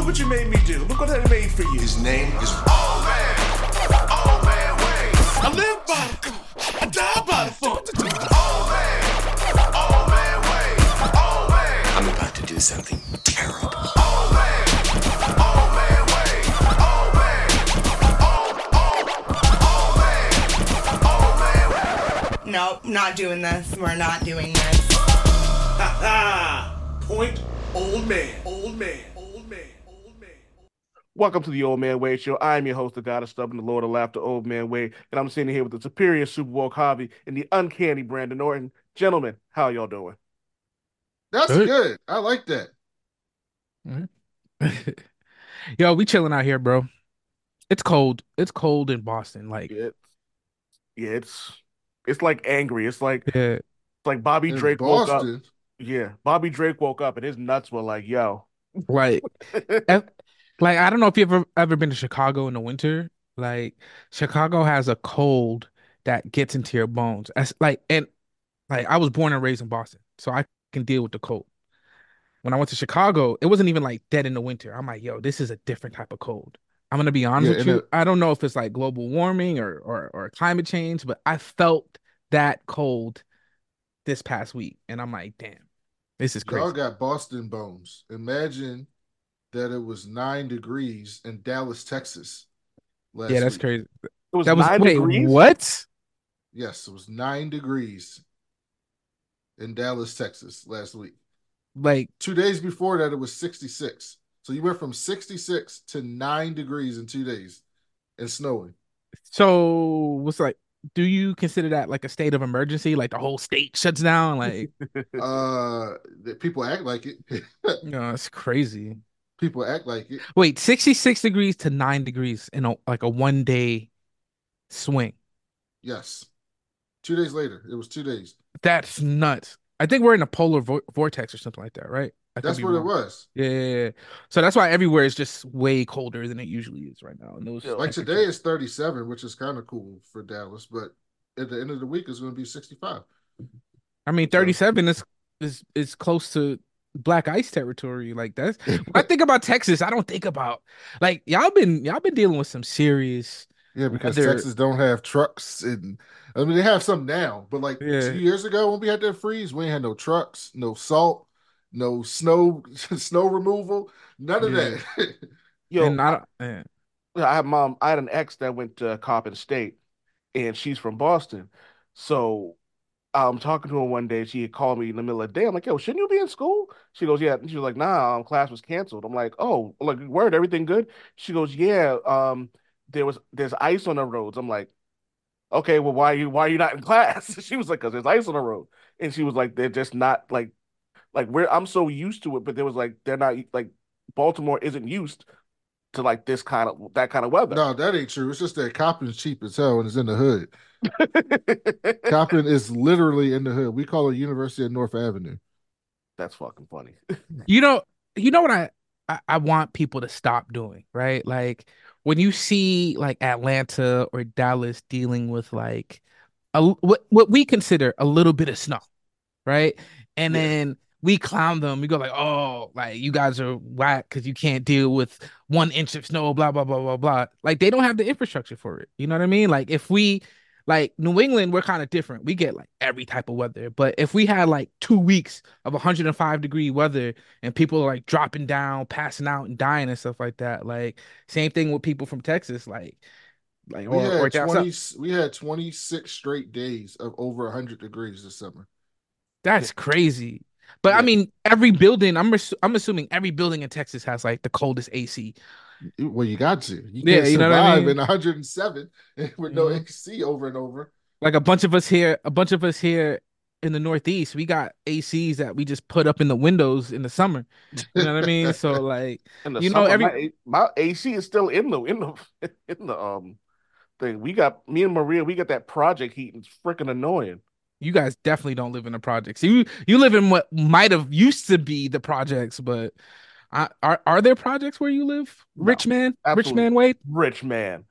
Look what you made me do. Look what I made for you. His name is Old man. Old man Wayne. I live by the funk. I die by the funk. Old man. Old man Wayne. Old man. I'm about to do something terrible. Old man. Old man Wayne. Old man. Old, old, old man. Old man. Nope, not doing this. We're not doing this. Ha ha. Point. Old man. Old man. Old man. Welcome to the Old Man Wade Show. I'm your host, the God of Stubborn, the Lord of Laughter, Old Man Wade, and I'm sitting here with the superior Super Woke Javi and the uncanny Brandon Norton. Gentlemen, how y'all doing? That's Good. good. I like that. Yo, we chilling out here, bro. It's cold. It's cold in Boston. Like, It's, yeah, it's it's like angry. It's like it's yeah, like Bobby In Drake woke up. Yeah, Bobby Drake woke up and his nuts were like, "Yo." like, ev- like I don't know if you've ever ever been to Chicago in the winter. Like, Chicago has a cold that gets into your bones. As like, and like I was born and raised in Boston, so I can deal with the cold. When I went to Chicago, it wasn't even like dead in the winter. I'm like, yo, this is a different type of cold. I'm gonna be honest Yeah, with you. it- I don't know if it's like global warming or or or climate change, but I felt that cold this past week, and I'm like, damn, this is crazy. y'all got Boston bones. Imagine that it was nine degrees in Dallas, Texas. Last yeah, that's week. crazy. It was That was nine wait, degrees. what? Yes, it was nine degrees in Dallas, Texas last week. Like, Two days before that, it was 66. So you went from 66 to nine degrees in two days and snowing. so what's like? Do you consider that like a state of emergency? Like the whole state shuts down? Like, Uh, that people act like it. no, it's crazy. People act like it. Wait, 66 degrees to nine degrees in a like a one day swing. Yes. Two days later, it was two days. That's nuts. I think we're in a polar vo- vortex or something like that, right? I That's be what it was. Yeah, yeah, yeah. So that's why everywhere is just way colder than it usually is right now. And those Yeah, Like today is 37, which is kind of cool for Dallas, but at the end of the week it's going to be 65. I mean, 37 is is is close to black ice territory. Like that's when I think about Texas, I don't think about like y'all been y'all been dealing with some serious Yeah, because Weather- Texas don't have trucks and I mean they have some now, but like Yeah. two years ago when we had that freeze, we ain't had no trucks, no salt, no snow snow removal, none of Yeah. that. Yo, and I don't yeah. I had mom. I had an ex that went to Coppin State, and she's from Boston. So I'm talking to her one day. She had called me in the middle of the day. I'm like, "Yo, shouldn't you be in school?" She goes, "Yeah." And she was like, "Nah, um, class was canceled." I'm like, "Oh, like word, everything good?" She goes, "Yeah, um, there was there's ice on the roads." I'm like, "Okay, well, why are you why are you not in class?" She was like, "Cause there's ice on the road," and she was like, "They're just not like like we're I'm so used to it, but there was like they're not like Baltimore isn't used to like this kind of that kind of weather." no, that ain't true. It's just that Coppin's cheap as hell and it's in the hood. Coppin is literally in the hood. We call it University of North Avenue. That's fucking funny. You know, you know what I, I I want people to stop doing, right? Like when you see like Atlanta or Dallas dealing with like a what what we consider a little bit of snow, right? And Yeah. then we clown them. We go like, "Oh, like you guys are whack because you can't deal with one inch of snow." Blah blah blah blah blah. Like they don't have the infrastructure for it. You know what I mean? Like if we like New England, we're kind of different. We get like every type of weather. But if we had like two weeks of 105 degree weather and people are like dropping down, passing out and dying and stuff like that, like same thing with people from Texas, like like We or, or had down 20 we had 26 straight days of over 100 degrees this summer. That's crazy. But I mean, every building, I'm assu- I'm assuming every building in Texas has like the coldest AC. Well, you got to. You Yeah, can't you know what I mean? in 107 with no Mhm. AC over and over. Like a bunch of us here, a bunch of us here in the Northeast, we got ACs that we just put up in the windows in the summer. You know what I mean? So like, In the You know, summer, every- my, my AC is still in the in the in the um thing. We got me and Maria. We got that project heat. It's freaking annoying. You guys definitely don't live in the projects. You you live in what might have used to be the projects, but I, are are there projects where you live, No, rich man, rich man Wade? Rich man,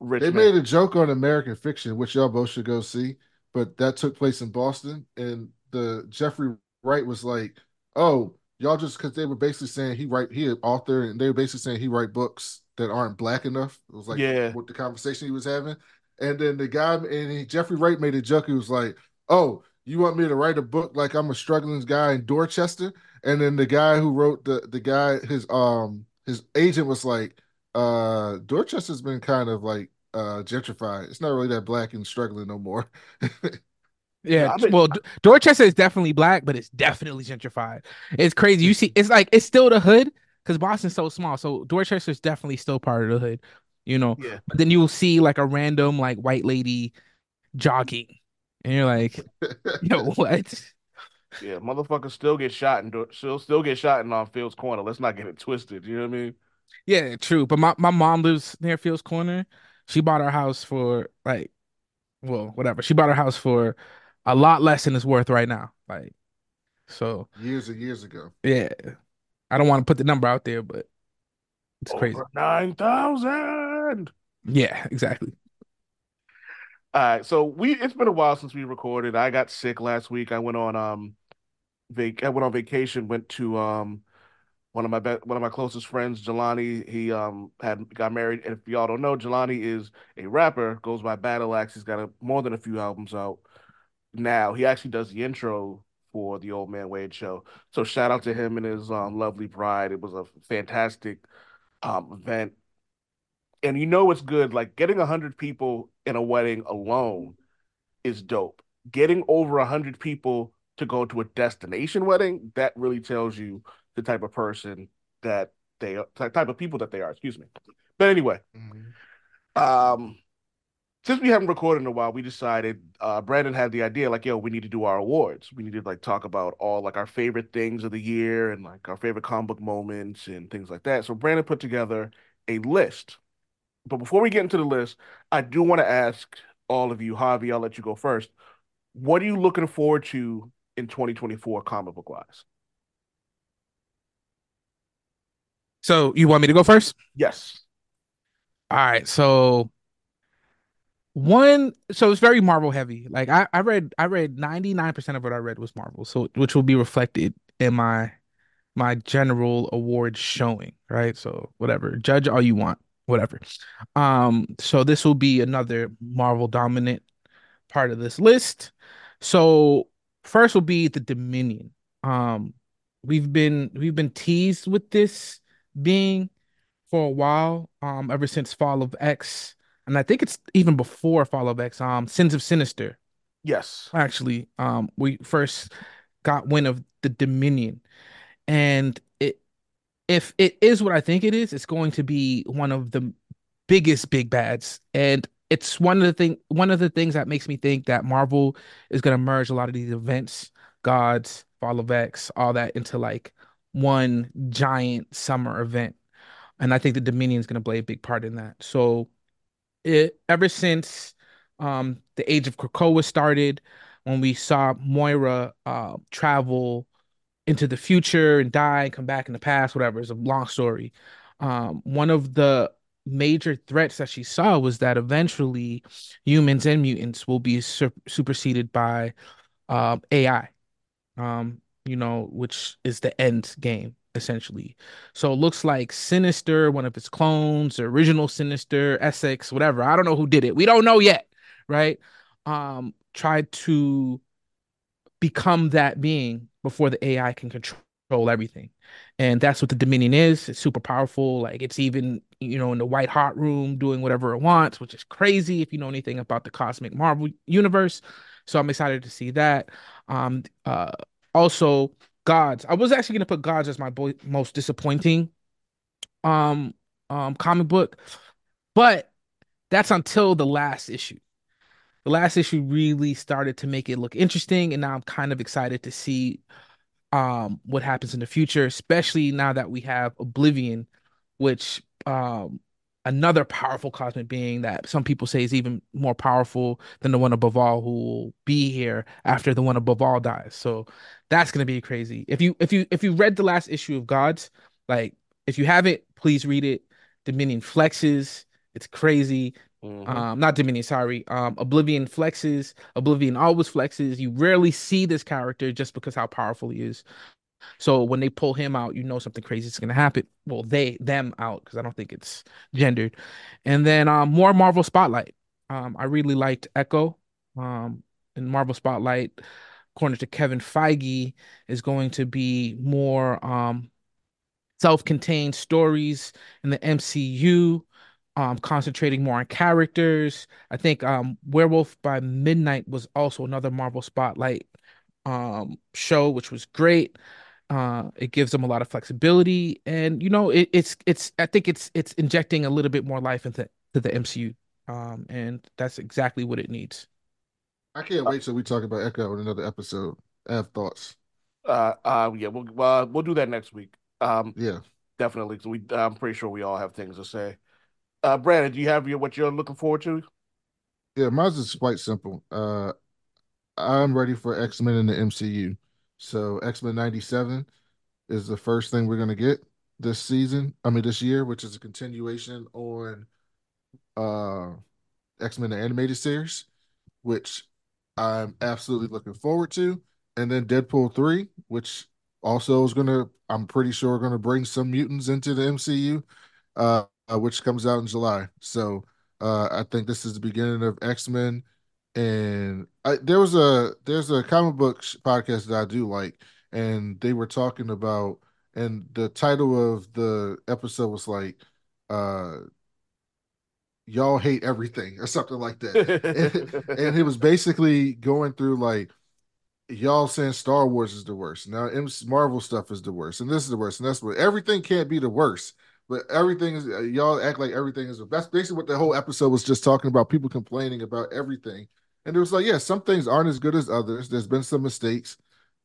rich They man. made a joke on American Fiction, which y'all both should go see, but that took place in Boston, and the Jeffrey Wright was like, "Oh, y'all just because they were basically saying he write he an author and they were basically saying he write books that aren't black enough. It was like Yeah. what the conversation he was having. And then the guy and he, Jeffrey Wright made a joke. He was like, "Oh, you want me to write a book like I'm a struggling guy in Dorchester?" And then the guy who wrote the the guy his um his agent was like, "Uh, Dorchester's been kind of like uh gentrified. It's not really that black and struggling no more." Yeah, I bet- well, D- Dorchester is definitely black, but it's definitely gentrified. It's crazy. You see, it's like it's still the hood because Boston's so small. So Dorchester is definitely still part of the hood, you know. Yeah. But then you'll see like a random like white lady jogging, and you're like, yo, what? Yeah, motherfuckers still get shot and still still get shot in on Fields corner. Let's not get it twisted. You know what I mean? Yeah, true. But my, my mom lives near Fields Corner. She bought her house for like, well, whatever. She bought her house for a lot less than it's worth right now. Like, so years and years ago. yeah. I don't want to put the number out there, but it's crazy. Nine thousand. Yeah, exactly. All right, so we it's been a while since we recorded. I got sick last week. I went on um vac I went on vacation, went to um one of my be one of my closest friends, Jelani. He um had got married. And if y'all don't know, Jelani is a rapper, goes by Battle Axe. He's got a, more than a few albums out now. He actually does the intro for the Old Man Wade show. So shout out to him and his um lovely bride. It was a fantastic um event. And you know it's good, like getting a hundred people in a wedding alone is dope. Getting over a hundred people to go to a destination wedding, that really tells you the type of person that they are, type of people that they are, excuse me. But anyway, um, since we haven't recorded in a while, we decided uh Brandon had the idea like, yo, we need to do our awards. We need to like talk about all like our favorite things of the year and like our favorite comic book moments and things like that. So Brandon put together a list. But before we get into the list, I do want to ask all of you, Javi, I'll let you go first. What are you looking forward to in 2024 comic book wise? So you want me to go first? Yes. All right. So one, so it's very Marvel heavy. Like I, I read, I read 99% of what I read was Marvel. So which will be reflected in my my general award showing, right? So whatever. Judge all you want, whatever. Um, so this will be another Marvel dominant part of this list. So first will be the Dominion. Um, we've been we've been teased with this being for a while, um, ever since Fall of X, and I think it's even before Fall of X, um, Sins of Sinister. Yes. Actually, um, we first got wind of the Dominion, and if it is what I think it is, it's going to be one of the biggest big bads, and it's one of the thing one of the things that makes me think that Marvel is going to merge a lot of these events, gods, Fall of X, all that into like one giant summer event. And I think the Dominion is going to play a big part in that. So, it ever since um the Age of Krakoa started, when we saw Moira uh travel into the future and die and come back in the past, whatever, it's a long story. Um, one of the major threats that she saw was that eventually humans and mutants will be superseded by um AI um, you know, which is the end game essentially. So it looks like Sinister, one of its clones, original Sinister, Essex, whatever. I don't know who did it. We don't know yet, right? Um, tried to become that being before the AI can control everything. And that's what the Dominion is. It's super powerful. Like it's even, you know, in the white hot room doing whatever it wants, which is crazy if you know anything about the cosmic Marvel universe. So I'm excited to see that. Um, uh, also Gods. I was actually gonna put Gods as my boy, most disappointing um um comic book, but that's until the last issue. The last issue really started to make it look interesting, and now I'm kind of excited to see um what happens in the future, especially now that we have Oblivion, which um another powerful cosmic being that some people say is even more powerful than the one above all who will be here after the one above all dies. So that's gonna be crazy. If you if you if you read the last issue of Gods, like if you haven't, please read it. Dominion flexes. It's crazy. Mhm. Um, not Dominion, sorry. Um, Oblivion flexes. Oblivion always flexes. You rarely see this character just because how powerful he is. So when they pull him out, you know something crazy is gonna happen. Well, they them out because I don't think it's gendered. And then um, more Marvel Spotlight. Um, I really liked Echo. Um, in Marvel Spotlight, according to Kevin Feige, is going to be more um self-contained stories in the MCU, um, concentrating more on characters. I think um, Werewolf by Midnight was also another Marvel Spotlight um, show, which was great. Uh, it gives them a lot of flexibility, and you know, it, it's it's. I think it's it's injecting a little bit more life into to the MCU, um, and that's exactly what it needs. I can't wait till we talk about Echo in another episode. I have thoughts. Uh, uh, yeah, we'll uh, we'll do that next week. Um, Yeah. definitely. 'cause we, I'm pretty sure we all have things to say. Uh, Brandon, do you have your what you're looking forward to? Yeah, mine's is quite simple. Uh, I'm ready for X-Men in the MCU. So X-Men 97 is the first thing we're gonna get this season. I mean this year, which is a continuation on uh X-Men the animated series, which I'm absolutely looking forward to. And then Deadpool 3, which also is gonna, I'm pretty sure gonna bring some mutants into the MCU, uh, uh, which comes out in July. So uh I think this is the beginning of X-Men and I, there was a there's a comic book podcast that I do like, and they were talking about, and the title of the episode was like, uh, "Y'all hate everything" or something like that, and, and it was basically going through like y'all saying Star Wars is the worst. Now Marvel stuff is the worst, and this is the worst, and that's what everything can't be the worst. But everything is y'all act like everything is. That's basically what the whole episode was just talking about. People complaining about everything, and it was like, yeah, some things aren't as good as others. There's been some mistakes,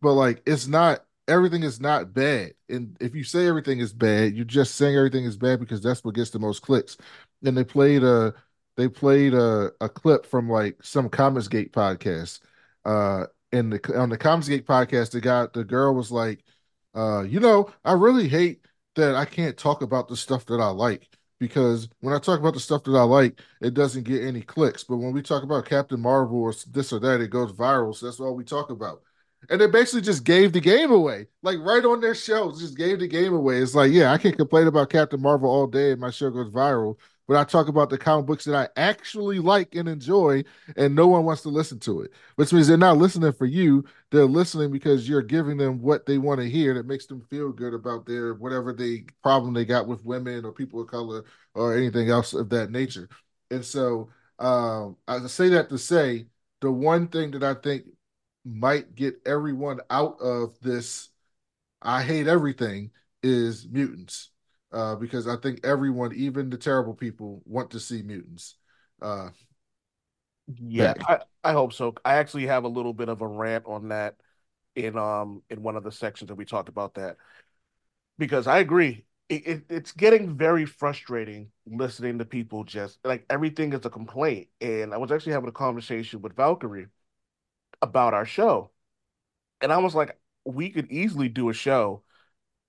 but like it's not everything is not bad. And if you say everything is bad, you're just saying everything is bad because that's what gets the most clicks. And they played a they played a, a clip from like some Comicsgate podcast. Uh in the on the Comicsgate podcast, the guy the girl was like, uh, you know, I really hate that I can't talk about the stuff that I like because when I talk about the stuff that I like, it doesn't get any clicks. But when we talk about Captain Marvel or this or that, it goes viral. So that's all we talk about. And they basically just gave the game away, like right on their show, just gave the game away. It's like, yeah, I can complain about Captain Marvel all day and my show goes viral, but I talk about the comic books that I actually like and enjoy, and no one wants to listen to it, which means they're not listening for you. They're listening because you're giving them what they want to hear that makes them feel good about their whatever they problem they got with women or people of color or anything else of that nature. And so um, I say that to say the one thing that I think might get everyone out of this I hate everything is mutants. Uh, because I think everyone, even the terrible people, want to see mutants. Uh, Yeah. I, I hope so. I actually have a little bit of a rant on that in um in one of the sections that we talked about that because I agree. It, it, it's getting very frustrating listening to people just like everything is a complaint. And I was actually having a conversation with Valkyrie about our show, and I was like, we could easily do a show,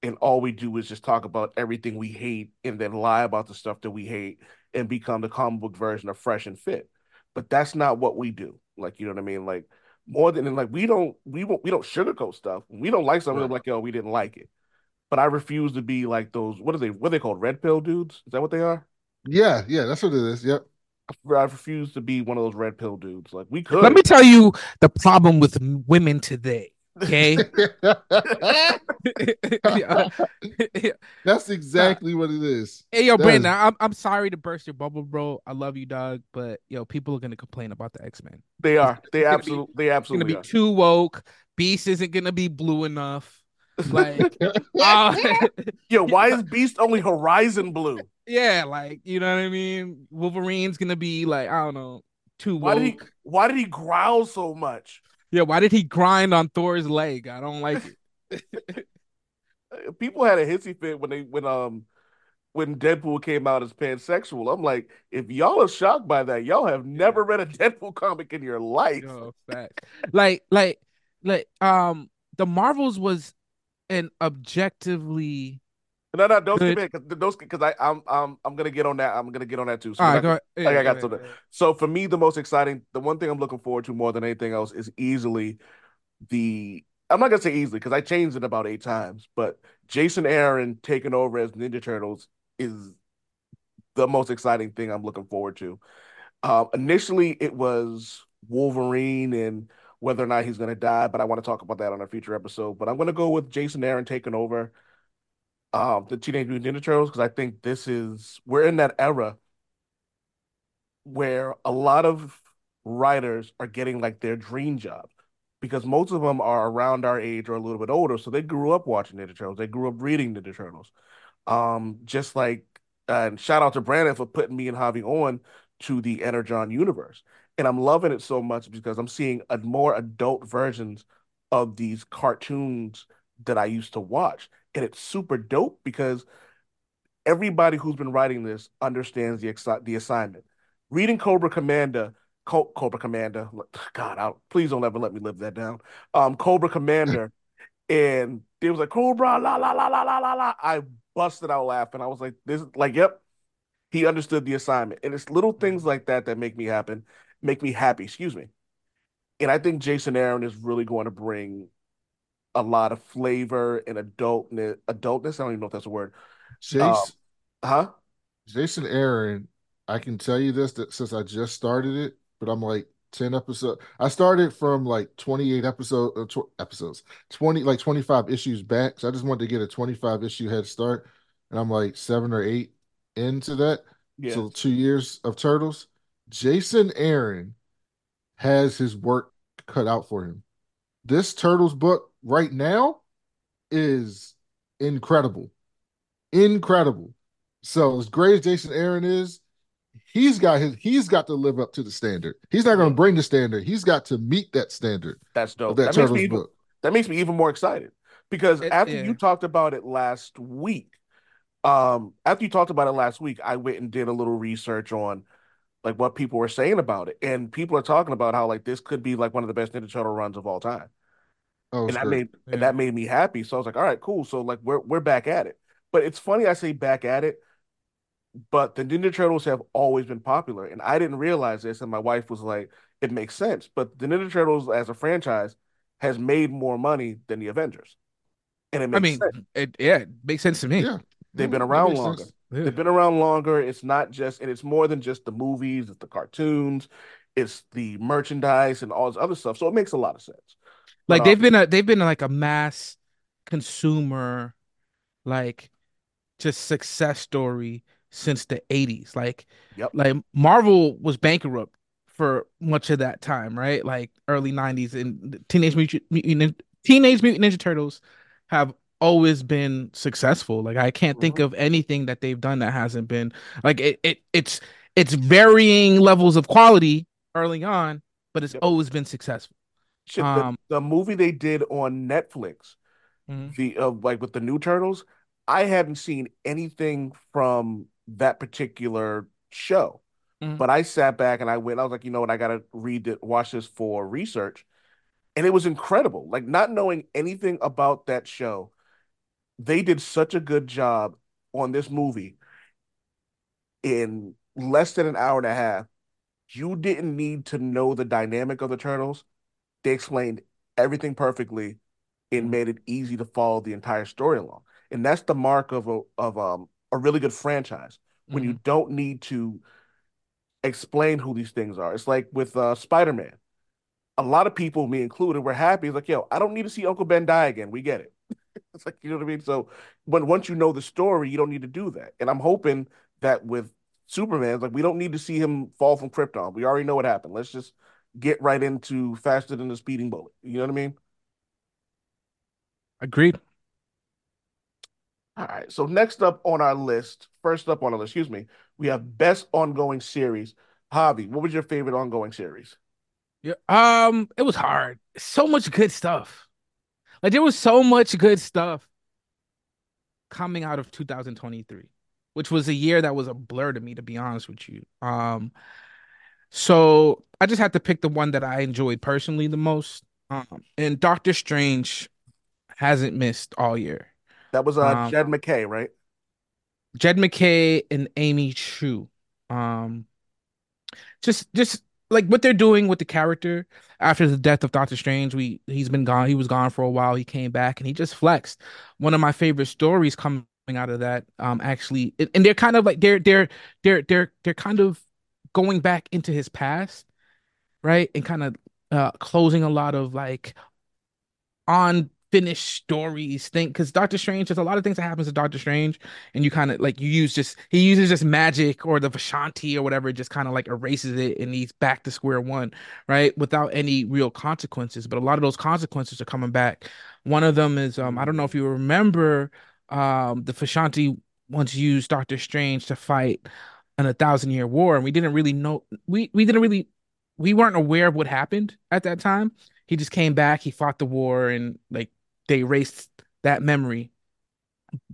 and all we do is just talk about everything we hate, and then lie about the stuff that we hate, and become the comic book version of Fresh and Fit. But that's not what we do. Like, you know what I mean? Like more than like we don't we won't we don't sugarcoat stuff. We don't like something Right. like, yo, we didn't like it. But I refuse to be like those. What are they? What are they called? Red pill dudes? Is that what they are? yeah, yeah, that's what it is. Yep. I refuse to be one of those red pill dudes. Like we could. Let me tell you the problem with women today. Okay. That's exactly what it is. Hey yo, That Brandon, is- I'm I'm sorry to burst your bubble, bro. I love you, dog, but yo, people are gonna complain about the X Men. They are. They It's gonna be- absolutely. They It's gonna be are. too woke. Beast isn't gonna be blue enough. Like, uh, Yo, why is Beast only Horizon blue? yeah, like you know what I mean. Wolverine's gonna be like I don't know, too Why woke. did he? Why did he growl so much? Yeah, why did he grind on Thor's leg? I don't like it. People had a hissy fit when they when um when Deadpool came out as pansexual. I'm like, if y'all are shocked by that, y'all have never read a Deadpool comic in your life. Yo, fact. Like, like, like, um, the Marvels was an objectively. No, no, don't skip it because those because I I'm I'm I'm gonna get on that. I'm gonna get on that too. So All not- go ahead. I Yeah, got go to ahead, go. So for me, the most exciting, the one thing I'm looking forward to more than anything else is easily the I'm not gonna say easily because I changed it about eight times, but Jason Aaron taking over as Ninja Turtles is the most exciting thing I'm looking forward to. Um, initially, it was Wolverine and whether or not he's going to die, but I want to talk about that on a future episode. But I'm going to go with Jason Aaron taking over um, the Teenage Mutant Ninja Turtles because I think this is we're in that era where a lot of writers are getting like their dream job because most of them are around our age or a little bit older, so they grew up watching Ninja Turtles, they grew up reading Ninja Turtles. Um, just like and shout out to Brandon for putting me and Javi on to the Energon universe. And I'm loving it so much because I'm seeing a more adult versions of these cartoons that I used to watch. And it's super dope because everybody who's been writing this understands the the assignment. Reading Cobra Commander, Co- Cobra Commander, God, I, please don't ever let me live that down. Um, Cobra Commander, and it was like Cobra, la la la la la la la. I busted out laughing. I was like, this, like, yep, he understood the assignment, and it's little things like that that make me happen, make me happy. Excuse me. And I think Jason Aaron is really going to bring a lot of flavor and adultness. Adultness. I don't even know if that's a word. Um, Jason, huh? Jason Aaron, I can tell you this that since I just started it, but I'm like 10 episodes. I started from like 28 episode uh, tw- episodes, 20 like 25 issues back. So I just wanted to get a 25 issue head start, and I'm like seven or eight into that. Yeah. So two years of Turtles. Jason Aaron has his work cut out for him. This Turtles book right now is incredible. Incredible. So as great as Jason Aaron is, he's got his he's got to live up to the standard. He's not going to bring the standard. He's got to meet that standard That's dope. that That makes Turtles me even, book. that makes me even more excited because It- after yeah. you talked about it last week, um, after you talked about it last week, I went and did a little research on like what people were saying about it, and people are talking about how like this could be like one of the best Ninja Turtle runs of all time, Oh, and that made Yeah. and that made me happy. So I was like, all right, cool. So like we're we're back at it. But it's funny I say back at it, but the Ninja Turtles have always been popular, and I didn't realize this, and my wife was like, it makes sense. But the Ninja Turtles as a franchise has made more money than the Avengers, and it makes I mean, sense. it yeah, it makes sense to me. Yeah. They've been around longer. sense. Yeah. They've been around longer. It's not just, and it's more than just the movies, it's the cartoons, it's the merchandise and all this other stuff. So it makes a lot of sense. Like um, they've been a they've been like a mass consumer, like just success story since the 80s. Like Yep. like Marvel was bankrupt for much of that time, right? Like early 90s and Teenage Mutant Teenage Mutant Ninja Turtles have always been successful. Like I can't think Mhm. of anything that they've done that hasn't been like it, it it's it's varying levels of quality early on, but it's Yep. always been successful. Shit, um, the, the movie they did on Netflix, Mhm. the uh, like with the new Turtles, I hadn't seen anything from that particular show. Mhm. But I sat back and I went, I was like, you know what, I gotta read it, watch this for research. And it was incredible. Like not knowing anything about that show, they did such a good job on this movie in less than an hour and a half. You didn't need to know the dynamic of the turtles. They explained everything perfectly and made it easy to follow the entire story along. And that's the mark of a of um a really good franchise when you don't need to explain who these things are. It's like with uh Spider-Man. A lot of people, me included, were happy. It's like, yo, I don't need to see Uncle Ben die again. We get it. It's like, you know what I mean? So when once you know the story, you don't need to do that. And I'm hoping that with Superman, like we don't need to see him fall from Krypton. We already know what happened. Let's just get right into faster than a speeding bullet. You know what I mean? Agreed. All right. So next up on our list, first up on our list, excuse me, we have best ongoing series. Javi, what was your favorite ongoing series? Yeah. Um, it was hard. So much good stuff. Like there was so much good stuff coming out of 2023, which was a year that was a blur to me, to be honest with you. Um, so I just had to pick the one that I enjoyed personally the most. Um, and Doctor Strange hasn't missed all year. That was uh Um, Jed MacKay, right? Jed MacKay and Amy Chu. Um, just just like what they're doing with the character after the death of Doctor Strange. We he's been gone. He was gone for a while. He came back and he just flexed. One of my favorite stories coming out of that, um, actually, and they're kind of like they're they're they're they're they're kind of going back into his past, right, and kind of uh closing a lot of like unfinished stories think because Doctor Strange there's a lot of things that happens to Doctor Strange and you kind of like you use just he uses just magic or the Vishanti or whatever just kind of like erases it and he's back to square one right without any real consequences but a lot of those consequences are coming back. One of them is um I don't know if you remember um the Vishanti once used Doctor Strange to fight in a thousand year war and we didn't really know we we didn't really we weren't aware of what happened at that time. He just came back, he fought the war, and like they erased that memory.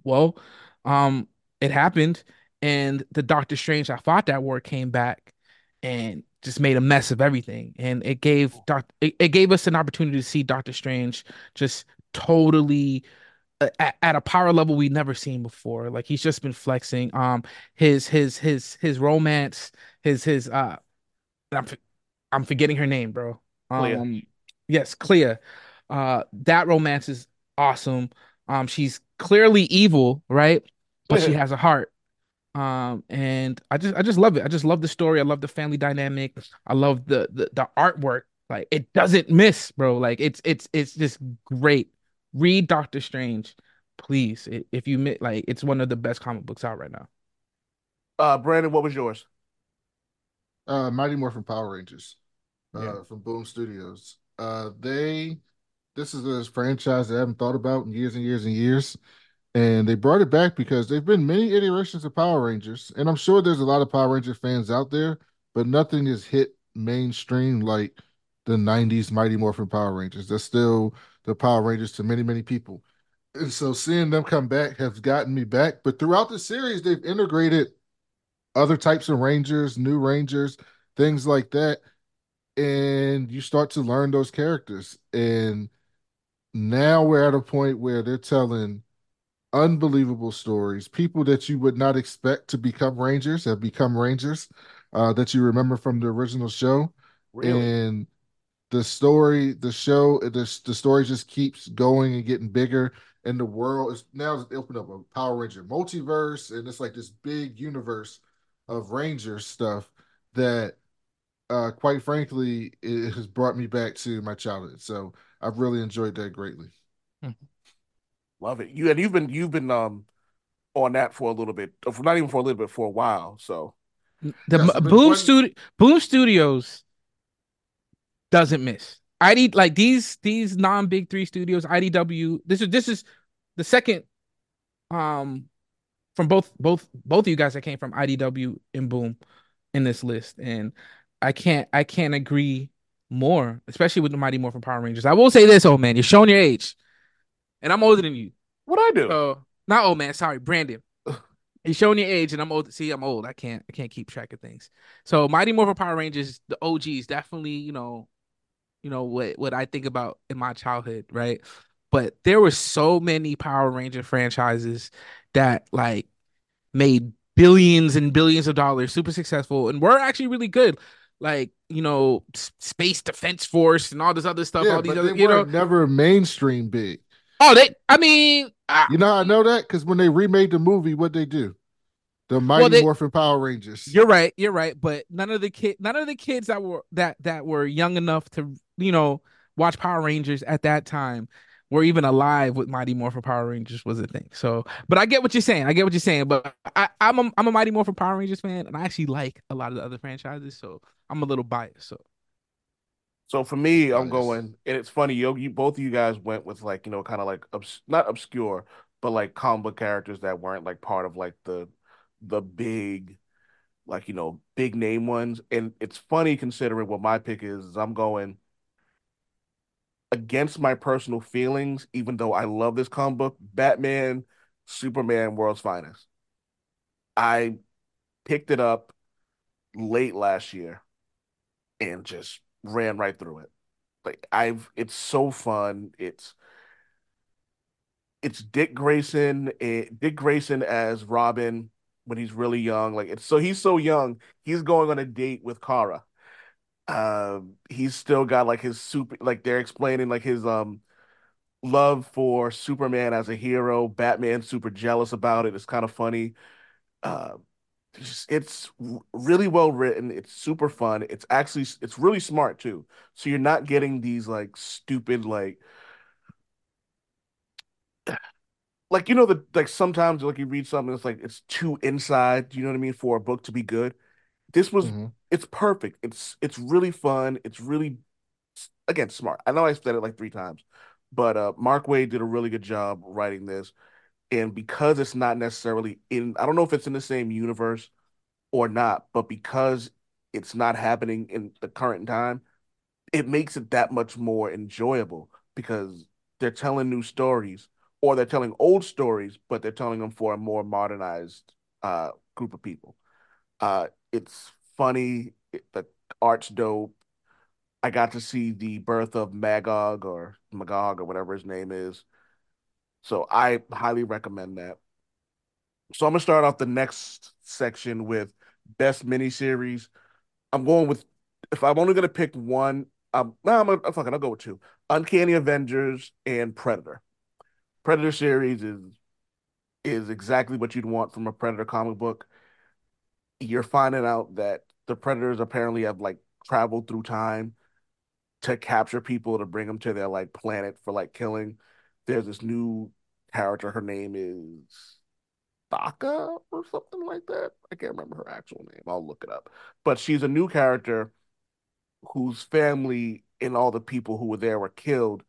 Well, um, it happened, and the Doctor Strange that fought that war came back and just made a mess of everything. And it gave Doc it, it gave us an opportunity to see Doctor Strange just totally uh, at, at a power level we've never seen before. Like he's just been flexing. Um, his his his his romance, his his uh, I'm I'm forgetting her name, bro. Clea. Um, yes, Clea. Uh, that romance is awesome. Um, she's clearly evil, right? But she has a heart. Um, and I just I just love it. I just love the story. I love the family dynamic. I love the the, the artwork. Like it doesn't miss, bro. Like it's it's it's just great. Read Doctor Strange, please. If you mi- like, it's one of the best comic books out right now. Uh, Brandon, what was yours? Uh, Mighty Morphin Power Rangers, uh, Yeah. from Boom Studios. Uh, they, this is a franchise that I haven't thought about in years and years and years, and they brought it back because there've been many iterations of Power Rangers, and I'm sure there's a lot of Power Ranger fans out there, but nothing has hit mainstream like the '90s Mighty Morphin Power Rangers. That's still the Power Rangers to many, many people. And so seeing them come back has gotten me back. But throughout the series, they've integrated other types of Rangers, new Rangers, things like that. And you start to learn those characters. And now we're at a point where they're telling unbelievable stories. People that you would not expect to become Rangers have become Rangers uh, that you remember from the original show. Really? And the story, the show, the, the story just keeps going and getting bigger. And the world is now it's opened up a Power Ranger multiverse, and it's like this big universe of Ranger stuff that, uh, quite frankly, it has brought me back to my childhood. So I've really enjoyed that greatly. Love it. You and you've been you've been um on that for a little bit, not even for a little bit, for a while. So The Yes, Boom Studio Boom Studios doesn't miss. ID like these these non big three studios, IDW. This is this is the second um from both both both of you guys that came from IDW and Boom in this list, and I can't I can't agree more, especially with the Mighty Morphin Power Rangers. I will say this, old man, you're showing your age, and I'm older than you. what I do? So not old man, sorry, Brandon. You're showing your age, and I'm old. See, I'm old. I can't I can't keep track of things. So Mighty Morphin Power Rangers, the OGs, definitely, you know, you know what what I think about in my childhood, right? But there were so many Power Ranger franchises that like made billions and billions of dollars, super successful, and were actually really good. Like, you know, Space Defense Force and all this other stuff, Yeah, all these other, you know. never mainstream big. Oh, they I mean, I, You know I know that? Because when they remade the movie, what they do? The Mighty they- Morphin Power Rangers. You're right. You're right. But none of the kid, none of the kids that were that that were young enough to you know watch Power Rangers at that time were even alive with Mighty Morphin Power Rangers was a thing. So, but I get what you're saying. I get what you're saying. But I, I'm a I'm a Mighty Morphin Power Rangers fan, and I actually like a lot of the other franchises. So I'm a little biased. So So for me, I'm going, and it's funny, you, you both of you guys went with like, you know, kind of like obs not obscure, but like comic characters that weren't like part of like the the big, like, you know, big name ones. And it's funny considering what my pick is, is I'm going against my personal feelings, even though I love this comic book, Batman, Superman, World's Finest. I picked it up late last year and just ran right through it. Like I've it's so fun. It's it's Dick Grayson, eh, Dick Grayson as Robin when he's really young. Like it's so he's so young, he's going on a date with Kara. Uh, he's still got like his super like they're explaining like his um love for Superman as a hero. Batman super jealous about it. It's kind of funny. Uh, it's, it's really well written. It's super fun. It's actually it's really smart too. So you're not getting these like stupid like like you know the like sometimes like you read something it's like it's too inside, you know what I mean, for a book to be good. This was Mhm. it's perfect. It's it's really fun. It's really again smart. I know I said it like three times, but uh Mark Waid did a really good job writing this. And because it's not necessarily in, I don't know if it's in the same universe or not, but because it's not happening in the current time, it makes it that much more enjoyable because they're telling new stories or they're telling old stories, but they're telling them for a more modernized uh group of people. Uh it's funny, it, the art's dope. I got to see the birth of Magog or Magog or whatever his name is. So I highly recommend that. So I'm gonna start off the next section with best miniseries. I'm going with if I'm only gonna pick one, no, I'm gonna fucking I'll go with two. Uncanny Avengers and Predator. Predator series is is exactly what you'd want from a Predator comic book. You're finding out that the Predators apparently have like traveled through time to capture people to bring them to their like planet for like killing. There's this new character. Her name is Thaka or something like that. I can't remember her actual name. I'll look it up. But she's a new character whose family and all the people who were there were killed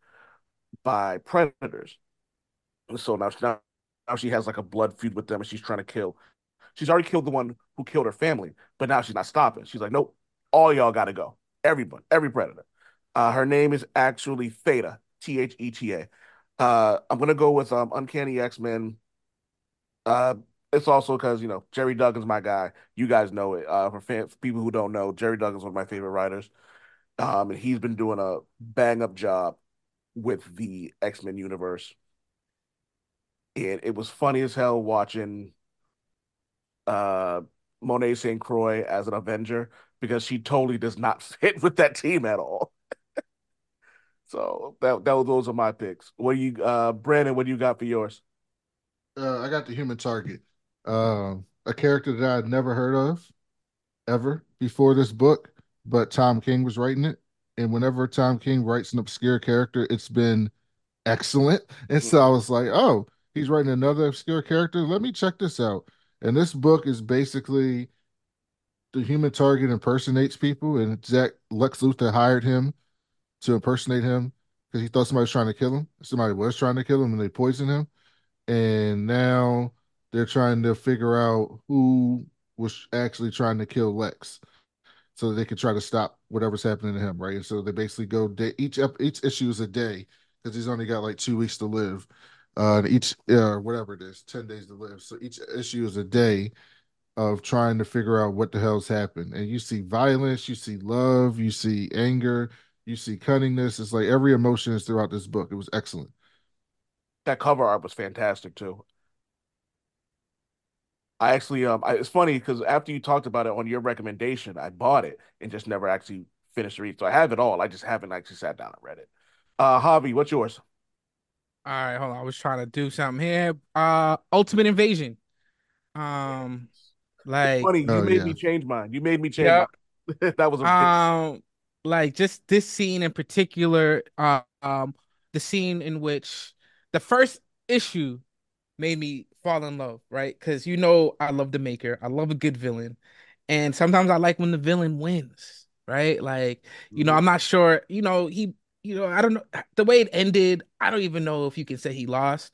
by predators. So now, now, now she has like a blood feud with them and she's trying to kill. She's already killed the one who killed her family, but now she's not stopping. She's like, nope, all y'all got to go. Everyone, every predator. Uh, her name is actually Theta, T H E T A. Uh, I'm gonna go with um, Uncanny X Men uh, it's also because you know Gerry Duggan's my guy. You guys know it. Uh, for, fan, for people who don't know, Gerry Duggan's one of my favorite writers. Um, and he's been doing a bang up job with the X Men universe. And it was funny as hell watching uh Monet St. Croix as an Avenger because she totally does not fit with that team at all. So that that those are my picks. What do you, uh, Brandon? What do you got for yours? Uh, I got the human target. Um, a character that I'd never heard of ever before this book, but Tom King was writing it. And whenever Tom King writes an obscure character, it's been excellent. And so I was like, oh, he's writing another obscure character. Let me check this out. And this book is basically the human target impersonates people, and Jack Lex Luthor hired him to impersonate him because he thought somebody was trying to kill him. Somebody was trying to kill him, and they poisoned him. And now they're trying to figure out who was actually trying to kill Lex, so they could try to stop whatever's happening to him, right? And so they basically go day, each each issue is a day because he's only got like two weeks to live. Uh, each uh, whatever it is, ten days to live. So each issue is a day of trying to figure out what the hell's happened. And you see violence, you see love, you see anger, you see cunningness. It's like every emotion is throughout this book. It was excellent. That cover art was fantastic too. I actually, um, I, it's funny because after you talked about it on your recommendation, I bought it and just never actually finished the read. So I have it all. I just haven't actually sat down and read it. Uh, Javi, what's yours? All right, hold on. I was trying to do something here. Uh, Ultimate Invasion. Um, like Funny, you Oh, made yeah. me change mine. You made me change Yeah. mine. That was a um like just this scene in particular uh, um the scene in which the first issue made me fall in love right because you know i love the maker i love a good villain and sometimes i like when the villain wins right like you know i'm not sure you know he you know i don't know the way it ended i don't even know if you can say he lost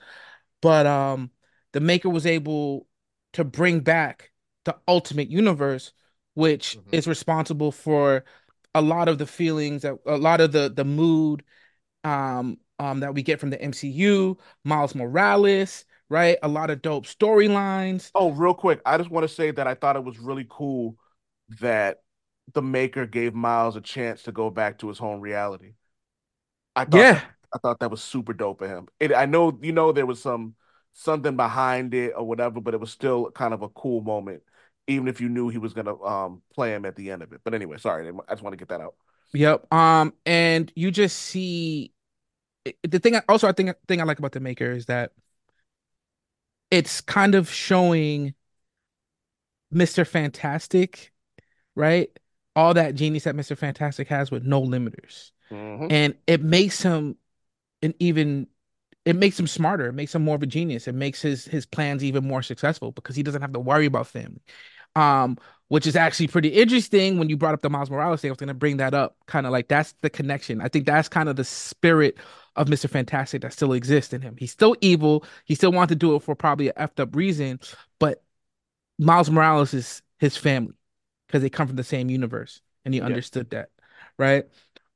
but um the maker was able to bring back the ultimate universe which Mhm. is responsible for a lot of the feelings that a lot of the the mood um um that we get from the MCU, Miles Morales, right? A lot of dope storylines. Oh, real quick, I just want to say that I thought it was really cool that the maker gave Miles a chance to go back to his home reality. I thought Yeah. I thought that was super dope of him. It, I know you know there was some something behind it or whatever, but it was still kind of a cool moment. even if you knew he was gonna um play him at the end of it. But anyway, sorry, I just want to get that out. Yep. Um, and you just see the thing. Also, I think thing I like about the Maker is that it's kind of showing Mr. Fantastic, right? All that genius that Mr. Fantastic has with no limiters. Mhm. And it makes him an even it makes him smarter. It makes him more of a genius. It makes his his plans even more successful because he doesn't have to worry about family. Um, which is actually pretty interesting when you brought up the Miles Morales thing. I was gonna bring that up. Kind of like that's the connection. I think that's kind of the spirit of Mr. Fantastic that still exists in him. He's still evil. He still wants to do it for probably a effed up reason, but Miles Morales is his family because they come from the same universe, and he Yeah. understood that, right?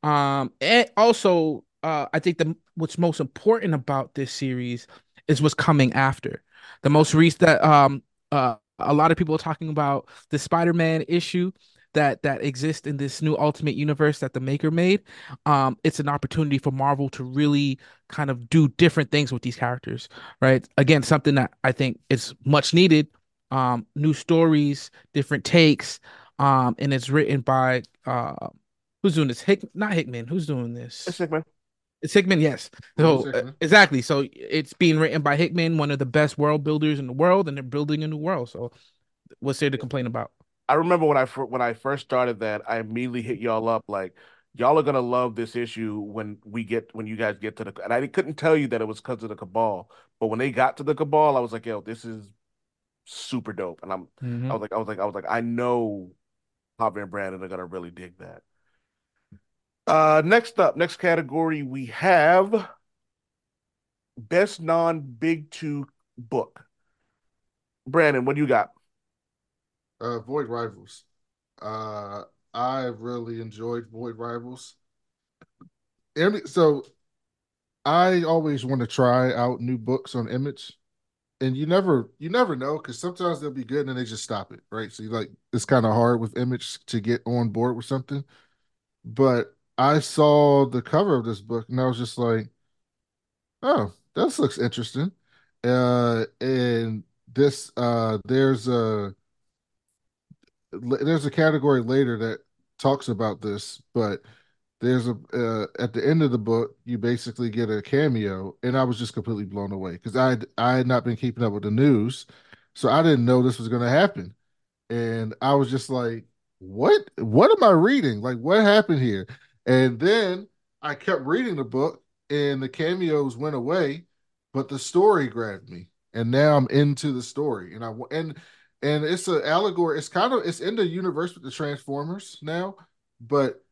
Um, and also, uh, I think the what's most important about this series is what's coming after. The most recent that um uh a lot of people are talking about the Spider-Man issue that that exists in this new Ultimate Universe that the maker made. Um, it's an opportunity for Marvel to really kind of do different things with these characters, right? Again, something that I think is much needed. Um, new stories, different takes, um, and it's written by uh, who's doing this? Hick, not Hickman. Who's doing this? It's sick, man. It's Hickman, yes. So Hickman. uh, exactly. So it's being written by Hickman, one of the best world builders in the world, and they're building a new world. So what's there to complain about? I remember when I when I first started that, I immediately hit y'all up like y'all are gonna love this issue when we get when you guys get to the and I couldn't tell you that it was because of the Cabal, but when they got to the Cabal, I was like, yo, this is super dope, and I'm Mhm. I was like I was like I was like I know Javier and Brandon are gonna really dig that. Uh, next up, next category we have best non-big two book. Brandon, what do you got? Uh, Void Rivals. Uh, I really enjoyed Void Rivals. So I always want to try out new books on Image, and you never you never know because sometimes they'll be good and then they just stop it, right? So you like it's kind of hard with Image to get on board with something. But I saw the cover of this book and I was just like, oh, this looks interesting. Uh, and this uh, there's a there's a category later that talks about this, but there's a uh, at the end of the book you basically get a cameo, and I was just completely blown away because I I had not been keeping up with the news, so I didn't know this was going to happen, and I was just like, what what am I reading? Like what happened here? And then I kept reading the book, and the cameos went away, but the story grabbed me, and now I'm into the story, and I and and it's an allegory. It's kind of it's in the universe with the Transformers now, but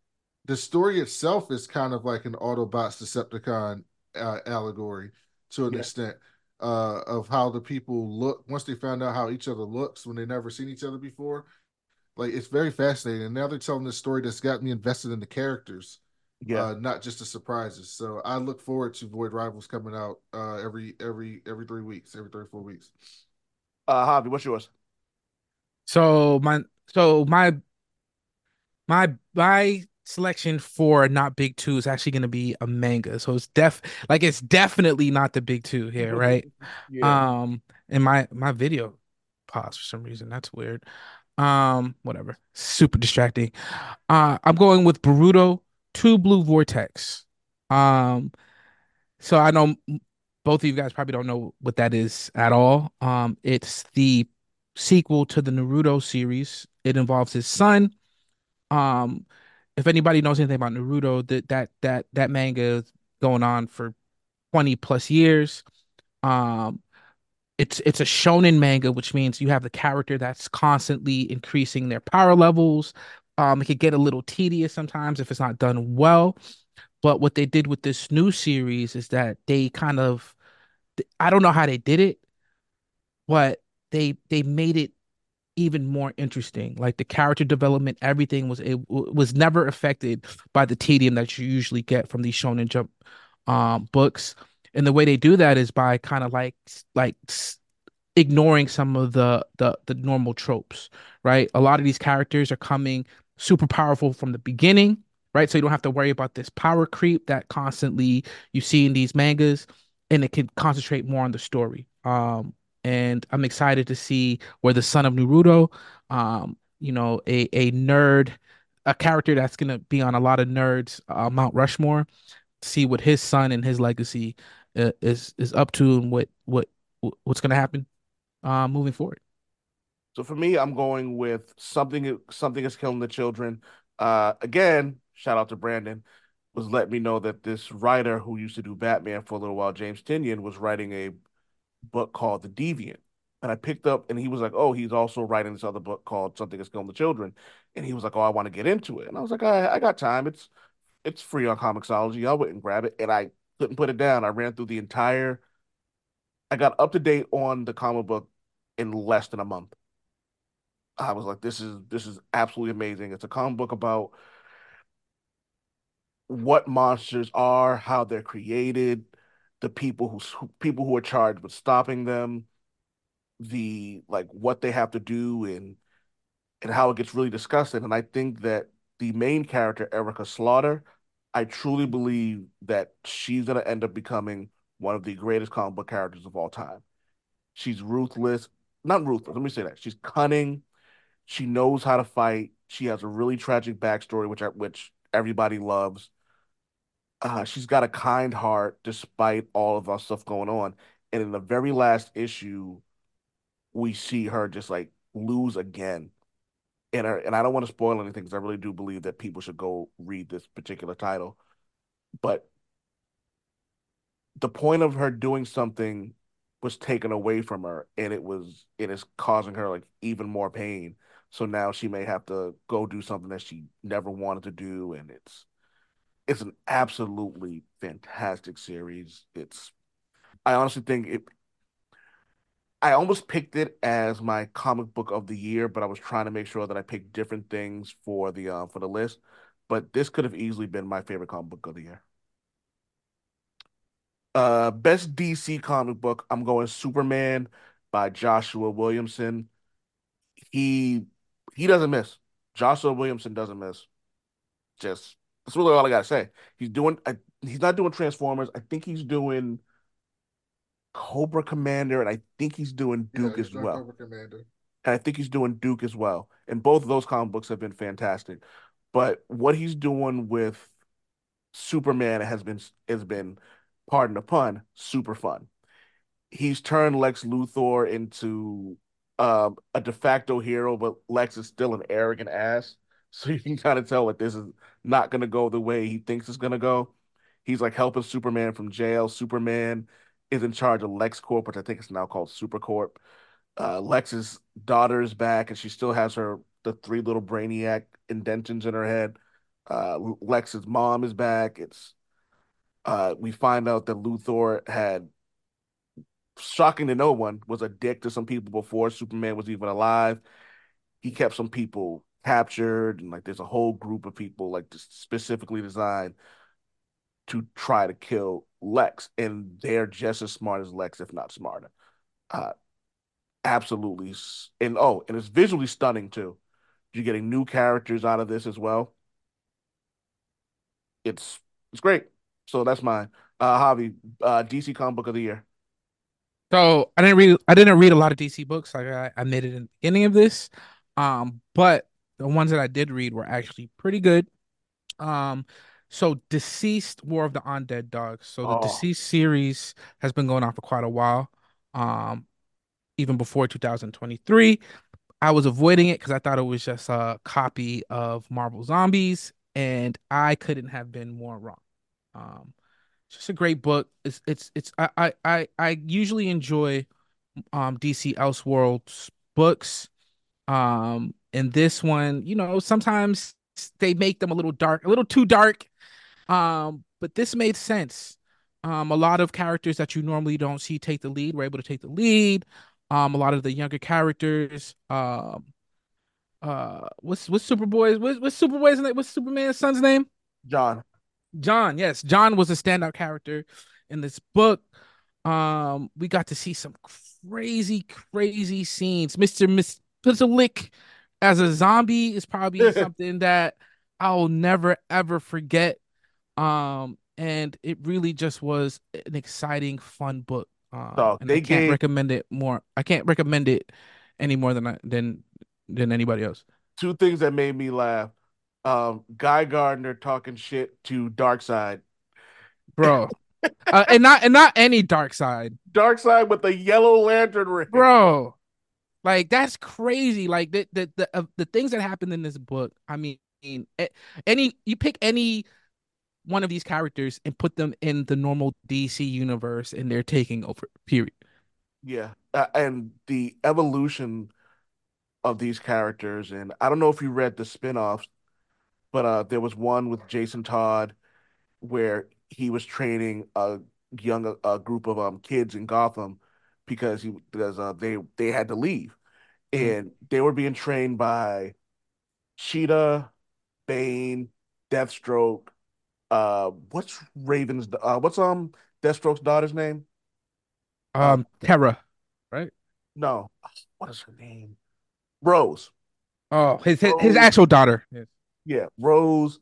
the story itself is kind of like an Autobots Decepticon uh, allegory to an Yeah. extent uh, of how the people look once they found out how each other looks when they never seen each other before. Like it's very fascinating. And now they're telling this story that's got me invested in the characters, Yeah. uh, not just the surprises. So I look forward to Void Rivals coming out uh, every every every three weeks, every three or four weeks. Uh, Javi, what's yours? So my so my my my selection for not big two is actually gonna be a manga. So it's def like it's definitely not the big two here, right? Yeah. Um, and my my video paused for some reason. That's weird. Um, whatever. Super distracting. Uh, I'm going with Boruto Two Blue Vortex. Um, so I know both of you guys probably don't know what that is at all. Um, it's the sequel to the Naruto series. It involves his son. Um, if anybody knows anything about Naruto, that that that that manga is going on for 20 plus years. Um, it's it's a shonen manga, which means you have the character that's constantly increasing their power levels. Um, it could get a little tedious sometimes if it's not done well. But what they did with this new series is that they kind of I don't know how they did it, but they they made it even more interesting. Like the character development, everything was it was never affected by the tedium that you usually get from these Shonen Jump um books. And the way they do that is by kind of like like ignoring some of the the the normal tropes, right? A lot of these characters are coming super powerful from the beginning, right? So you don't have to worry about this power creep that constantly you see in these mangas, and it can concentrate more on the story. Um, and I'm excited to see where the son of Naruto, um, you know, a a nerd, a character that's gonna be on a lot of nerds uh, Mount Rushmore, see what his son and his legacy is is up to and what what what's gonna happen uh, moving forward. So for me, I'm going with something something is killing the children. Uh, again, shout out to Brandon, was letting me know that this writer who used to do Batman for a little while, James Tynion, was writing a book called The Deviant. And I picked up and he was like, Oh, he's also writing this other book called Something is Killing the Children. And he was like, Oh, I want to get into it. And I was like, I, I got time. It's it's free on Comixology. I went and grab it. And I couldn't put it down. I ran through the entire I got up to date on the comic book in less than a month. I was like, this is this is absolutely amazing. It's a comic book about what monsters are, how they're created, the people who people who are charged with stopping them, the like what they have to do and and how it gets really disgusting. And I think that the main character, Erica Slaughter, I truly believe that she's gonna end up becoming one of the greatest comic book characters of all time. She's ruthless, not ruthless, let me say that. She's cunning, she knows how to fight. She has a really tragic backstory, which which everybody loves. Uh, she's got a kind heart despite all of our stuff going on. And in the very last issue, we see her just like lose again. And her, and I don't want to spoil anything because I really do believe that people should go read this particular title. But the point of her doing something was taken away from her, and it was it is causing her like even more pain. So now she may have to go do something that she never wanted to do, and it's it's an absolutely fantastic series. It's I honestly think it I almost picked it as my comic book of the year, but I was trying to make sure that I picked different things for the uh, for the list. But this could have easily been my favorite comic book of the year. Uh, best DC comic book, I'm going Superman by Joshua Williamson. He he doesn't miss. Joshua Williamson doesn't miss. Just that's really all I gotta say. He's doing. I, he's not doing Transformers. I think he's doing Cobra Commander, and I think he's doing Duke Yeah, as he's not well. Cobra Commander. And I think he's doing Duke as well. And both of those comic books have been fantastic. But what he's doing with Superman has been has been, pardon the pun, super fun. He's turned Lex Luthor into um, a de facto hero, but Lex is still an arrogant ass. So you can kind of tell that this is not going to go the way he thinks it's going to go. He's like helping Superman from jail. Superman is in charge of LexCorp, which I think is now called Supercorp. Uh, Lex's daughter is back, and she still has her the three little brainiac indentions in her head. Uh, Lex's mom is back. It's uh, we find out that Luthor had, shocking to no one, was a dick to some people before Superman was even alive. He kept some people captured, and like there's a whole group of people like just specifically designed to try to kill Lex, and they're just as smart as Lex, if not smarter. Uh, absolutely, and oh, and it's visually stunning too. You're getting new characters out of this as well. It's it's great. So that's mine. Uh, Javi, uh, DC comic book of the year. So I didn't read I didn't read a lot of DC books, like I admitted in the beginning of this. Um, but the ones that I did read were actually pretty good. Um, so Deceased War of the Undead Dogs. So the Oh, Deceased series has been going on for quite a while. Um, even before 2023. I was avoiding it because I thought it was just a copy of Marvel Zombies, and I couldn't have been more wrong. Um, it's just a great book. It's it's it's I I I, I usually enjoy um DC Elseworlds books. Um, and this one, you know, sometimes they make them a little dark, a little too dark. Um, but this made sense. Um, a lot of characters that you normally don't see take the lead were able to take the lead. Um, a lot of the younger characters, um, uh, what's what's Superboy's what's, what's Superboy's name? What's Superman's son's name? John. John. Yes, John was a standout character in this book. Um, we got to see some crazy, crazy scenes. Mister Miss Lick as a zombie is probably something that I'll never ever forget. Um, and it really just was an exciting, fun book. Uh, and they I can't gave- recommend it more. I can't recommend it any more than I, than than anybody else. Two things that made me laugh. Um, Guy Gardner talking shit to Darkseid. bro. uh, and not and not any dark side, Darkseid with the yellow lantern ring. bro. Like that's crazy. Like the the the, uh, the things that happened in this book. I mean, any you pick any one of these characters and put them in the normal DC universe, and they're taking over. Period. Yeah, uh, and the evolution of these characters, and I don't know if you read the spin-offs, but uh, there was one with Jason Todd where he was training a young a group of um kids in Gotham because he because uh, they they had to leave, Mhm. and they were being trained by Cheetah, Bane, Deathstroke. Uh, what's Raven's? Uh, what's um Deathstroke's daughter's name? Um, Terra. Right? No, what is her name? Rose. Oh, his his, his actual daughter. Yes. Yeah, Rose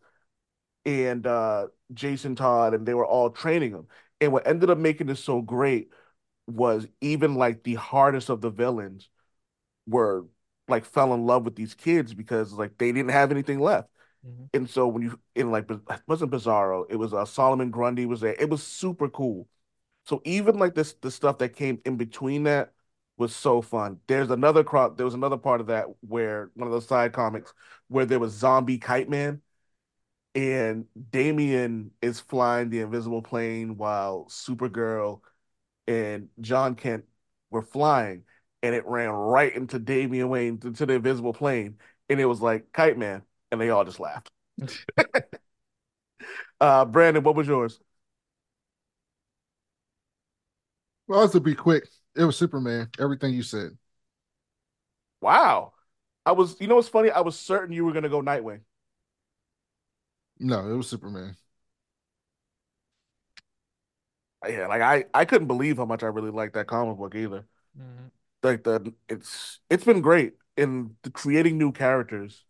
and uh Jason Todd, and they were all training him. And what ended up making this so great was even like the hardest of the villains were like fell in love with these kids because like they didn't have anything left. Mhm. And so when you in like wasn't Bizarro, it was uh Solomon Grundy was there. It was super cool. So even like this the stuff that came in between that was so fun. There's another crop. There was another part of that where one of those side comics where there was Zombie Kite Man, and Damian is flying the invisible plane while Supergirl and John Kent were flying, and it ran right into Damian Wayne into the invisible plane, and it was like Kite Man, and they all just laughed. uh, Brandon, what was yours? Well, to be quick, it was Superman. Everything you said. Wow, I was. You know what's funny? I was certain you were gonna go Nightwing. No, it was Superman. Yeah, like I, I couldn't believe how much I really liked that comic book either. Like the it's it's been great, in the creating new characters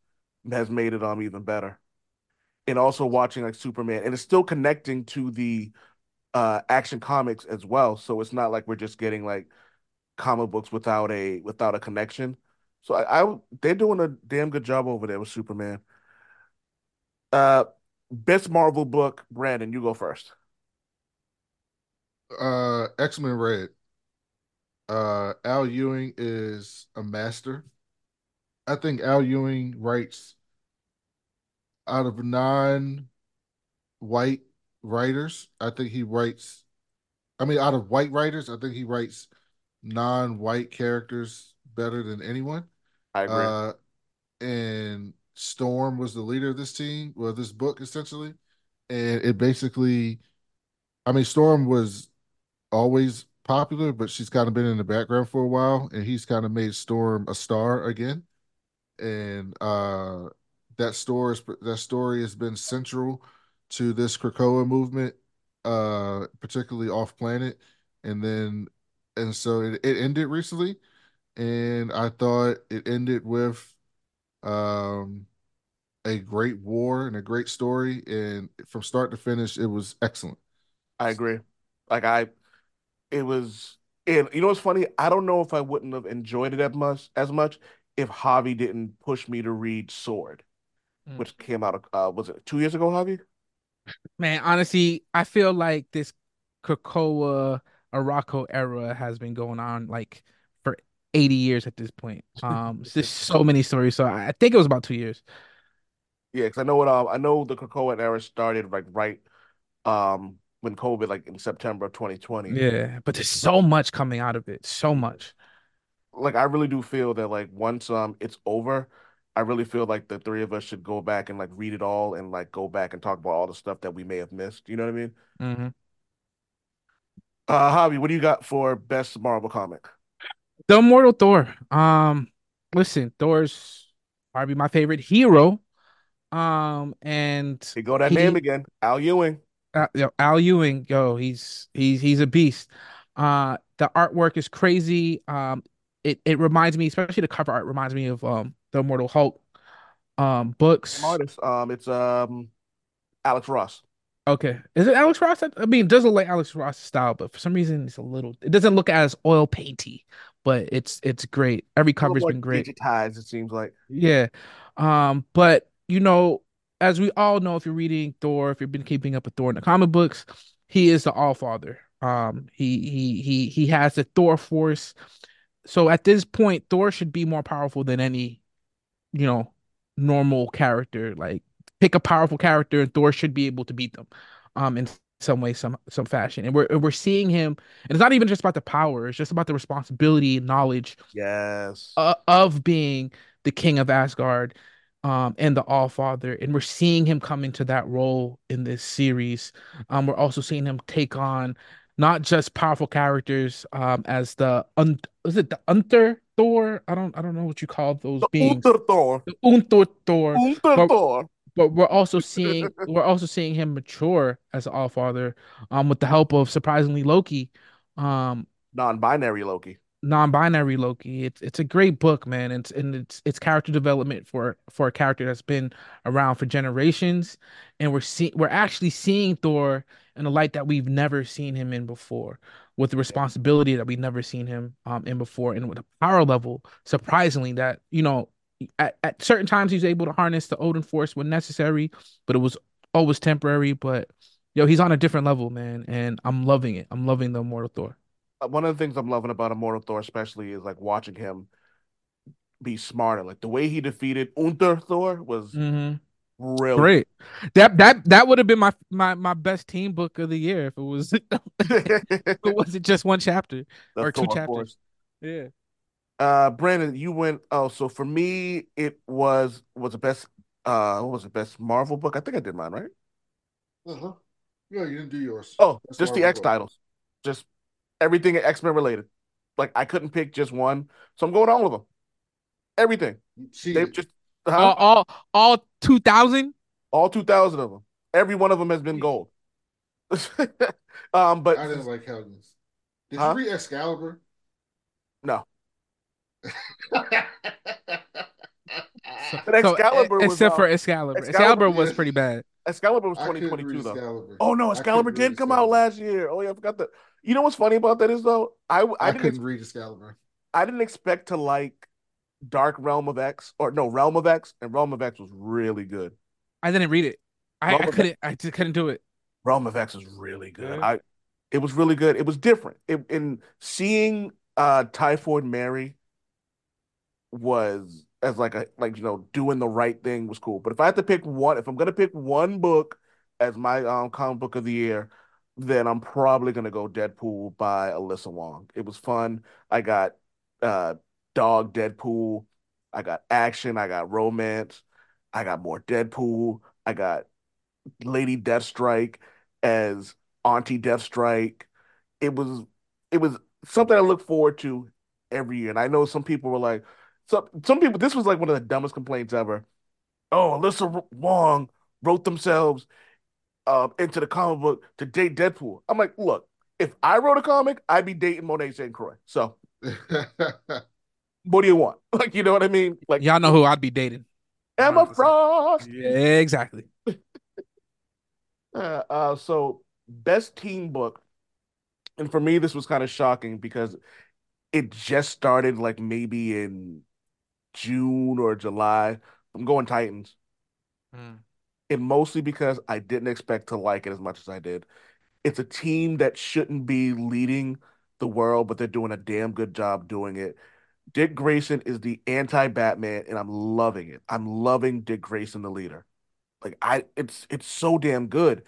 has made it um even better. And also watching like Superman, and it's still connecting to the uh Action Comics as well. So it's not like we're just getting like comic books without a without a connection. So I, I they're doing a damn good job over there with Superman. Uh, best Marvel book, Brandon, you go first. Uh, X-Men Red. Uh, Al Ewing is a master. I think Al Ewing writes out of non-white writers. I think he writes. I mean, out of white writers, I think he writes non-white characters better than anyone. I agree. Uh, and Storm was the leader of this team, well, this book essentially. And it basically, I mean, Storm was always popular, but she's kind of been in the background for a while, and he's kind of made Storm a star again. And uh, that story, that story has been central to this Krakoa movement, uh, particularly off planet. And then, and so it, it ended recently and I thought it ended with um a great war and a great story and from start to finish it was excellent. I agree. Like I, it was, and you know what's funny? I don't know if I wouldn't have enjoyed it as much as much if Javi didn't push me to read Sword, Mm. which came out. Uh, was it two years ago, Javi? Man, honestly, I feel like this Krakoa Arakko era has been going on like for 80 years at this point. Um, just so many stories. So I I think it was about two years. Yeah, because I know what. Um, I know the Krakoa era started like right, um, when COVID, like in September of 2020. Yeah, but there's so much coming out of it. So much. Like I really do feel that like once um it's over, I really feel like the three of us should go back and like read it all and like go back and talk about all the stuff that we may have missed. You know what I mean? Mm-hmm. Uh, Javi, what do you got for best Marvel comic? The Immortal Thor. Um, listen, Thor's probably my favorite hero. Um, and Here go that He- name again, Al Ewing. uh, yo, Al Ewing, yo, he's he's he's a beast. Uh, the artwork is crazy. Um, it it reminds me, especially the cover art reminds me of um the Immortal Hulk um books. Artist. Um, it's um Alex Ross. Okay. Is it Alex Ross? I mean, it does look like Alex Ross style, but for some reason it's a little it doesn't look as oil painty, but it's it's great. Every cover's been great. digitized, it seems like. Yeah. Um, but you know, as we all know, if you're reading Thor, if you've been keeping up with Thor in the comic books, he is the All Father. Um, he he he he has the Thor force. So at this point, Thor should be more powerful than any, you know, normal character. Like pick a powerful character, and Thor should be able to beat them, um, in some way, some some fashion. And we're we're seeing him, and it's not even just about the power; it's just about the responsibility and knowledge Yes. uh, of being the king of Asgard um and the All Father and we're seeing him come into that role in this series um we're also seeing him take on not just powerful characters um as the un is it the Unter Thor I don't I don't know what you call those the beings Unter Thor. the Unter Thor Unter but- Thor. but we're also seeing we're also seeing him mature as All Father um with the help of surprisingly Loki um Non-binary Loki. Non-binary Loki. It's it's a great book, man. It's and it's it's character development for for a character that's been around for generations, and we're seeing we're actually seeing Thor in a light that we've never seen him in before, with the responsibility that we've never seen him um in before, and with a power level, surprisingly that you know at, at certain times he's able to harness the Odin force when necessary, but it was always temporary. But yo, he's on a different level, man, and I'm loving it. I'm loving the Immortal Thor. Uh, One of the things I'm loving about Immortal Thor, especially, is like watching him be smarter. Like the way he defeated Unter Thor was Mm-hmm. brilliant. Great. That that that would have been my my my best team book of the year if it was if it wasn't just one chapter. The Or two chapters. Yeah. Uh, Brandon, you went. Oh, so for me, it was was the best. Uh, what was the best Marvel book? I think I did mine right. Uh-huh. Yeah, you didn't do yours. Oh, That's just the X book. titles, just everything X Men related. Like I couldn't pick just one, so I'm going all of them. Everything. They cheated. just All huh? all, all two thousand. all two thousand of them. Every one of them has been gold. um, but I didn't like Helgens. Did Huh? you read Excalibur? no, But Excalibur was, except uh, for Excalibur. Excalibur- Excalibur was yeah. pretty bad. Excalibur was 2022 though. Excalibur. Oh no, I Excalibur did come out last year. Oh yeah, I forgot that. You know what's funny about that is though, I I, I, couldn't ex- read Excalibur. I didn't expect to like Dark Realm of X or no Realm of X, and Realm of X was really good. I didn't read it. I, I couldn't. I just couldn't do it. Realm of X was really good. Yeah. I it was really good. It was different. It, in seeing uh Typhoid Mary was as like a like you know doing the right thing was cool. But if I had to pick one, if I'm gonna pick one book as my um comic book of the year, then I'm probably gonna go Deadpool by Alyssa Wong. It was fun. I got uh dog Deadpool. I got action. I got romance. I got more Deadpool. I got Lady Deathstrike as Auntie Deathstrike. It was it was something I look forward to every year. And I know some people were like, some some people. This was like one of the dumbest complaints ever. Oh, Alyssa Wong wrote themselves uh, into the comic book to date Deadpool. I'm like, look, if I wrote a comic, I'd be dating Monet St. Croix. So what do you want? Like, you know what I mean? Like Y'all know who I'd be dating. Emma 100%. Frost. Yeah, exactly. Uh, uh, so best teen book, and for me, this was kind of shocking because it just started like maybe in June or July. I'm going Titans, Mm. And mostly because I didn't expect to like it as much as I did. It's a team that shouldn't be leading the world, but they're doing a damn good job doing it. Dick Grayson is the anti-Batman, and I'm loving it. I'm loving Dick Grayson, the leader. Like I, it's it's so damn good.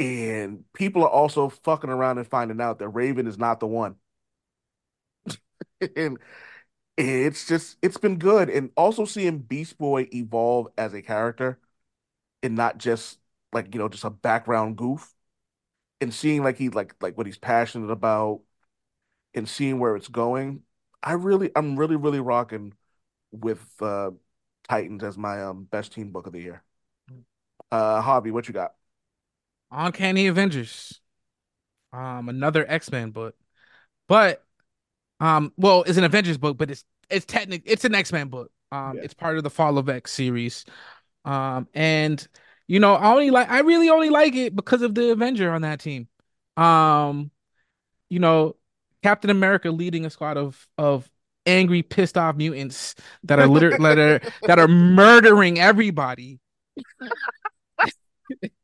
And people are also fucking around and finding out that Raven is not the one. And it's just it's been good. And also seeing Beast Boy evolve as a character and not just like, you know, just a background goof. And seeing like he like like what he's passionate about and seeing where it's going. I really I'm really, really rocking with uh Titans as my um best team book of the year. Uh Javi, what you got? Uncanny Avengers. Um, another X-Men book. But um, well, it's an Avengers book, but it's it's technic it's an X-Men book. Um, Yeah. it's part of the Fall of X series. Um, and You know, I only like I really only like it because of the Avenger on that team. Um, you know, Captain America leading a squad of of angry, pissed off mutants that are literally that are that are murdering everybody.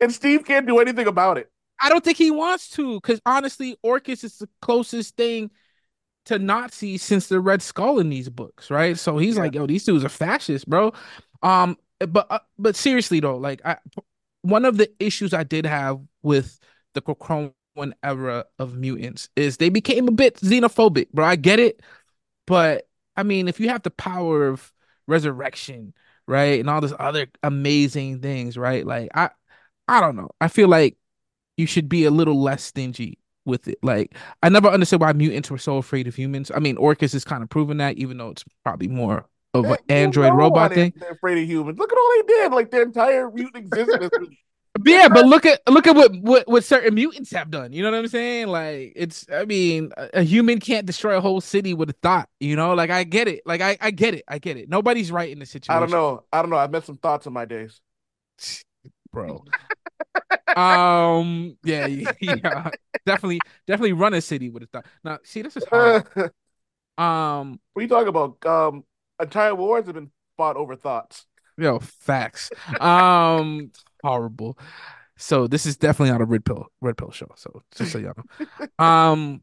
And Steve can't do anything about it. I don't think he wants to, because honestly, Orchis is the closest thing to Nazis since the Red Skull in these books, right? So he's Yeah. like, yo, these dudes are fascists, bro. Um, but uh, but seriously though, like I one of the issues I did have with the Krakoan era of mutants is they became a bit xenophobic, bro. I get it, but I mean, if you have the power of resurrection, right, and all this other amazing things, right? Like I, I don't know. I feel like you should be a little less stingy with it. Like I never understood why mutants were so afraid of humans. I mean, Orchis is kind of proving that, even though it's probably more of an android know robot thing. They're afraid of humans. Look at all they did. Like their entire mutant existence. yeah, but look at look at what, what what certain mutants have done. You know what I'm saying? Like it's I mean, a, a human can't destroy a whole city with a thought, you know? Like I get it. Like I I get it. I get it. Nobody's right in the situation. I don't know. I don't know. I've met some thoughts in my days. bro. um yeah, yeah. Definitely definitely run a city with a thought. Now, see this is hard. what Um are you talking about? Um, entire wars have been fought over thoughts. Yo, facts. Um, horrible. So this is definitely not a red pill red pill show. So just so y'all know. Um,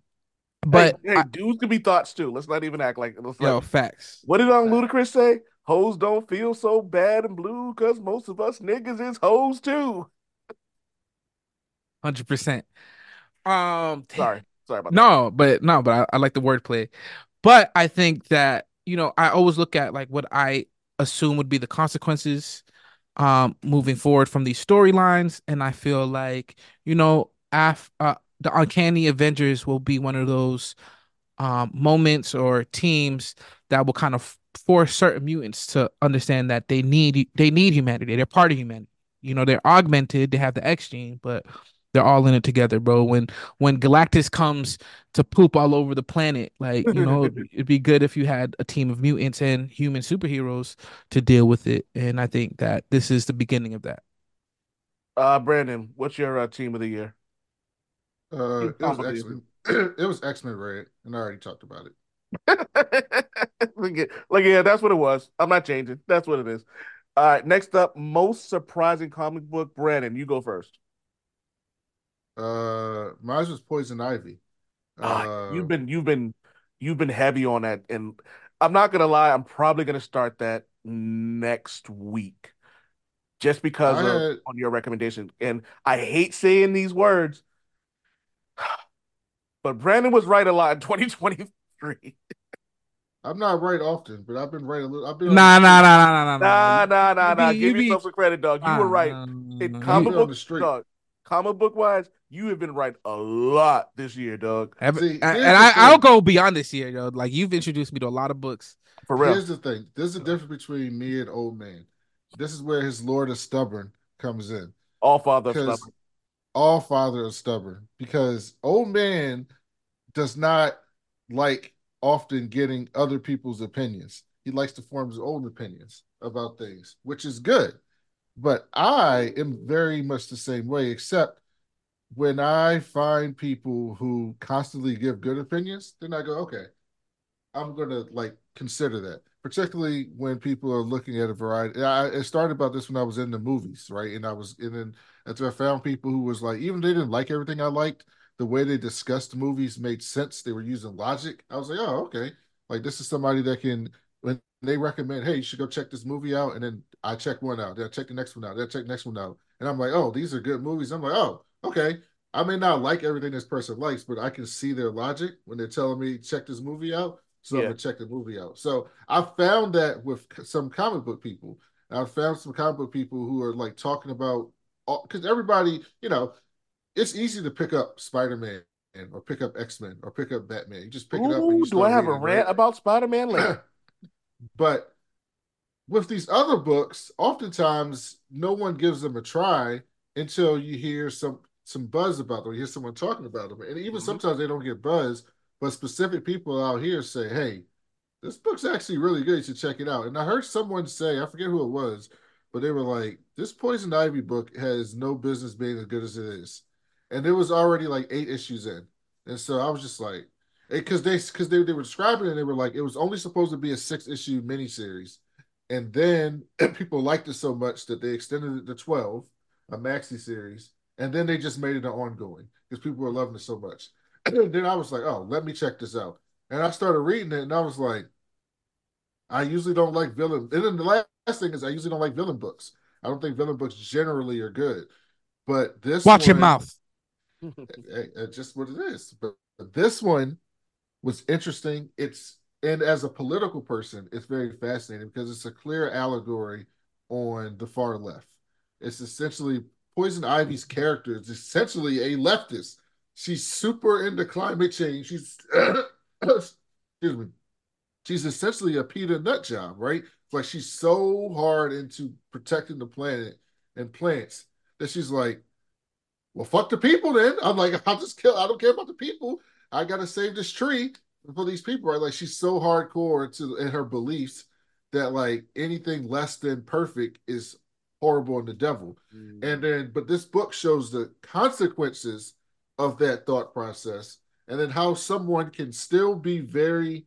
but hey, hey I- dudes can be thoughts too. Let's not even act like. Let's yo, not- facts. what did um Ludacris say? Hoes don't feel so bad and blue because most of us niggas is hoes too. Hundred percent. Um. Sorry, sorry about No, but no, but I, I like the wordplay. But I think that you know I always look at like what I assume would be the consequences um moving forward from these storylines, and I feel like you know af uh, the Uncanny Avengers will be one of those um moments or teams that will kind of force certain mutants to understand that they need they need humanity. They're part of humanity. You know, they're augmented. They have the X gene, but they're all in it together, bro. When when Galactus comes to poop all over the planet, like you know, it'd, it'd be good if you had a team of mutants and human superheroes to deal with it. And I think that this is the beginning of that. that. Uh, Brandon, what's your uh, team of the year? Uh, it was probably- X Men. it was X Men Red, and I already talked about it. Look at, like yeah, that's what it was. I'm not changing. That's what it is. All right, next up, most surprising comic book. Brandon, you go first. Uh, mine was Poison Ivy. Ah, Uh, you've been you've been you've been heavy on that, and I'm not gonna lie, I'm probably gonna start that next week, just because I of had- on your recommendation. And I hate saying these words, but Brandon was right a lot in 2023. I'm not right often, but I've been right a little. I've been on Nah, the nah, street. nah, nah, nah, Nah, nah, nah, nah. Give you be- yourself some credit, dog. You were right. Nah, In nah, nah. comic You've been on book, street. dog, comic book wise, you have been right a lot this year, Doug. See, and and I, I'll go beyond this year, yo. Like you've introduced me to a lot of books. For real. Here's the thing. There's a difference between me and old man. This is where his Lord of Stubborn comes in. All father Because stuff. all father is stubborn. Because old man does not like often getting other people's opinions. He likes to form his own opinions about things, which is good. But I am very much the same way, except when I find people who constantly give good opinions, then I go, okay, I'm gonna like consider that. Particularly when people are looking at a variety. I it started about this when I was in the movies, right? And I was and then after I found people who was like, even they didn't like everything I liked, the way they discussed movies made sense. They were using logic. I was like, oh, okay. Like this is somebody that can when they recommend, hey, you should go check this movie out, and then I check one out, then I check the next one out, then I check the next one out, and I'm like, oh, these are good movies. I'm like, oh, okay. I may not like everything this person likes, but I can see their logic when they're telling me check this movie out. So I'm gonna check the movie out. So I found that with some comic book people. I found some comic book people who are like talking about because everybody, you know, it's easy to pick up Spider Man or pick up X Men or pick up Batman. You just pick it up. And you do I have a rant right? about Spider-Man later? but with these other books, oftentimes no one gives them a try until you hear some some buzz about them. You hear someone talking about them, and even Mhm. sometimes they don't get buzz, but specific people out here say, "Hey, this book's actually really good. You should check it out." And I heard someone say, I forget who it was, but they were like, this Poison Ivy book has no business being as good as it is, and it was already like eight issues in, and so I was just like, because they because they they were describing it, and they were like, it was only supposed to be a six issue miniseries, and then people liked it so much that they extended it to twelve, a maxi series, and then they just made it an ongoing because people were loving it so much. And then I was like, oh, let me check this out. And I started reading it, and I was like, I usually don't like villain. And then the last thing is, I usually don't like villain books. I don't think villain books generally are good. But this Watch your one- mouth. eh, eh, just what it is. But, but this one was interesting. It's and as a political person, it's very fascinating because it's a clear allegory on the far left. It's essentially Poison Ivy's character is essentially a leftist. She's super into climate change. She's excuse me. She's essentially a PETA nut job, right? Like she's so hard into protecting the planet and plants that she's like, well, fuck the people then. I'm like, I'll just kill. I don't care about the people. I gotta save this tree for these people. Right? Like she's so hardcore to in her beliefs that like anything less than perfect is horrible and the devil. And then, but this book shows the consequences of that thought process, and then how someone can still be very,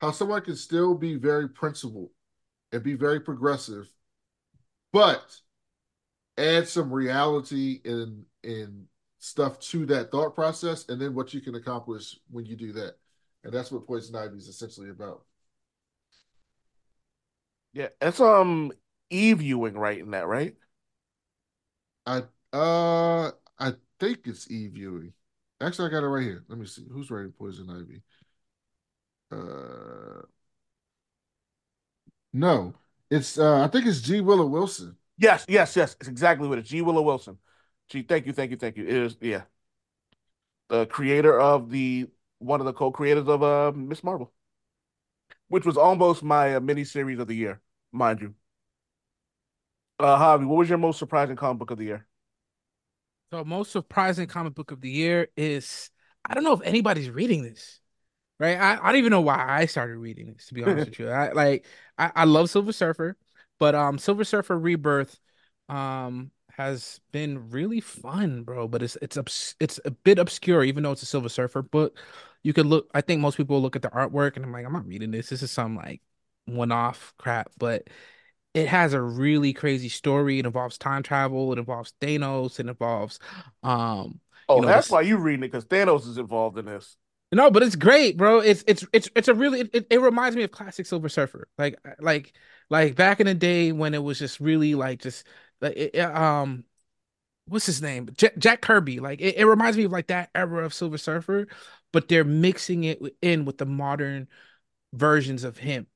how someone can still be very principled and be very progressive, but add some reality and and stuff to that thought process, and then what you can accomplish when you do that. And that's what Poison Ivy is essentially about. Yeah, that's um Eve Ewing writing that, right? I uh I think it's Eve Ewing. Actually, I got it right here. Let me see. Who's writing Poison Ivy? Uh no. It's uh I think it's G. Willow Wilson. Yes, yes, yes. It's exactly what it is. G. Willow Wilson. G, thank you, thank you, thank you. It is, yeah. The creator of the one of the co-creators of uh Miss Marvel, which was almost my uh, mini series of the year, mind you. Uh, Javi, what was your most surprising comic book of the year? So most surprising comic book of the year is I don't know if anybody's reading this. Right? I, I don't even know why I started reading this, to be honest with you. I like I, I love Silver Surfer, but um Silver Surfer Rebirth um has been really fun, bro. But it's it's obs- it's a bit obscure, even though it's a Silver Surfer book. You could look I think most people look at the artwork and I'm like, I'm not reading this. This is some like one-off crap, but it has a really crazy story. It involves time travel, it involves Thanos, it involves um Oh, You know, that's this- why you're reading it because Thanos is involved in this. no, but it's great, bro. It's it's it's it's a really it, it, reminds me of classic Silver Surfer. Like like like back in the day when it was just really like just like it, um what's his name? Jack, Jack Kirby. Like it, it reminds me of like that era of Silver Surfer, but they're mixing it in with the modern versions of him.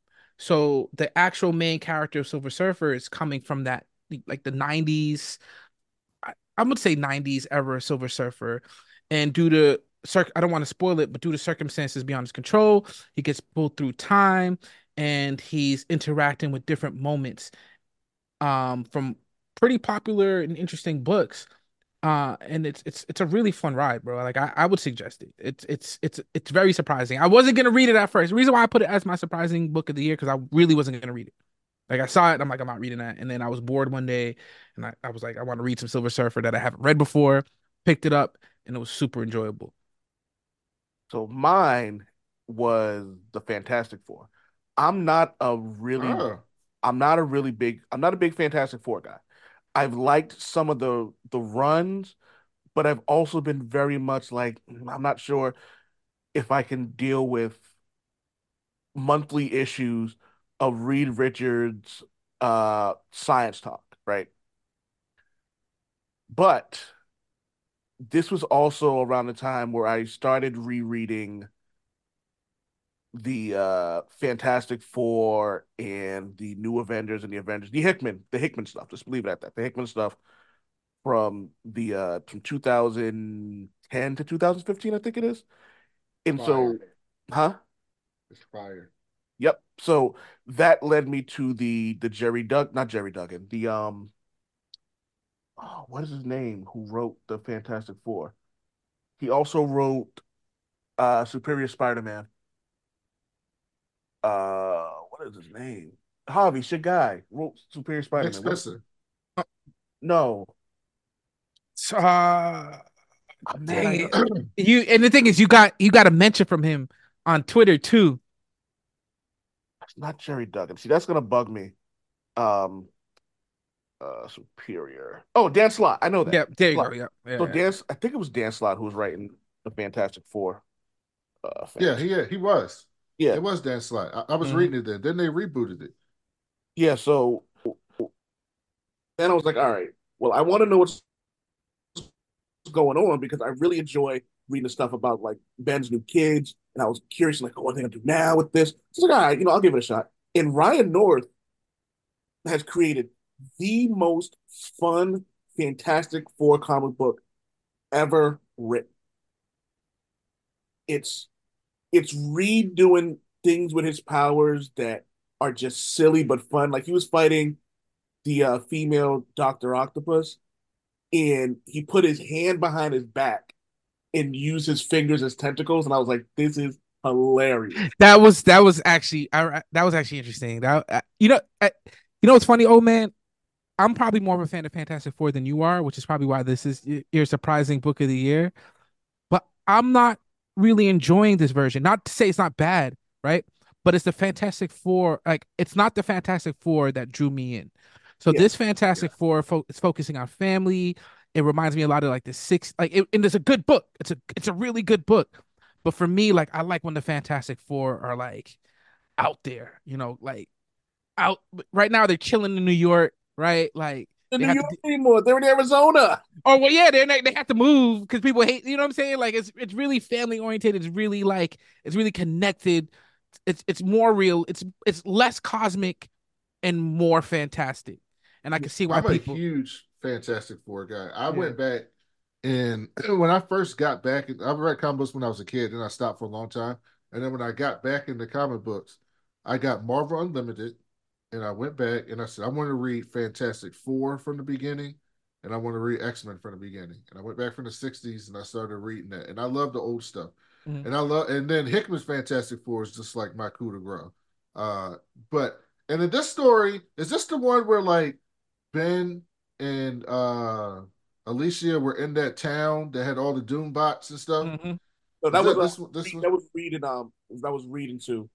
So the actual main character of Silver Surfer is coming from that like the 90s I, I'm gonna say 90s era of Silver Surfer, and due to circ, I don't want to spoil it, but due to circumstances beyond his control, he gets pulled through time, and he's interacting with different moments, um, from pretty popular and interesting books. Uh, and it's it's it's a really fun ride, bro. Like I, I would suggest it. It's it's it's it's very surprising. I wasn't gonna read it at first. The reason why I put it as my surprising book of the year because I really wasn't gonna read it. Like I saw it, I'm like, I'm not reading that. And then I was bored one day and I, I was like, I want to read some Silver Surfer that I haven't read before. Picked it up and it was super enjoyable. So mine was the Fantastic Four. I'm not a really Ah, I'm not a really big I'm not a big Fantastic Four guy. I've liked some of the the runs, but I've also been very much like "Mm, I'm not sure if I can deal with monthly issues of Reed Richards uh science talk, right? But this was also around the time where I started rereading the uh Fantastic Four and the New Avengers and the Avengers, the Hickman, the Hickman stuff. Just leave it at that. The Hickman stuff from the uh from 2010 to 2015, I think it is. And so, huh? It's fire. Yep. So that led me to the the Gerry Doug, not Gerry Duggan, the um oh, what is his name? Who wrote the Fantastic Four? He also wrote uh Superior Spider-Man. Uh, what is his name? Harvey, your guy, wrote Superior Spider-Man. What- Spencer. No, Uh, Dang dang it. it. you and the thing is, you got you got a mention from him on Twitter too. it's not Gerry Duggan. See, that's gonna bug me. Um, uh, Superior. Oh, Dan Slott. I know that. Yeah, there you Slott. go. Yeah, yeah, So yeah. Dan, I think it was Dan Slott who was writing the Fantastic Four. Uh, Yeah, he yeah, he was. Yeah, It was Dan Slott. I, I was Mhm. reading it then. Then they rebooted it. yeah. So then I was like, all right, well, I want to know what's going on because I really enjoy reading the stuff about like Ben's new kids, and I was curious, like, oh, what are they gonna do now with this? So I was like, all right, you know, I'll give it a shot. And Ryan North has created the most fun Fantastic Four comic book ever written. It's it's redoing things with his powers that are just silly but fun. Like he was fighting the uh, female Doctor Octopus, and he put his hand behind his back and used his fingers as tentacles, and I was like, "This is hilarious." That was that was actually I, that was actually interesting. That uh, you know I, you know what's funny, old man. I'm probably more of a fan of Fantastic Four than you are, which is probably why this is your surprising book of the year. But I'm not really enjoying this version. Not to say it's not bad, right? But it's the Fantastic Four. Like it's not the Fantastic Four that drew me in. So Yeah. this Fantastic Four fo- is focusing on family. It reminds me a lot of like the six. Like it, and it's a good book. It's a it's a really good book. But for me, like I like when the Fantastic Four are like out there, you know, like out right now they're chilling in New York, right? Like In They New have to York anymore. They're in Arizona. oh well yeah, they're not, they have to move because people hate you know what I'm saying? Like it's it's really family oriented, it's really like it's really connected. It's it's more real, it's it's less cosmic and more fantastic. And I can see why I'm people a huge Fantastic Four guy. I Yeah. went back and when I first got back, I read comic books when I was a kid, then I stopped for a long time. And then when I got back into comic books, I got Marvel Unlimited, and I went back and I said I want to read Fantastic Four from the beginning, and I want to read X Men from the beginning. And I went back from the '60s and I started reading that, and I love the old stuff. Mhm. And I love, and then Hickman's Fantastic Four is just like my coup de grace. Uh, but and in this story, is this the one where like Ben and uh Alicia were in that town that had all the Doom bots and stuff? Mhm. So that Is was that- uh, this, this one? that was reading um that was reading too.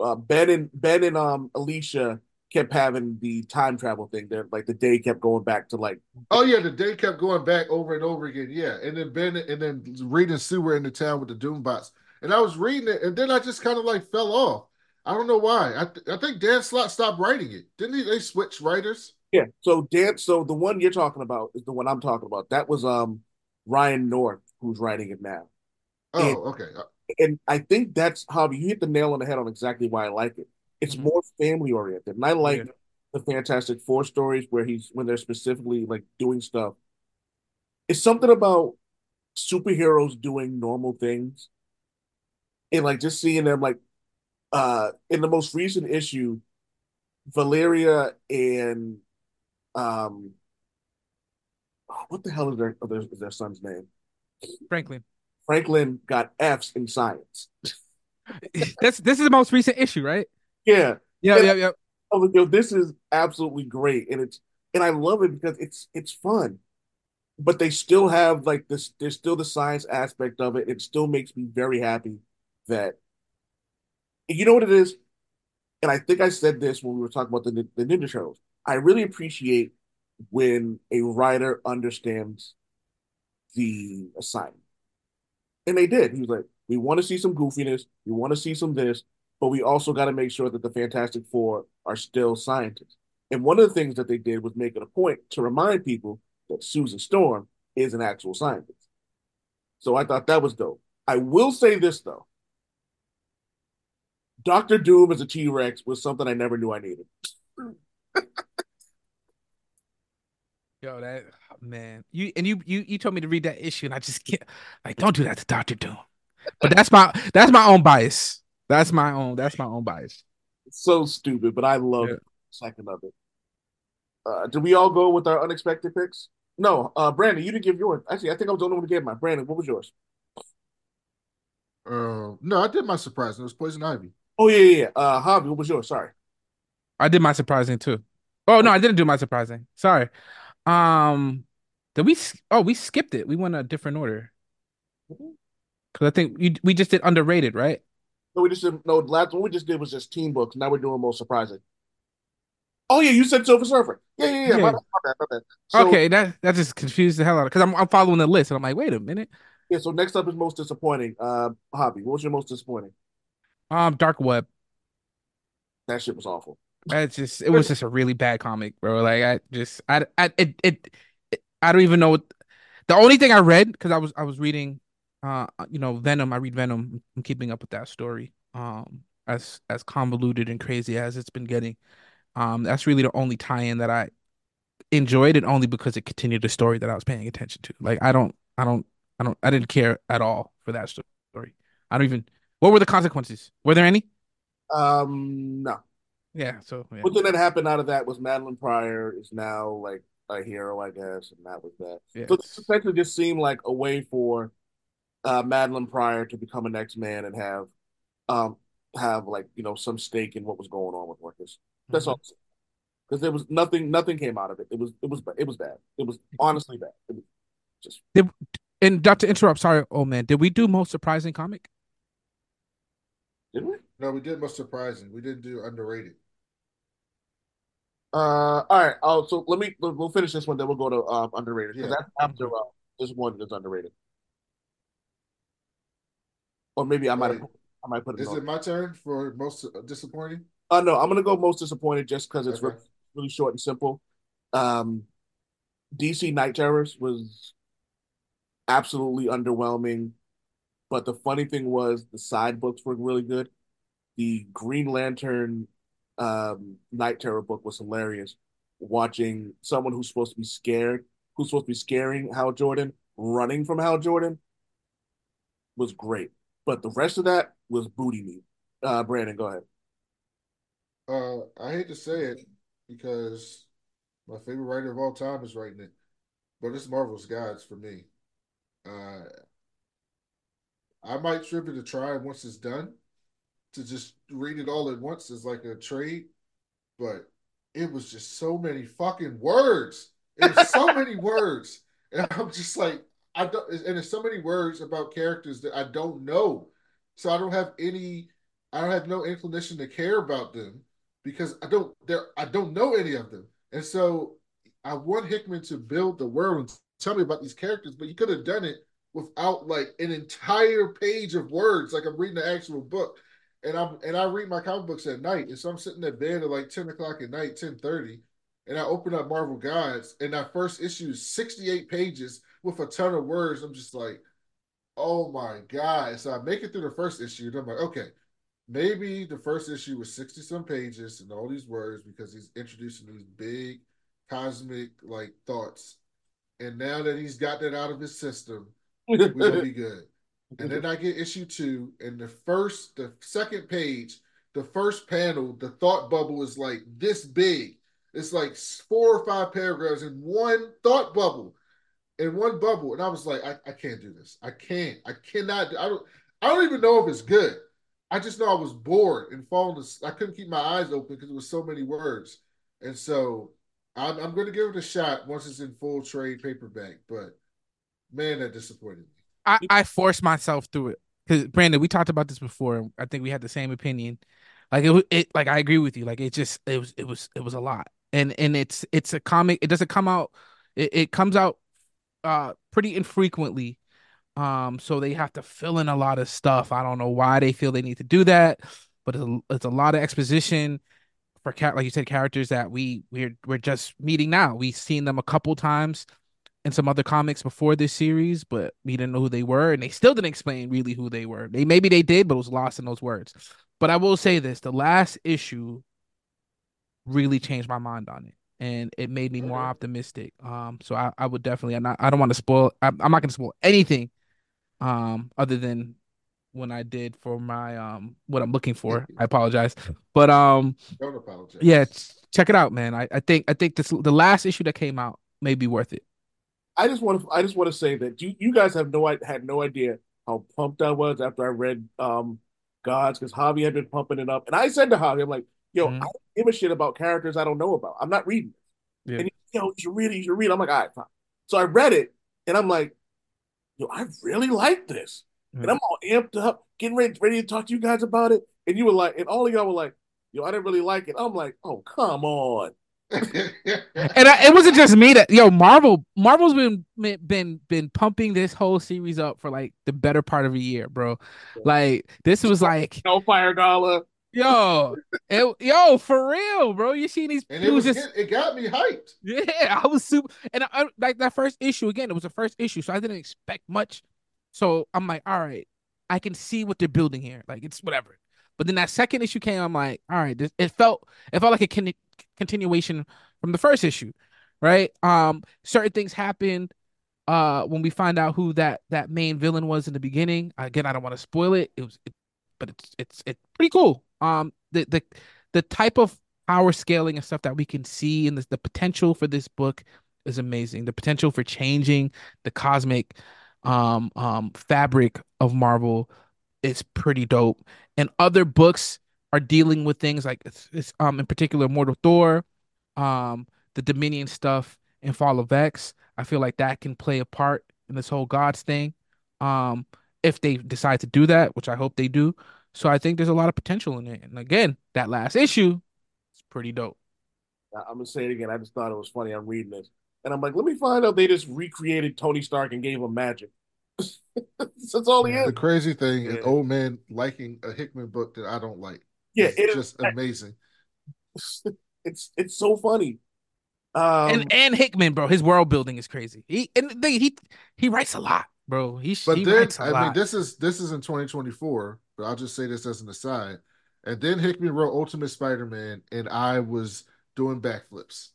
Uh, Ben and Ben and um Alicia kept having the time travel thing. There, like the day kept going back to like Oh yeah, the day kept going back over and over again. Yeah, and then Ben and then Reed and Sue were in the town with the Doom bots, and I was reading it, and then I just kind of like fell off. I don't know why. I th- I think Dan Slott stopped writing it. Didn't he? They switch writers. yeah. So Dan, so the one you're talking about is the one I'm talking about. That was um Ryan North who's writing it now. Oh, Yeah. okay. and I think that's how You hit the nail on the head on exactly why I like it. It's Mhm. more family oriented, and I like Yeah. the Fantastic Four stories where he's when they're specifically like doing stuff. It's something about superheroes doing normal things, and like just seeing them like uh in the most recent issue, Valeria and um what the hell is their their, is their son's name? Franklin. Franklin got F's in science. This this is the most recent issue, right? Yeah. Yeah, Yeah. yeah, yeah. I was like, yo, this is absolutely great, and it's and I love it because it's it's fun, but they still have like this. There's still the science aspect of it. It still makes me very happy that you know what it is, and I think I said this when we were talking about the the Ninja Turtles. I really appreciate when a writer understands the assignment, and they did. He was like, we want to see some goofiness, we want to see some this, but we also got to make sure that the Fantastic Four are still scientists. And one of the things that they did was make it a point to remind people that Susan Storm is an actual scientist. So I thought that was dope. I will say this though. Doctor Doom as a T-Rex was something I never knew I needed. Yo, that man, you and you you you told me to read that issue, and I just can't. Like, don't do that to Doctor Doom. But that's my that's my own bias. That's my own that's my own bias. It's so stupid, but I love Yeah. the second of it. Uh, did we all go with our unexpected picks? No, uh, Brandon, you didn't give yours. Actually, I think I was the only one who gave mine. Brandon, what was yours? Uh, no, I did my surprise. It was Poison Ivy. Oh yeah, yeah, yeah. Uh, Javi, what was yours? Sorry. I did my surprising too. Oh no, I didn't do my surprising. Sorry. Um, did we? s- Oh, we skipped it. We went a different order because I think you, we just did underrated, right? No, we just didn't. no. Last one we just did was just team books. Now we're doing most surprising. Oh yeah, you said Silver Surfer. Yeah, yeah, yeah. Yeah. My bad, my bad, my bad. So, okay, that that just confused the hell out of because I'm I'm following the list and I'm like, wait a minute. Yeah. So next up is most disappointing. Uh, Javi. What was your most disappointing? Um, Dark Web. That shit was awful. It's just it was just a really bad comic, bro. Like I just I I it it, it I don't even know what the only thing I read because I was I was reading uh you know Venom. I read Venom. I'm keeping up with that story. Um, as as convoluted and crazy as it's been getting. Um, that's really the only tie-in that I enjoyed, it only because it continued the story that I was paying attention to. Like I don't I don't I don't I didn't care at all for that story. I don't even. What were the consequences? Were there any? Um, no. Yeah. So yeah. One thing that happened out of that was Madelyne Pryor is now like a hero, I guess, and that was that. Yeah, so this essentially just seemed like a way for uh, Madelyne Pryor to become an X-Man and have um have like you know some stake in what was going on with Marcus. That's all. Because there was nothing, nothing came out of it. It was, it was, it was bad. It was honestly bad. It was just And not to interrupt, sorry, old man, did we do most surprising comic? didn't we? No, we did most surprising. We didn't do underrated. Uh, all right. Oh, so let me we'll finish this one, then we'll go to um, underrated because Yeah. that's after uh, this one is underrated. Or maybe I might I might put it. Is on. it my turn for most disappointing? Uh, no, I'm gonna go most disappointed just because it's Okay. re- really short and simple. Um, DC Knight Terrors was absolutely underwhelming, but the funny thing was the side books were really good. The Green Lantern um, Knight Terror book was hilarious. Watching someone who's supposed to be scared, who's supposed to be scaring Hal Jordan, running from Hal Jordan, was great. But the rest of that was booty meat. Uh, Brandon, go ahead. Uh, I hate to say it because my favorite writer of all time is writing it, but it's Marvel's Gods for me. Uh, I might trip it to try once it's done to just read it all at once as like a trade, but it was just so many fucking words. It was so many words, and I'm just like, I don't, and there's so many words about characters that I don't know, so I don't have any, I don't have no inclination to care about them because I don't, there, I don't know any of them, and so I want Hickman to build the world and tell me about these characters, but you could have done it without like an entire page of words, like I'm reading the actual book and I'm and I read my comic books at night, and so I'm sitting at bed at like ten o'clock at night, ten thirty, and I open up Marvel Gods, and that first issue is sixty eight pages with a ton of words. I'm just like, oh my god! So I make it through the first issue, and I'm like, okay, maybe the first issue was sixty some pages and all these words because he's introducing these big cosmic like thoughts, and now that he's got that out of his system, gonna be good. And then I get issue two, and the first, the second page, the first panel, the thought bubble is like this big. It's like four or five paragraphs in one thought bubble, in one bubble. And I was like, I, I can't do this. I can't. I cannot. I don't. I don't even know if it's good. I just know I was bored and falling. To, I couldn't keep my eyes open because it was so many words. And so I'm, I'm going to give it a shot once it's in full trade paperback. But man, that disappointed me. I, I forced myself through it because Brandon, we talked about this before. I think we had the same opinion. Like it, it, like I agree with you. Like it just, it was, it was, it was a lot. And and it's, it's a comic. It doesn't come out. It, it comes out, uh, pretty infrequently. Um, so they have to fill in a lot of stuff. I don't know why they feel they need to do that, but it's a, it's a lot of exposition for cat, like you said, characters that we we're we're just meeting now. We've seen them a couple times in some other comics before this series, but we didn't know who they were, and they still didn't explain really who they were. They maybe they did, but it was lost in those words. But I will say this: the last issue really changed my mind on it, and it made me more optimistic. Um, so I, I would definitely. I'm not. I don't want to spoil. I'm, I'm not going to spoil anything, um, other than when I did for my um what I'm looking for. I apologize, but um Don't apologize. yeah, check it out, man. I, I think I think this the last issue that came out may be worth it. I just want to I just want to say that you you guys have no i- had no idea how pumped I was after I read um Gods because Javi had been pumping it up, and I said to Javi, I'm like, yo, Mhm. I give a shit about characters I don't know about. I'm not reading it. Yeah. And he, yo, you should read it. You should read it. I'm like, all right, fine. So I read it, and I'm like, yo, I really like this, and I'm all amped up, getting ready, ready to talk to you guys about it. And you were like, and all of y'all were like, yo, I didn't really like it. I'm like, oh, come on. And I, it wasn't just me that yo Marvel Marvel's been been been pumping this whole series up for like the better part of a year, bro. Like this was like Hellfire Gala. Yo, it, yo for real, bro. You seen these? and it was was just it got me hyped. yeah. I was super, and I, like that first issue again. It was the first issue, so I didn't expect much. So I'm like, all right, I can see what they're building here. Like it's whatever. But then that second issue came. I'm like, all right, this, it felt it felt like a con- continuation from the first issue, right? Um, certain things happened. Uh, when we find out who that that main villain was in the beginning. Again, I don't want to spoil it. It was, it, but it's it's it's pretty cool. Um, the the the type of power scaling and stuff that we can see and the, the potential for this book is amazing. The potential for changing the cosmic um um fabric of Marvel is pretty dope. And other books are dealing with things like it's, it's um in particular Mortal Thor, um the Dominion stuff and Fall of X. I feel like that can play a part in this whole gods thing. Um if they decide to do that, which I hope they do. So I think there's a lot of potential in it. And again, that last issue is pretty dope. I'm gonna say it again. I just thought it was funny. I'm reading this, and I'm like, let me find out they just recreated Tony Stark and gave him magic. That's all he is. The crazy thing is Yeah. old man liking a Hickman book that I don't like. Yeah, it's it is. just amazing. It's it's so funny. Um, and and Hickman, bro, his world building is crazy. He and they, he he writes a lot, bro. He But he then writes a I mean this is this is in 2024, but I'll just say this as an aside. And then Hickman wrote Ultimate Spider-Man, and I was doing backflips.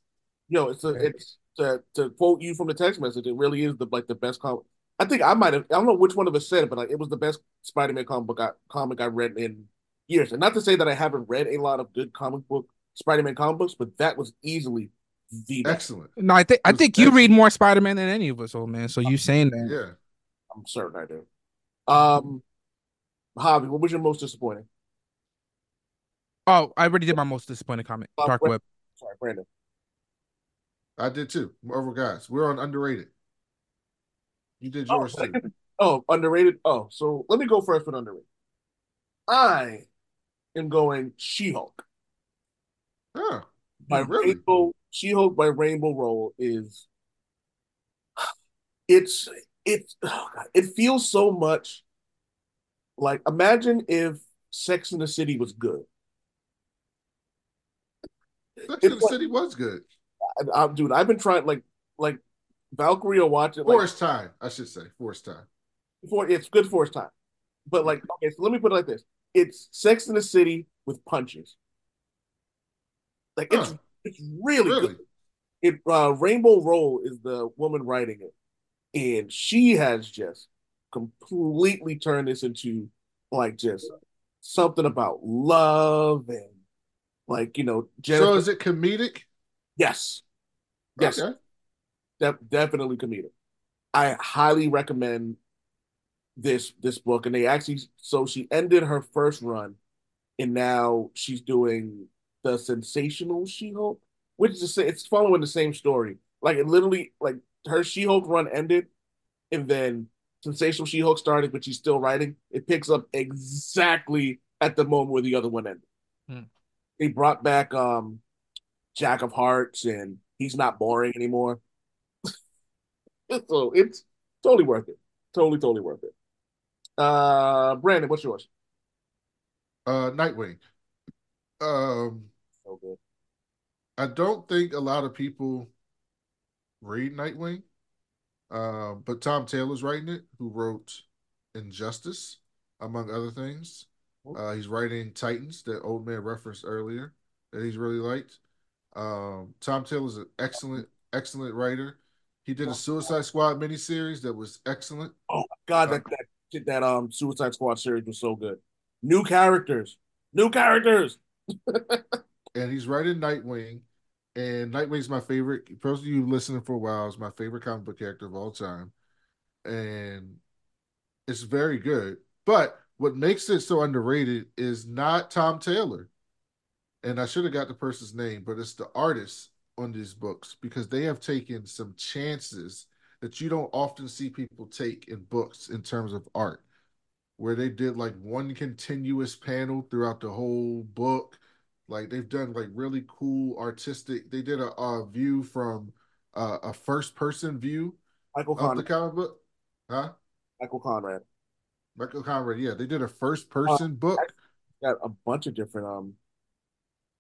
yo, it's a, it's to, to quote you from the text message. It really is the like the best comic. I think I might have. I don't know which one of us said it, but like it was the best Spider-Man comic book I, comic I read in years. And not to say that I haven't read a lot of good comic book Spider-Man comic books, but that was easily the best. Excellent. no, I think I it was think you read more Spider Man than any of us, old man. So you saying that? Yeah. I'm certain I do. Um, Javi, what was your most disappointing? Oh, I already did my most disappointing comment. Uh, Dark wait. Web. Sorry, Brandon. I did too. Marvel guys. We're on underrated. You did Oh, yours too. oh, underrated. Oh, so let me go first with underrated. I am going She-Hulk. Huh. My really? Rainbow She-Hulk by Rainbow Rowell is it's it's oh God, it feels so much like imagine if Sex in the City was good. Sex in the like- City was good. I, I, dude, I've been trying like like Valkyrie will watch it like Forced time, I should say. Forced time. for it's good for its time. But like, okay, so let me put it like this: it's Sex in the City with punches. Like it's Huh. it's really, Really? good. It uh, Rainbow Rowell is the woman writing it, and she has just completely turned this into like just something about love and like you know Jennifer. So is it comedic? yes, yes, Okay. de- definitely comedic. I highly recommend this this book, and they actually so she ended her first run, and now she's doing the sensational She-Hulk, which is the it's following the same story. Like it literally like her She-Hulk run ended, and then sensational She-Hulk started, but she's still writing. It picks up exactly at the moment where the other one ended. Hmm. They brought back um Jack of Hearts, and he's not boring anymore. so it's totally worth it. Totally, totally worth it. Uh, Brandon, what's yours? Uh Nightwing. Um So good. I don't think a lot of people read Nightwing. Um, but Tom Taylor's writing it, who wrote Injustice, among other things. Uh, he's writing Titans, that old man referenced earlier, that he's really liked. Um, Tom Taylor's an excellent, excellent writer. He did a Suicide Squad miniseries that was excellent. Oh God, that that that um Suicide Squad series was so good. New characters, new characters. and he's writing Nightwing. And Nightwing's my favorite. For those of you listening for a while, is my favorite comic book character of all time. And it's very good. But what makes it so underrated is not Tom Taylor. and I should have got the person's name, but it's the artists on these books because they have taken some chances that you don't often see people take in books in terms of art, where they did like one continuous panel throughout the whole book. Like they've done like really cool artistic. They did a, a view from uh, a first person view Michael of the Conrad. comic book, huh? Michael Conrad Michael Conrad, yeah, they did a first person book. got a bunch of different um,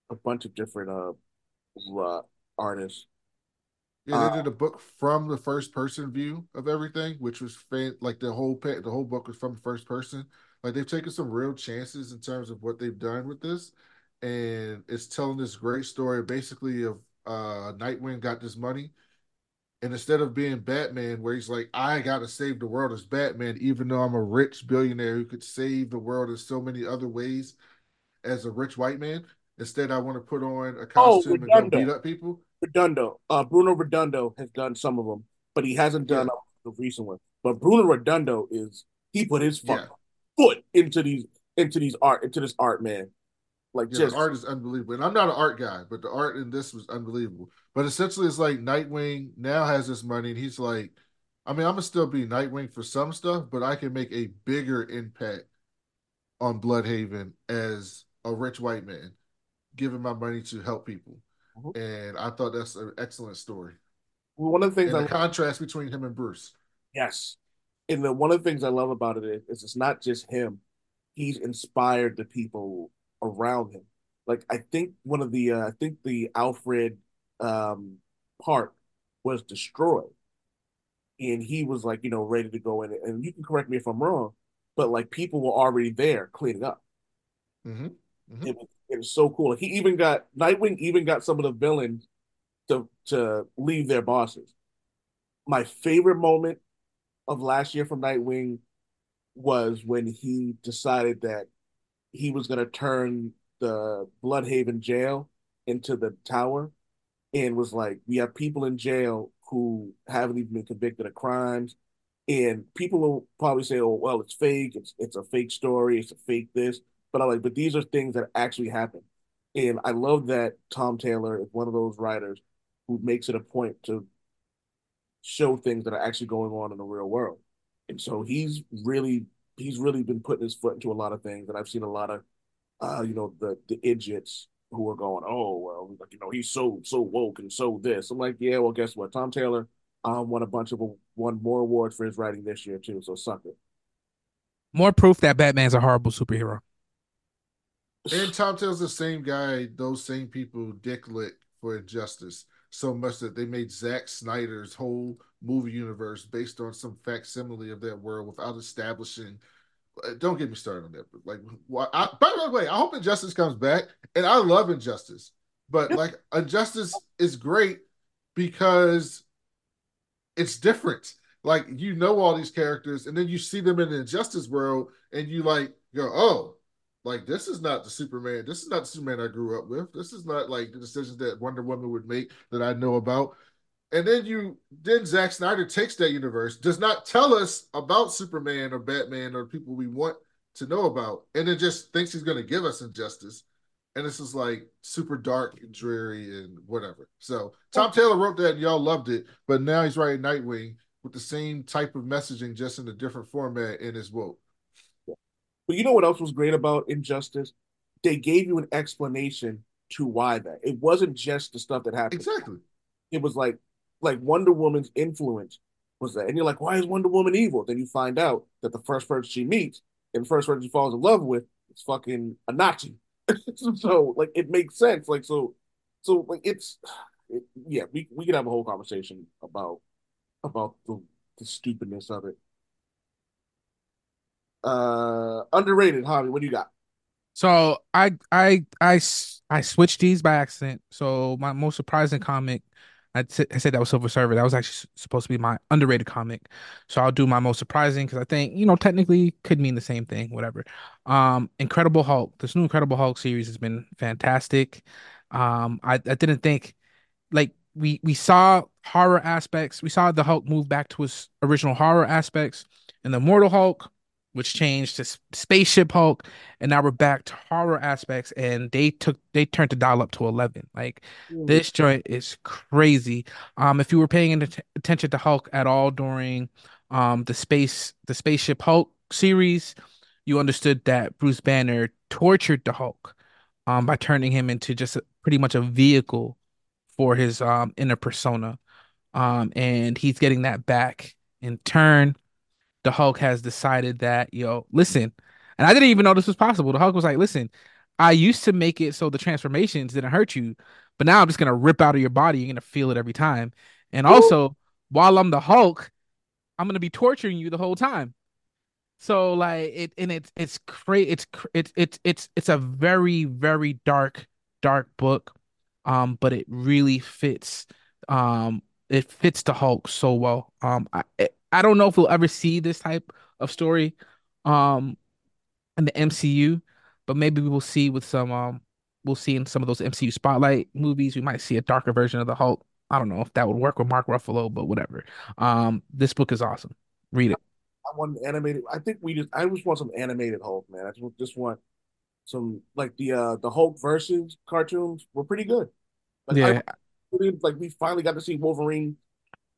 a bunch of different uh, uh artists. Yeah, they Uh, did a book from the first person view of everything, which was fan like the whole pa- the whole book was from first person. Like they've taken some real chances in terms of what they've done with this, and it's telling this great story basically of uh Nightwing got this money, and instead of being Batman, where he's like, I gotta save the world as Batman, even though I'm a rich billionaire who could save the world in so many other ways as a rich white man. Instead, I want to put on a Oh, costume and go beat up people. Redondo, uh, Bruno Redondo has done some of them, but he hasn't done the recent one. But Bruno Redondo is he put his Yeah. foot into these into these art into this art man, like Yeah, just art is unbelievable. And I'm not an art guy, but the art in this was unbelievable. But essentially, it's like Nightwing now has this money, and he's like, I mean, I'm gonna still be Nightwing for some stuff, but I can make a bigger impact on Blüdhaven as a rich white man, giving my money to help people. Mhm. And I thought that's an excellent story. one of the things And I the contrast between him and Bruce. Yes. And the one of the things I love about it is, is it's not just him. He's inspired the people around him. Like I think one of the uh, I think the Alfred um part was destroyed. And he was like, you know, ready to go in. And you can correct me if I'm wrong, but like people were already there cleaning up. hmm It was, it was so cool. He even got Nightwing even got some of the villains to to leave their bosses. My favorite moment of last year from Nightwing was when he decided that he was going to turn the Blüdhaven jail into the tower and was like, we have people in jail who haven't even been convicted of crimes. And people will probably say, oh, well, it's fake. It's, it's a fake story. It's a fake this. But I'm like, but these are things that actually happen. And I love that Tom Taylor is one of those writers who makes it a point to show things that are actually going on in the real world. And so he's really he's really been putting his foot into a lot of things. And I've seen a lot of uh, you know, the the idiots who are going, Oh, well, like, you know, he's so so woke and so this. I'm like, yeah, well, guess what? Tom Taylor um won a bunch of won more awards for his writing this year too, so suck it. More proof that Batman's a horrible superhero. And Tom Taylor's the same guy, those same people dick lick for Injustice so much that they made Zack Snyder's whole movie universe based on some facsimile of that world without establishing. uh, Don't get me started on that. But like, why, I, by the way, I hope Injustice comes back, and I love Injustice, but like, Injustice is great because it's different. Like, you know all these characters, and then you see them in the Injustice world, and you like go, oh, like this is not the Superman. This is not the Superman I grew up with. This is not like the decisions that Wonder Woman would make that I know about. And then you then Zack Snyder takes that universe, does not tell us about Superman or Batman or people we want to know about, and then just thinks he's gonna give us injustice. And this is like super dark and dreary and whatever. So Tom Taylor wrote that and y'all loved it, but now he's writing Nightwing with the same type of messaging, just in a different format in his woke. But you know what else was great about Injustice? They gave you an explanation to why that. It wasn't just the stuff that happened. Exactly. It was like like Wonder Woman's influence was that. And you're like, why is Wonder Woman evil? Then you find out that the first person she meets and the first person she falls in love with is fucking a Nazi. so like it makes sense. Like so so like it's it, yeah, we we could have a whole conversation about about the, the stupidness of it. Uh underrated, Javi, what do you got? So I I I I switched these by accident. So my most surprising comic, I t- I said that was Silver Surfer. That was actually supposed to be my underrated comic. So I'll do my most surprising because I think you know technically could mean the same thing. Whatever. Um, Incredible Hulk. This new Incredible Hulk series has been fantastic. Um, I I didn't think like we we saw horror aspects. We saw the Hulk move back to his original horror aspects, and the Immortal Hulk which changed to Spaceship Hulk, and now we're back to horror aspects, and they took they turned the dial up to eleven. Like this joint is crazy. Um, if you were paying att- attention to Hulk at all during um the space the Spaceship Hulk series, you understood that Bruce Banner tortured the Hulk um by turning him into just a, pretty much a vehicle for his um inner persona. Um, and he's getting that back in turn. The Hulk has decided that, yo, listen, and I didn't even know this was possible. The Hulk was like, listen, I used to make it so the transformations didn't hurt you, but now I'm just gonna rip out of your body. You're gonna feel it every time. And also, while I'm the Hulk, I'm gonna be torturing you the whole time. So like it and it's it's crazy. It's it's it's it's it's a very very dark dark book, um, but it really fits. Um, it fits the Hulk so well. Um, I I I don't know if we'll ever see this type of story, um, in the MCU, but maybe we will see with some um, we'll see in some of those MCU spotlight movies. We might see a darker version of the Hulk. I don't know if that would work with Mark Ruffalo, but whatever. Um, this book is awesome. Read it. I want an animated. I think we just. I just want some animated Hulk, man. I just, just want some like the uh the Hulk versus cartoons were pretty good. Like Yeah, I like we finally got to see Wolverine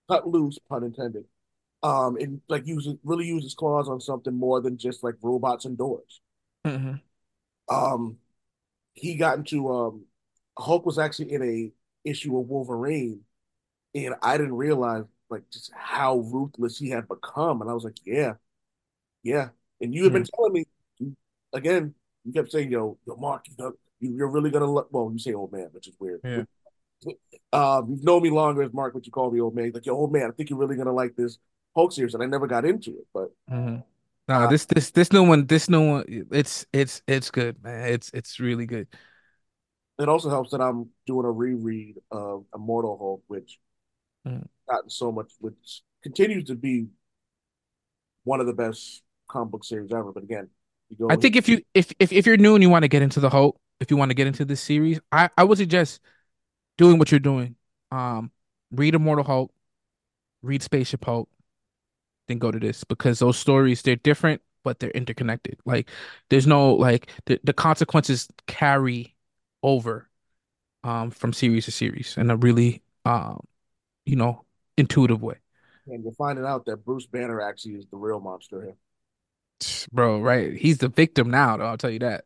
cut loose, pun intended. Um, and like use it, really uses claws on something more than just like robots and doors. Mhm. Um, he got into um, Hulk was actually in a issue of Wolverine, and I didn't realize like just how ruthless he had become, and I was like, yeah, yeah. And you had been telling me again. You kept saying, "Yo, yo, Mark, you you're really gonna look." Well, you say "old man," which is weird. Yeah. Um, you've known me longer as Mark, but you call me old man. Like, yo, old man, I think you're really gonna like this Hulk series, and I never got into it. But Mhm. No, this this this new one, this new one, it's it's it's good, man. It's it's really good. it also helps that I'm doing a reread of Immortal Hulk, which Mm. gotten so much, which continues to be one of the best comic book series ever. But again, you go. I think if you if if if you're new and you want to get into the Hulk, if you want to get into this series, I I would suggest doing what you're doing. Um, read Immortal Hulk, read Spaceship Hulk, then go to this because those stories they're different but they're interconnected. Like there's no like the the consequences carry over um from series to series in a really um you know intuitive way. and you're finding out that Bruce Banner actually is the real monster here. Bro, right? He's the victim now, though, I'll tell you that.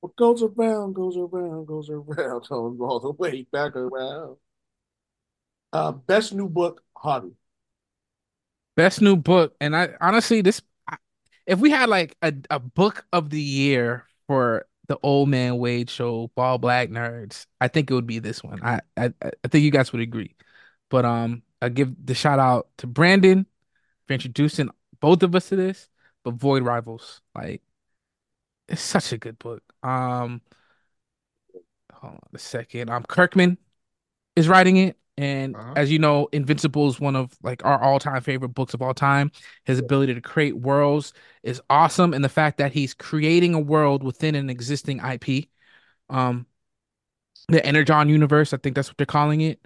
What goes around, goes around, goes around, all the way back around. Uh, best new book, Javi. Best new book, and I honestly, this if we had like a, a book of the year for the Old Man Wade show, Bald Black Nerds, I think it would be this one. I I, I think you guys would agree. But um, I give the shout out to Brandon for introducing both of us to this. But Void Rivals, like, it's such a good book. Um, hold on a second. Um, Kirkman is writing it. And Uh-huh. as you know, Invincible is one of like our all-time favorite books of all time. His ability to create worlds is awesome, and the fact that he's creating a world within an existing IP, um, the Energon universe, I think that's what they're calling it.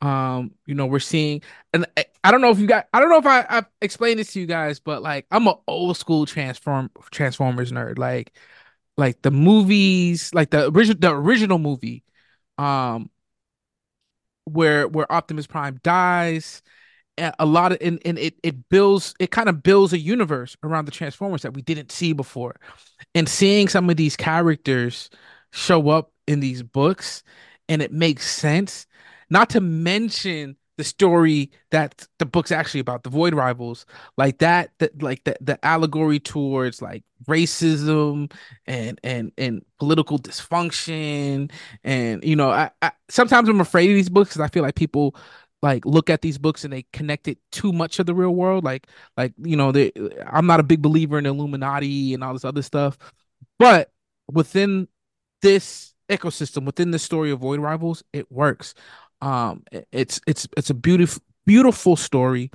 Um, you know, we're seeing, and I, I don't know if you got, I don't know if I I explained this to you guys, but like I'm an old school transform Transformers nerd, like like the movies, like the original the original movie, um where where Optimus Prime dies. a lot of and, and it it builds it kind of builds a universe around the Transformers that we didn't see before. And seeing some of these characters show up in these books and it makes sense. Not to mention the story that the book's actually about, the Void Rivals, like that, that like the, the allegory towards like racism and and and political dysfunction and you know I, I sometimes i'm afraid of these books because i feel like people like look at these books and they connect it too much to the real world. Like like you know they i'm not a big believer in illuminati and all this other stuff but within this ecosystem within the story of void rivals it works um it's it's it's a beautiful beautiful story.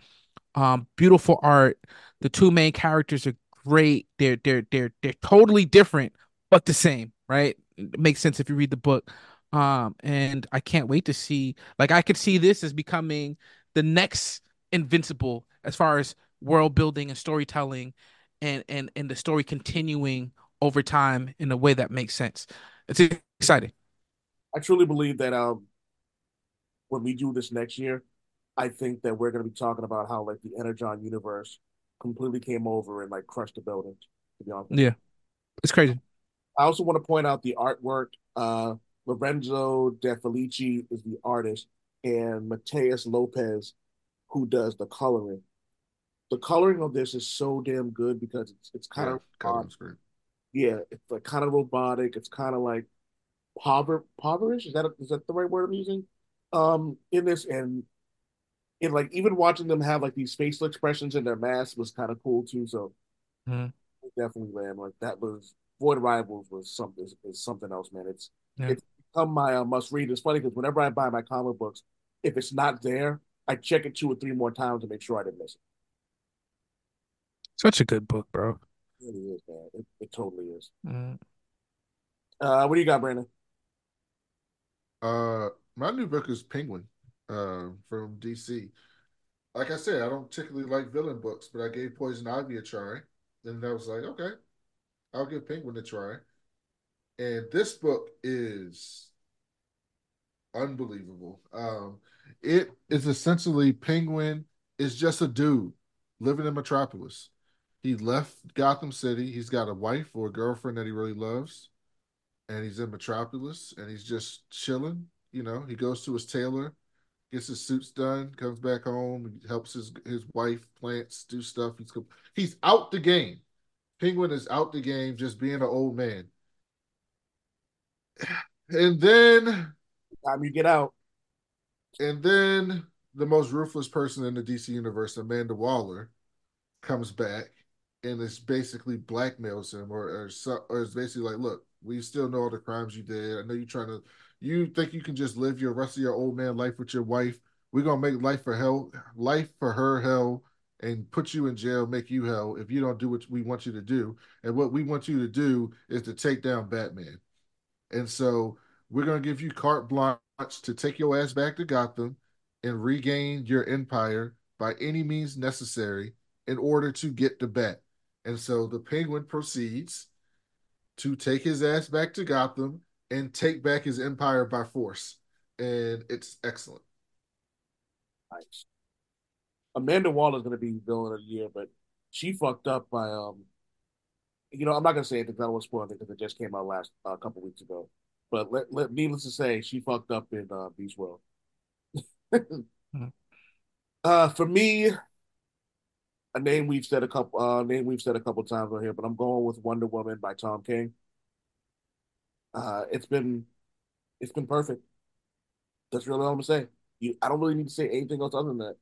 Um beautiful art. The two main characters are great. They're they're they're they're totally different but the same right? It makes sense if you read the book. Um and i can't wait to see like i could see this as becoming the next invincible as far as world building and storytelling and and and the story continuing over time in a way that makes sense. It's exciting. I truly believe that um when we do this next year, I think that we're gonna be talking about how like the Energon universe completely came over and like crushed the building. To be honest, Yeah. It's crazy. I also want to point out the artwork. Uh, Lorenzo De Felici is the artist, and Matheus Lopes, who does the coloring. The coloring of this is so damn good because it's it's kind Yeah, of coloring's great. yeah, it's like kind of robotic. It's kind of like pover poverish. Is that is that the right word I'm using? Um, in this and in like even watching them have like these facial expressions in their masks was kind of cool too. So Mhm. definitely, man, like that was Void Rivals was something is, is something else, man. It's Yeah. it's become my uh, must read. It's funny because whenever I buy my comic books, if it's not there, I check it two or three more times to make sure I didn't miss it. Such a good book, bro. It really is, man. It, it totally is. Mm. Uh, what do you got, Brandon? Uh, my new book is Penguin, uh, from DC. Like I said, I don't particularly like villain books, but I gave Poison Ivy a try, and I was like, okay, I'll give Penguin a try. And this book is unbelievable. Um, it is essentially Penguin is just a dude living in Metropolis. He left Gotham City. He's got a wife or a girlfriend that he really loves and he's in Metropolis and he's just chilling. You know, he goes to his tailor, gets his suits done, comes back home, helps his his wife plants do stuff. He's he's out the game. Penguin is out the game, just being an old man. And then, Time you get out. and then the most ruthless person in the DC universe, Amanda Waller, comes back and is basically blackmails him, or or, or is basically like, look, we still know all the crimes you did. I know you're trying to, you think you can just live your rest of your old man life with your wife. We're gonna make life for hell, life for her hell, and put you in jail, make you hell if you don't do what we want you to do. And what we want you to do is to take down Batman. And so we're gonna give you carte blanche to take your ass back to Gotham and regain your empire by any means necessary in order to get the bat. And so the Penguin proceeds to take his ass back to Gotham and take back his empire by force. And it's excellent. Nice. Amanda Waller's gonna be villain of the year, but she fucked up by um. You know, I'm not gonna say anything. 'cause I don't want to spoil it because it just came out last a uh, couple weeks ago. But let, let needless to say, she fucked up in uh, Beast World. uh, for me, a name we've said a couple uh name we've said a couple times on here, but I'm going with Wonder Woman by Tom King. Uh, it's been it's been perfect. That's really all I'm gonna say. You, I don't really need to say anything else other than that.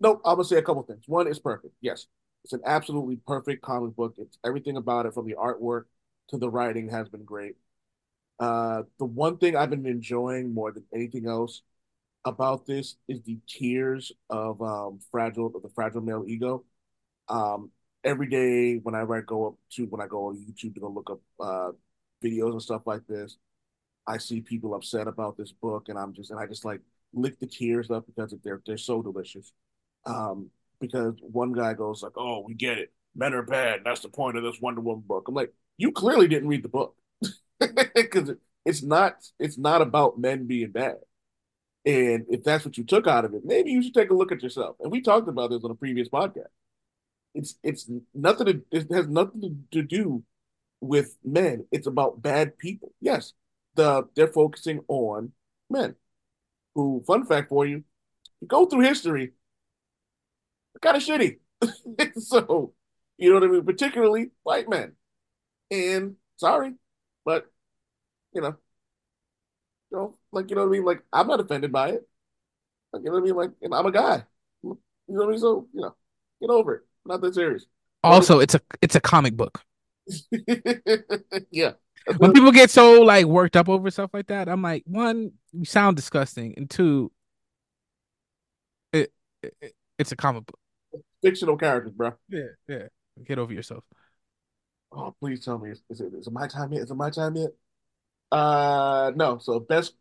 No, I'm gonna say a couple things. One, it's perfect. Yes, it's an absolutely perfect comic book. It's everything about it, from the artwork to the writing, has been great. Uh, the one thing I've been enjoying more than anything else about this is the tears of um, fragile of the fragile male ego. Um, every day whenever I go up to when I go on YouTube to go look up uh, videos and stuff like this, I see people upset about this book, and I'm just and I just like lick the tears up because they're they're so delicious. Um, because one guy goes like, "Oh, we get it, men are bad. That's the point of this Wonder Woman book." I'm like, you clearly didn't read the book because it's not it's not about men being bad. And if that's what you took out of it, maybe you should take a look at yourself. And we talked about this on a previous podcast. It's it's nothing to it has nothing to, to do with men. It's about bad people. Yes, the they're focusing on men. Who, fun fact for you, go through history, kind of shitty. so, you know what I mean? Particularly white men. And sorry, but you know, you know, like you know what I mean? Like I'm not offended by it. Like, you know what I mean? Like, I'm a guy. You know what I mean? So, you know, get over it. Not that serious. Also, it's a it's a comic book. yeah. When people get so like worked up over stuff like that, I'm like, one, you sound disgusting, and two, it, it it's a comic book. Fictional characters, bro. Yeah, yeah. Get over yourself. Oh, please tell me, is, is it is it my time yet? Is it my time yet? Uh, no. So best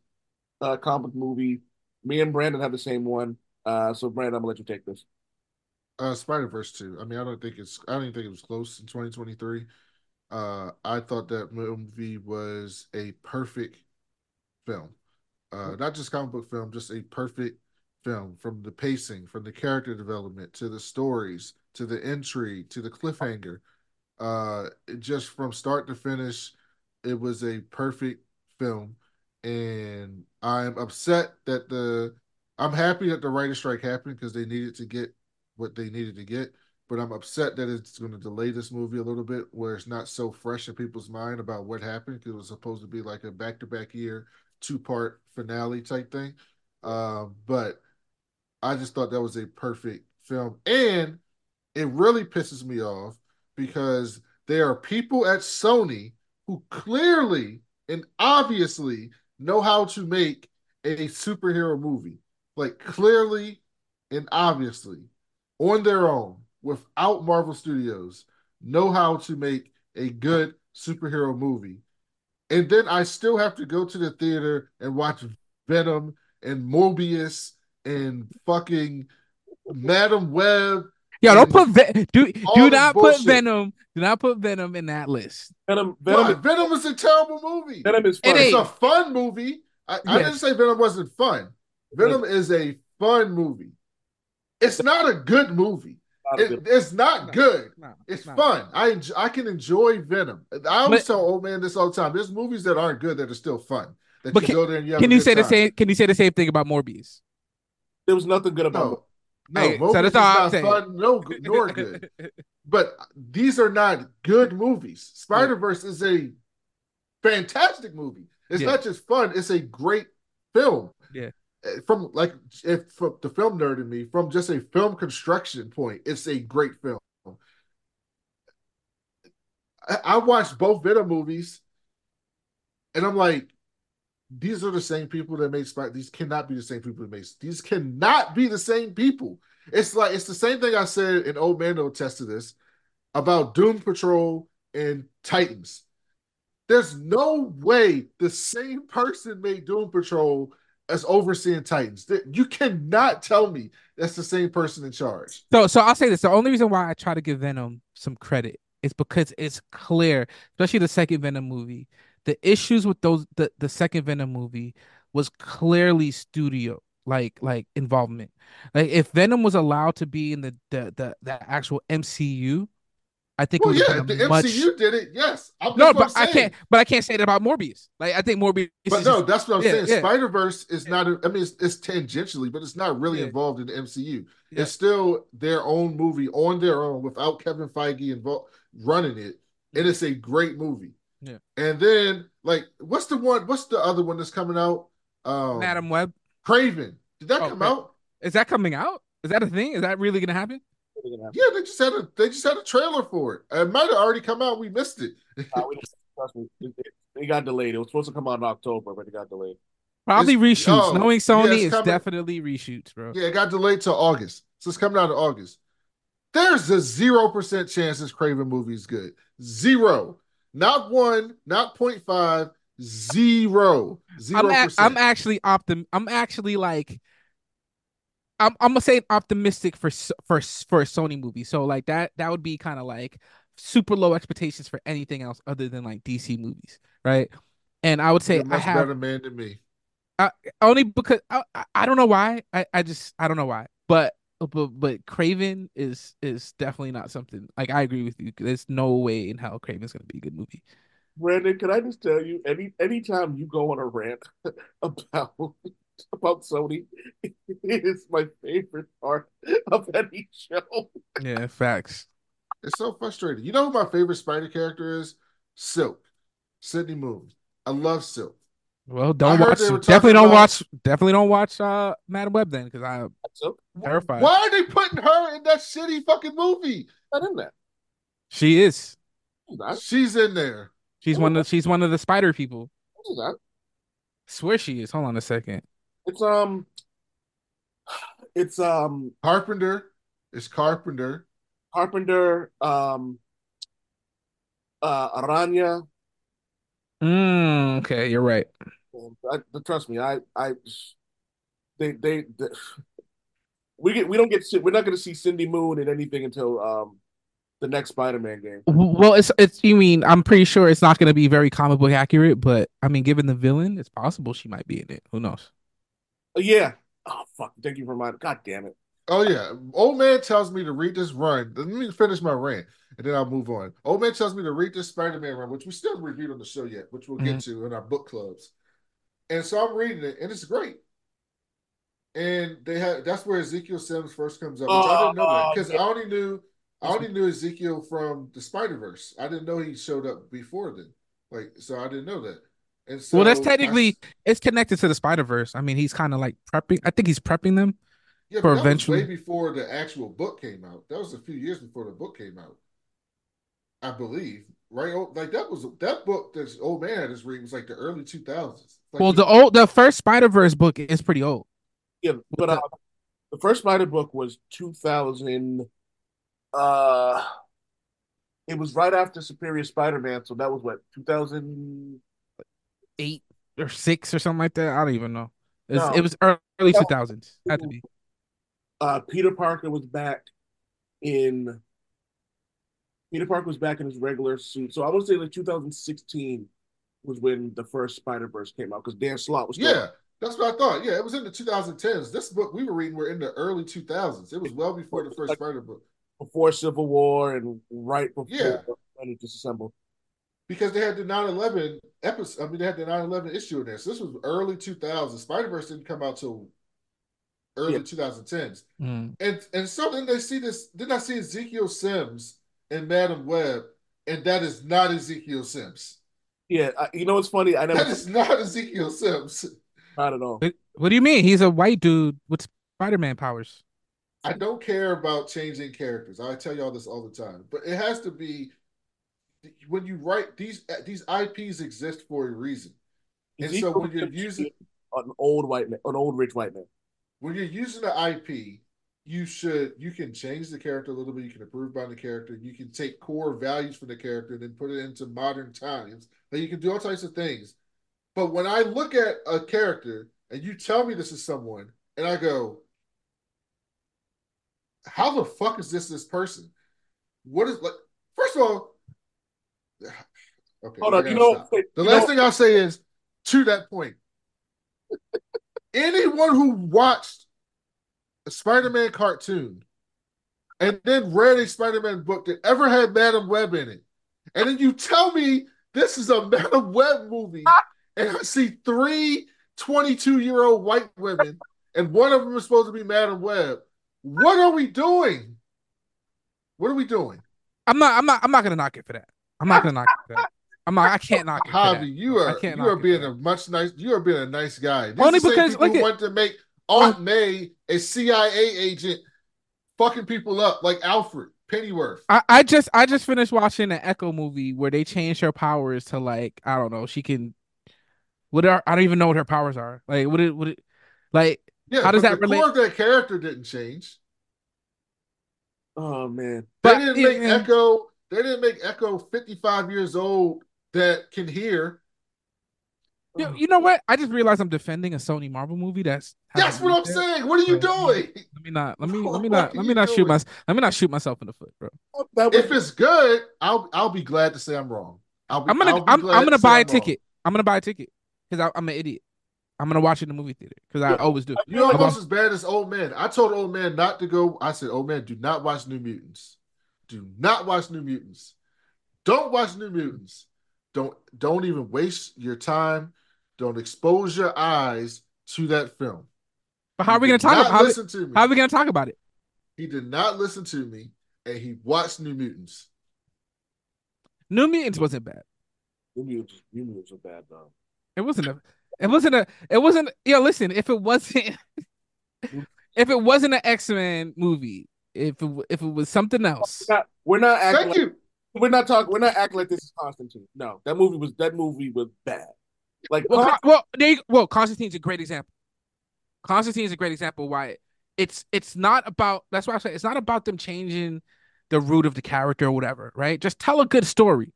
uh comic movie. Me and Brandon have the same one. Uh, so Brandon, I'm gonna let you take this. Uh, Spider Verse two. I mean, I don't think it's. I don't even think it was close in 2023. Uh, I thought that movie was a perfect film. Uh, not just comic book film, just a perfect film from the pacing, from the character development to the stories, to the intrigue, to the cliffhanger. Uh, just from start to finish, it was a perfect film, and I'm upset that the. I'm happy that the writer strike happened because they needed to get what they needed to get. But I'm upset that it's going to delay this movie a little bit, where it's not so fresh in people's mind about what happened. Because it was supposed to be like a back-to-back year, two-part finale type thing. Um, but I just thought that was a perfect film, and it really pisses me off because there are people at Sony who clearly and obviously know how to make a superhero movie, like clearly and obviously on their own without Marvel Studios know how to make a good superhero movie. And then I still have to go to the theater and watch Venom and Morbius and fucking Madame Web. Yo, don't put Ve- do do this not put. Venom. Do not put Venom in that list. Venom, Venom, What? Venom is a terrible movie. Venom is It fun. ain't. It's a fun movie. I, I didn't say Venom wasn't fun. Venom is a fun movie. It's not a good movie. Not a It- it's not No. good. No, It's no. fun. I enjoy, I can enjoy Venom. I always But- tell old man this all the time. There's movies that aren't good that are still fun. That But you can- go there and you have Can a you good say the same? Can you say the same thing about Morbius? There was nothing good about No, no, Hey, so that's is all I'm saying. fun, no, nor good. But these are not good movies. Spider Verse is a fantastic movie. It's Yeah. not just fun; it's a great film. Yeah. Uh, From like if from the film nerd in me, from just a film construction point, it's a great film. I, I watched both Venom movies, and I'm like, these are the same people that made Spider. These cannot be the same people that made. These cannot be the same people. It's like it's the same thing I said in Old Man will attest to this about Doom Patrol and Titans. There's no way the same person made Doom Patrol as overseeing Titans. You cannot tell me that's the same person in charge. So, so I'll say this: the only reason why I try to give Venom some credit is because it's clear, especially the second Venom movie, the issues with those the the second Venom movie was clearly studio like like involvement. Like if Venom was allowed to be in the the the, the actual MCU, I think Well, it yeah, the much. MCU did it. Yes, I'm, no, but I can't. But I can't say that about Morbius. Like I think Morbius. But no, just- that's what I'm yeah, saying. yeah. Spider Verse is Yeah. not. A, I mean, it's, it's tangentially, but it's not really involved in the MCU. It's still their own movie on their own without Kevin Feige involved running it, and it's a great movie. Yeah. And then, like, what's the one? What's the other one that's coming out? Um, Madame Web. Craven. Did that Oh, come Cra- out? Is that coming out? Is that a thing? Is that really gonna happen? It. Yeah, they just had a they just had a trailer for it. It might have already come out. We missed it. Nah, we just- it, it, it got delayed. It was supposed to come out in October, but it got delayed. Probably It's- reshoots. oh, Knowing yeah, Sony, it's it's coming- definitely reshoots, bro. Yeah, it got delayed to August. So it's coming out in August. There's a zero percent chance this Craven movie is good. Zero. Not one, not 0.5, zero. Zero I'm, a- percent. I'm actually optim. I'm actually like, I'm I'm gonna say optimistic for for for a Sony movie. So like that that would be kind of like super low expectations for anything else other than like DC movies, right? And I would say I have better man than me. only because I, I I don't know why. I, I just I don't know why. But but but Craven is is definitely not something like I agree with you. There's no way in hell Craven's gonna be a good movie. Brandon, can I just tell you, any anytime you go on a rant about about Sony, it is my favorite part of any show. Yeah, facts. It's so frustrating. You know who my favorite spider character is? Silk. Cindy Moon. I love Silk. Well, don't watch. Definitely don't about- watch. Definitely don't watch. Uh, Madame Web then, because I So terrified. Why are they putting her in that shitty fucking movie? not in that. She is. She's in there. She's one of. She's one of the spider people. She's not. swear she is. Hold on a second. It's um, it's um Carpenter. It's Carpenter. Carpenter, um, uh, Aranya. Mm, okay, you're right. I, trust me, I, I, they, they, they, we get we don't get we're not going to see Cindy Moon in anything until um the next Spider-Man game. Well, it's it's. You mean I'm pretty sure it's not going to be very comic book accurate, but I mean, given the villain, it's possible she might be in it. Who knows? Uh, yeah. Oh fuck! Thank you for reminding. God damn it. Oh yeah, old man tells me to read this run. Let me finish my rant, and then I'll move on. Old man tells me to read this Spider-Man run, which we still reviewed on the show yet, which we'll get to in our book clubs. And so I'm reading it, and it's great. And they had that's where Ezekiel Sims first comes up, which I didn't know that because I only knew I only knew Ezekiel from the Spider Verse. I didn't know he showed up before then. Like so, I didn't know that. And so well, that's I- technically it's connected to the Spider Verse. I mean, he's kind of like prepping. I think he's prepping them. Yeah, for that eventually- was way before the actual book came out. That was a few years before the book came out, I believe. Right? Oh, Like that was that book. This old man I just read was like the early two thousands. Like well, the old the first Spider Verse book is pretty old. Yeah, but the- uh, the first Spider book was 2000. Uh, it was right after Superior Spider-Man, so that was what 2000. Eight or six or something like that. I don't even know. It's, No. It was early two thousands. Had to be. Uh, Peter Parker was back in. Peter Parker was back in his regular suit, so I would say like 2016 was when the first Spider Verse came out because Dan Slott was still- yeah, that's what I thought. Yeah, it was in the 2010s. This book we were reading were in the early 2000s. It was well before the first Spider book before Civil War and right before Yeah. Ready to Disassemble. Because they had the 9/11 episode. I mean, they had the 9/11 issue in there. So this was early 2000s. Spider Verse didn't come out till early Yeah. 2010s. Mm. And and so then they see this. Then I see Ezekiel Sims and Madame Web, and that is not Ezekiel Sims. Yeah, I, you know what's funny? I never That is not Ezekiel Sims. I don't know. What, what do you mean? He's a white dude with Spider Man powers. I don't care about changing characters. I tell y'all this all the time, but it has to be when you write these these IPs exist for a reason. And so when you're using an old white man, an old rich white man. when you're using the IP, you should you can change the character a little bit. You can improve on the character. You can take core values from the character and then put it into modern times. Like you can do all types of things. But when I look at a character and you tell me this is someone, and I go, "How the fuck is this this person? What is like?" First of all, okay. Hold on, you know, stop. you The know- last thing I'll say is to that point. Anyone who watched a Spider-Man cartoon and then read a Spider-Man book that ever had Madame Web in it, and then you tell me this is a Madame Web movie, and I see three 22-year-old white women, and one of them is supposed to be Madame Web. What are we doing? What are we doing? I'm not. I'm not. I'm not gonna knock it for that. I'm not gonna knock it that. I'm not. I can't knock it. Javi, that. you I are can't you knock are being a much nice. You are being a nice guy. These Only are because- people look want to make Aunt May a CIA agent, fucking people up like Alfred Pennyworth. I, I just I just finished watching the Echo movie where they changed her powers to like I don't know she can what are I don't even know what her powers are like what it what it like Yeah, How does but that the relate- core of that character didn't change. Oh man. They But, didn't make yeah. Echo. They didn't make Echo fifty-five years old that can hear. you, um, you know what I just realized I'm defending a Sony Marvel movie that's That's what I'm there. saying. What are you Let me- doing? Let me not let me let me not let me you not shoot doing? my let me not shoot myself in the foot, bro. Oh, if it's good, I'll I'll be glad to say I'm wrong. I'll be, I'm gonna I'll be I'm, glad I'm gonna to buy a I'm wrong. ticket. I'm gonna buy a ticket because I'm an idiot. I'm gonna watch it in the movie theater because I always do. You're I'm almost as bad as old man. I told old man not to go. I said, old man, do not watch New Mutants. Do not watch New Mutants. Don't watch New Mutants. Don't don't even waste your time. Don't expose your eyes to that film. But how are we gonna talk not about how, listen to me? how are we gonna talk about it? he did not listen to me, and he watched New Mutants. New Mutants wasn't bad. New Mutants, you knew it was bad though. It wasn't a. It wasn't a. It wasn't. Yeah, listen. If it wasn't, if it wasn't an X Men movie, if it, if it was something else, We're not, we're not acting. Thank Like, you. we're not talking. We're not acting like this is Constantine. No, that movie was that movie was bad. Like well, Con- Con- well, there you, well, Constantine's a great example. Constantine is a great example. Why it's it's not about. That's why I say it's not about them changing the root of the character or whatever. Right? Just tell a good story.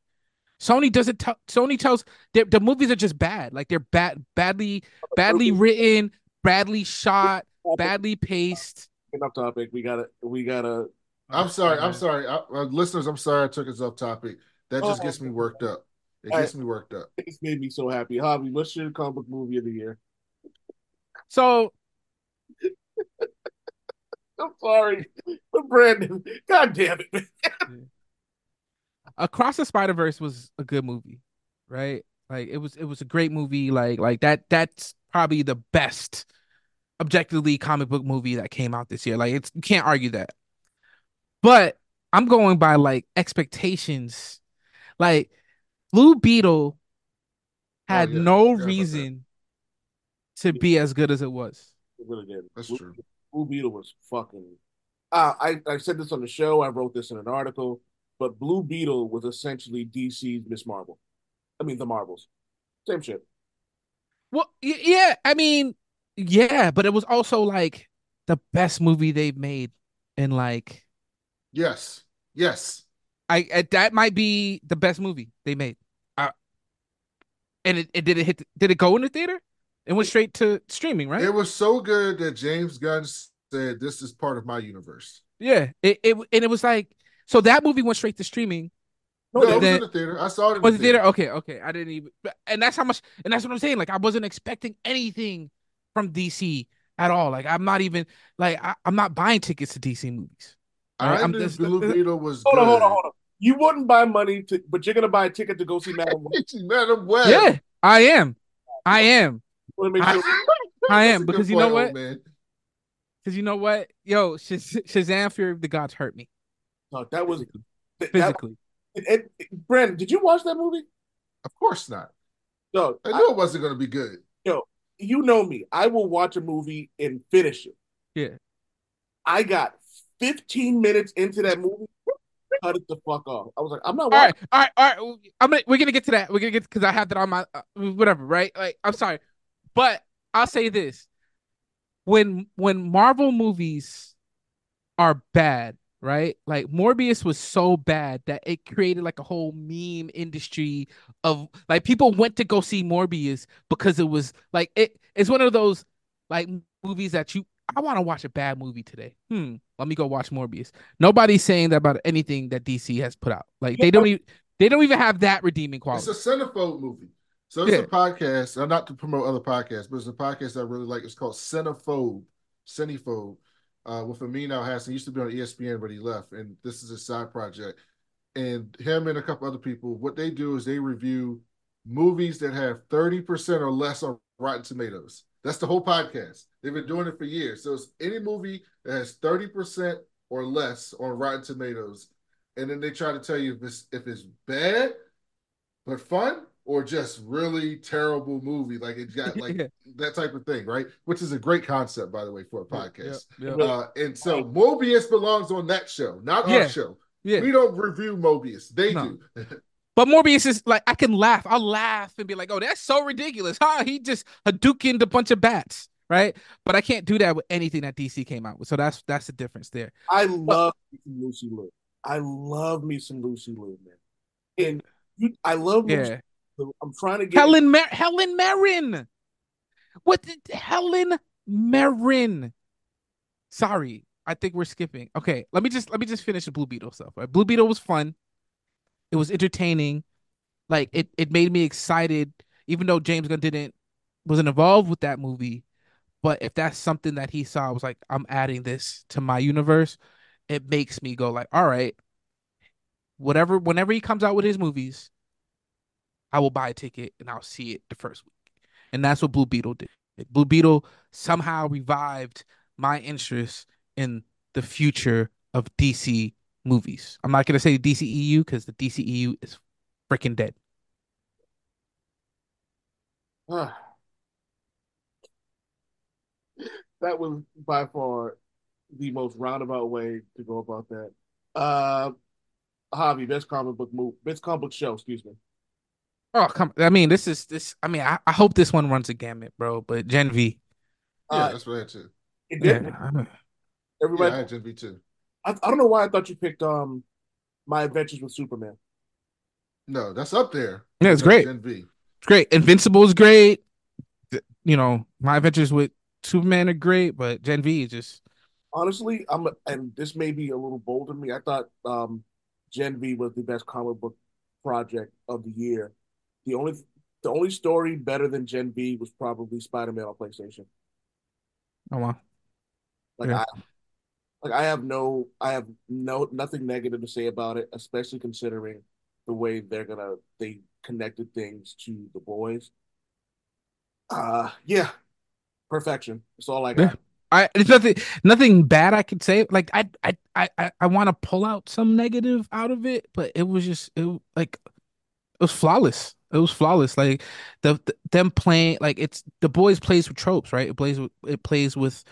Sony doesn't tell. Sony tells the the movies are just bad. Like they're bad, badly, badly written, badly shot, badly paced. Enough topic. We gotta, we gotta. I'm sorry. I'm sorry. I, uh, listeners, I'm sorry I took us off topic. That just Oh. gets me worked up. It All gets me worked up. It's made me so happy. Javi, what's your comic book movie of the year? So I'm sorry, but Brandon, God damn it. Across the Spider Verse was a good movie, right? Like it was it was a great movie. Like like that that's probably the best objectively comic book movie that came out this year. Like it's you can't argue that. But I'm going by like expectations. Like Blue Beetle had Oh, yeah. no Forgot about that. reason to be as good as it was. Really did. That's Blue, true. Blue Beetle was fucking. Uh, I I said this on the show. I wrote this in an article. But Blue Beetle was essentially DC's Miss Marvel. I mean, the Marvels. Same shit. Well, yeah, I mean, yeah, but it was also like the best movie they've made in like Yes. Yes. I, I that might be the best movie they made. Uh, and it, it did it hit did it go in the theater? It went straight to streaming, right? It was so good that James Gunn said, "This is part of my universe." yeah. It, it and it was like so that movie went straight to streaming. No, it was in the theater. I saw it in Was the theater? theater. Okay, okay. I didn't even and that's how much and that's what I'm saying. Like I wasn't expecting anything from DC at all. Like I'm not even like I, I'm not buying tickets to DC movies. I I'm just- Blue Beetle was Hold good. on, hold on, hold on. You wouldn't buy money to, but you're gonna buy a ticket to go see Madame Web. Madame Web. Yeah, I am. I am. Want I- I am, because you know point, what? Man. Because you know what? Yo, Shaz- Shazam Fury of the Gods hurt me No, that was that, that, physically. it, it, Brandon, did you watch that movie? Of course not. No, I I- knew it wasn't going to be good. You know me. I will watch a movie and finish it. Yeah. I got 15 minutes into that movie, cut it the fuck off. I was like, I'm not All watching. right, all right, all right. I'm gonna, we're gonna get to that. We're gonna get because I have that on my uh, whatever, right? Like, I'm sorry, but I'll say this: when when Marvel movies are bad, right? Like Morbius was so bad that it created like a whole meme industry of like people went to go see Morbius because it was like it. It's one of those like movies that you. I want to watch a bad movie today. Hmm. Let me go watch Morbius. Nobody's saying that about anything that DC has put out. Like they don't even they don't even have that redeeming quality. It's a centerfold movie. So it's Yeah. a podcast, uh, not to promote other podcasts, but it's a podcast I really like. It's called Cinephobe, Cinephobe, uh, with Amin Elhassan. Used to be on ESPN, but he left. And this is a side project. And him and a couple other people, what they do is they review movies that have 30% or less on Rotten Tomatoes. That's the whole podcast. They've been doing it for years. So it's any movie that has 30% or less on Rotten Tomatoes. And then they try to tell you if it's if it's bad but fun or just really terrible movie. Like it got like Yeah. that type of thing, right? Which is a great concept, by the way, for a podcast. Yeah, yeah. Uh, and so Morbius belongs on that show, not Yeah. our show. Yeah. We don't review Morbius. They No. do. But Morbius is like I can laugh. I'll laugh and be like, "Oh, that's so ridiculous!" Huh? He just Hadoukened a bunch of bats, right? But I can't do that with anything that DC came out with. So that's that's the difference there. I love me some Lucy Liu. I love me some Lucy Liu, man. And you, I love Yeah, Liu. I'm trying to get Helen Mer- Helen Mirren. What did Helen Mirren? Sorry, I think we're skipping. Okay, let me just let me just finish the Blue Beetle stuff. Right? Blue Beetle was fun. It was entertaining. Like it, it made me excited, even though James Gunn didn't wasn't involved with that movie. But if that's something that he saw, I was like, I'm adding this to my universe. It makes me go like, all right, whatever. Whenever he comes out with his movies, I will buy a ticket and I'll see it the first week. And that's what Blue Beetle did. Blue Beetle somehow revived my interest in the future of DC movies. I'm not gonna say DCEU because the DCEU is freaking dead. That was by far the most roundabout way to go about that. Uh, best comic book move, best comic book show, excuse me. Oh come! I mean, this is this. I mean, I, I hope this one runs a gamut, bro. But Gen V, Yeah, Uh, that's what I had too. It yeah, did. I mean, Yeah, Everybody, I had Gen V too. I, I don't know why I thought you picked um, My Adventures with Superman. No, that's up there. yeah, it's That's great. Gen V. It's great. Invincible is great. You know, my adventures with Superman are great, but Gen V is just honestly, I'm and this may be a little bold of me. I thought um, Gen V was the best comic book project of the year. The only the only story better than Gen V was probably Spider Man on PlayStation. Oh wow. Like Yeah. I like I have no I have no nothing negative to say about it, especially considering the way they're gonna they connected things to the boys. Uh yeah, perfection. That's all I got. I it's nothing nothing bad I could say. Like I I I I, I want to pull out some negative out of it, but it was just it like it was flawless. It was flawless. Like the, the them playing like it's the boys plays with tropes, right? It plays with it plays with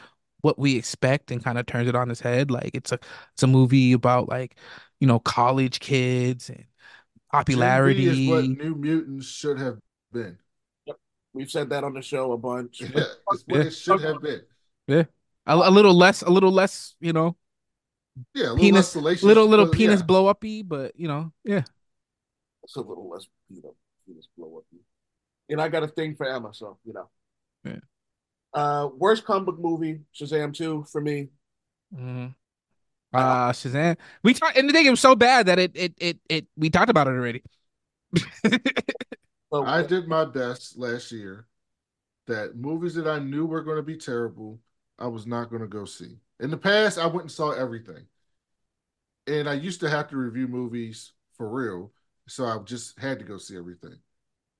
what we expect and kind of turns it on its head. Like it's a it's a movie about like you know college kids and Gen V is popularity. what New Mutants should have been. We've said that on the show a bunch. Yeah, it's what it should have been. a, a little less, a little less, you know, Yeah, a little Penis- less salacious. little little but uh, penis yeah. blow uppy, but you know, yeah. It's a little less, you know, penis blow up. And I got a thing for Emma, so you know. Yeah. Uh, worst comic book movie, Shazam 2 for me. Mhm. Uh Shazam. We talked and the thing it was so bad that it it it it we talked about it already. So, I did my best last year that movies that I knew were going to be terrible, I was not going to go see. In the past, I went and saw everything. And I used to have to review movies for real. So I just had to go see everything.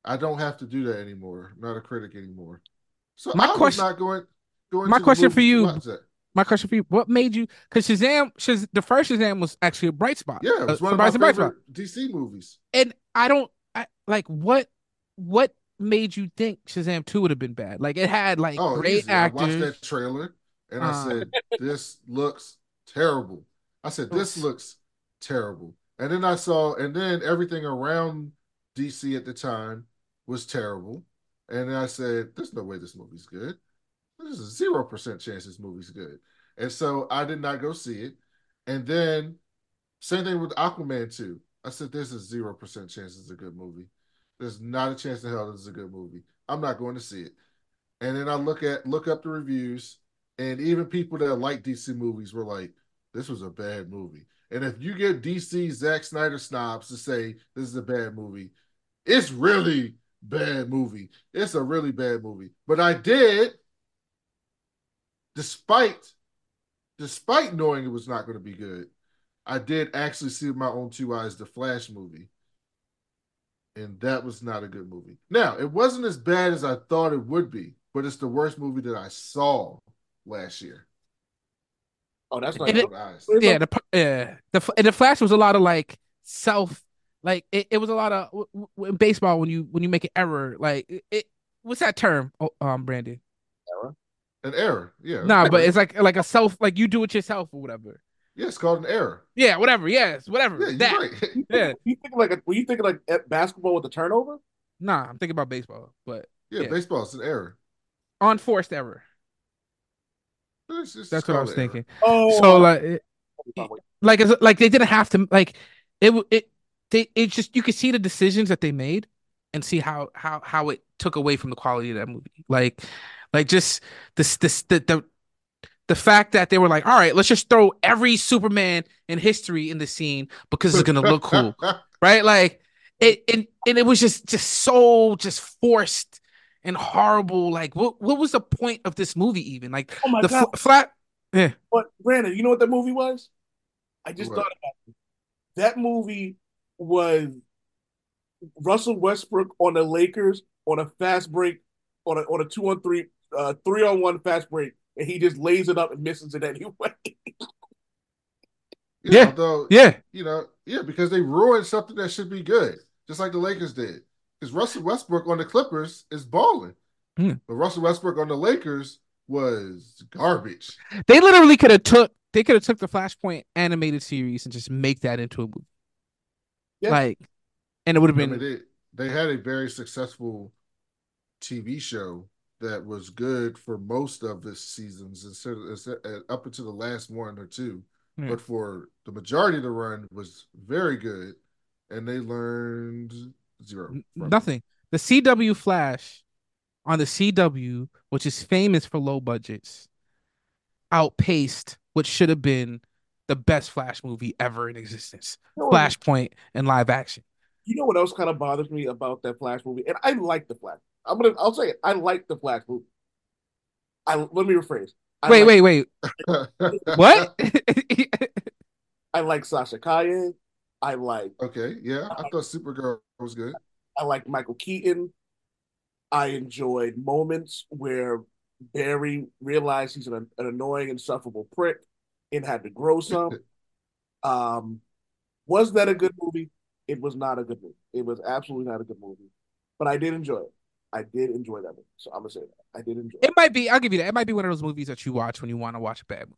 I don't have to do that anymore. I'm not a critic anymore. So My I question- not going, going my question for you- that. My question for you: What made you? Because Shazam, Shaz, the first Shazam was actually a bright spot. Yeah, it was Uh, one of my favorite DC movies. And I don't I, like what what made you think Shazam two would have been bad? Like it had like Oh, great easy. I watched that trailer and I Uh. said, "This looks terrible." I said, "This looks terrible." And then I saw, and then everything around DC at the time was terrible. And I said, "There's no way this movie's good. There's a zero percent chance this movie's good." And so I did not go see it. And then same thing with Aquaman two. I said, "There's a zero percent chance it's a good movie. There's not a chance in hell this is a good movie. I'm not going to see it." And then I look at look up the reviews, and even people that like DC movies were like, "This was a bad movie." And if you get DC Zack Snyder snobs to say this is a bad movie, it's really bad movie. It's a really bad movie. But I did, despite despite knowing it was not going to be good, I did actually see with my own two eyes the Flash movie. And that was not a good movie. Now, it wasn't as bad as I thought it would be, but it's the worst movie that I saw last year. oh, that's not And it- good. Eyes. yeah, the p- yeah, the and the Flash was a lot of like self, like it, it was a lot of w- w- in baseball when you when you make an error, like it, it what's that term? Oh, um, Brandon. An error. Yeah. Nah, but it's like like a self, like you do it yourself or whatever. yeah, it's called an error. Yeah, whatever. Yes, whatever. Yeah, you're that. right. Yeah. You think like a, were you thinking like at basketball with the turnover? Nah, I'm thinking about baseball, but yeah, Yeah. baseball is an error. unforced error. But it's That's what I was an error. thinking. Oh, So like, it, like it's like they didn't have to like it. It they it just you could see the decisions that they made and see how how how it took away from the quality of that movie. Like like just this this the the the fact that they were like, all right, let's just throw every Superman in history in the scene because it's gonna look cool, right? Like it and and it was just just so just forced and horrible. Like what what was the point of this movie even? Like oh my the god! fl- flat. Yeah. But Brandon, you know what that movie was? I just What? thought about it. That movie was Russell Westbrook on the Lakers on a fast break, on a on a two on three, uh, three on one fast break, and he just lays it up and misses it anyway. Yeah, Yeah. Although, Yeah. you know, yeah, because they ruined something that should be good, just like the Lakers did. Because Russell Westbrook on the Clippers is balling, Hmm. but Russell Westbrook on the Lakers was garbage. They literally could have took they could have took the Flashpoint animated series and just make that into a movie. Yeah. Like and it would have I been mean, they they had a very successful TV show that was good for most of the seasons, instead of, instead- uh, up until the last one or two. But for the majority of the run was very good, and they learned zero. n- from it. nothing. The CW Flash on the CW, which is famous for low budgets, outpaced what should have been the best Flash movie ever in existence. You know Flashpoint in live action. You know what else kind of bothers me about that Flash movie? And I like the Flash. I'm gonna. I'll say it. I like the Flash movie. I let me rephrase. I Wait, like, wait, wait. What? I like Sasha Calle. I like. okay, yeah, I thought Supergirl was good. I like Michael Keaton. I enjoyed moments where Barry realized he's an, an annoying, insufferable prick and had to grow some. Um, was that a good movie? It was not a good movie. It was absolutely not a good movie, but I did enjoy it. I did enjoy that movie, so I'm gonna say that I did enjoy it. it might be. I'll give you that. It might be one of those movies that you watch when you want to watch a bad movie.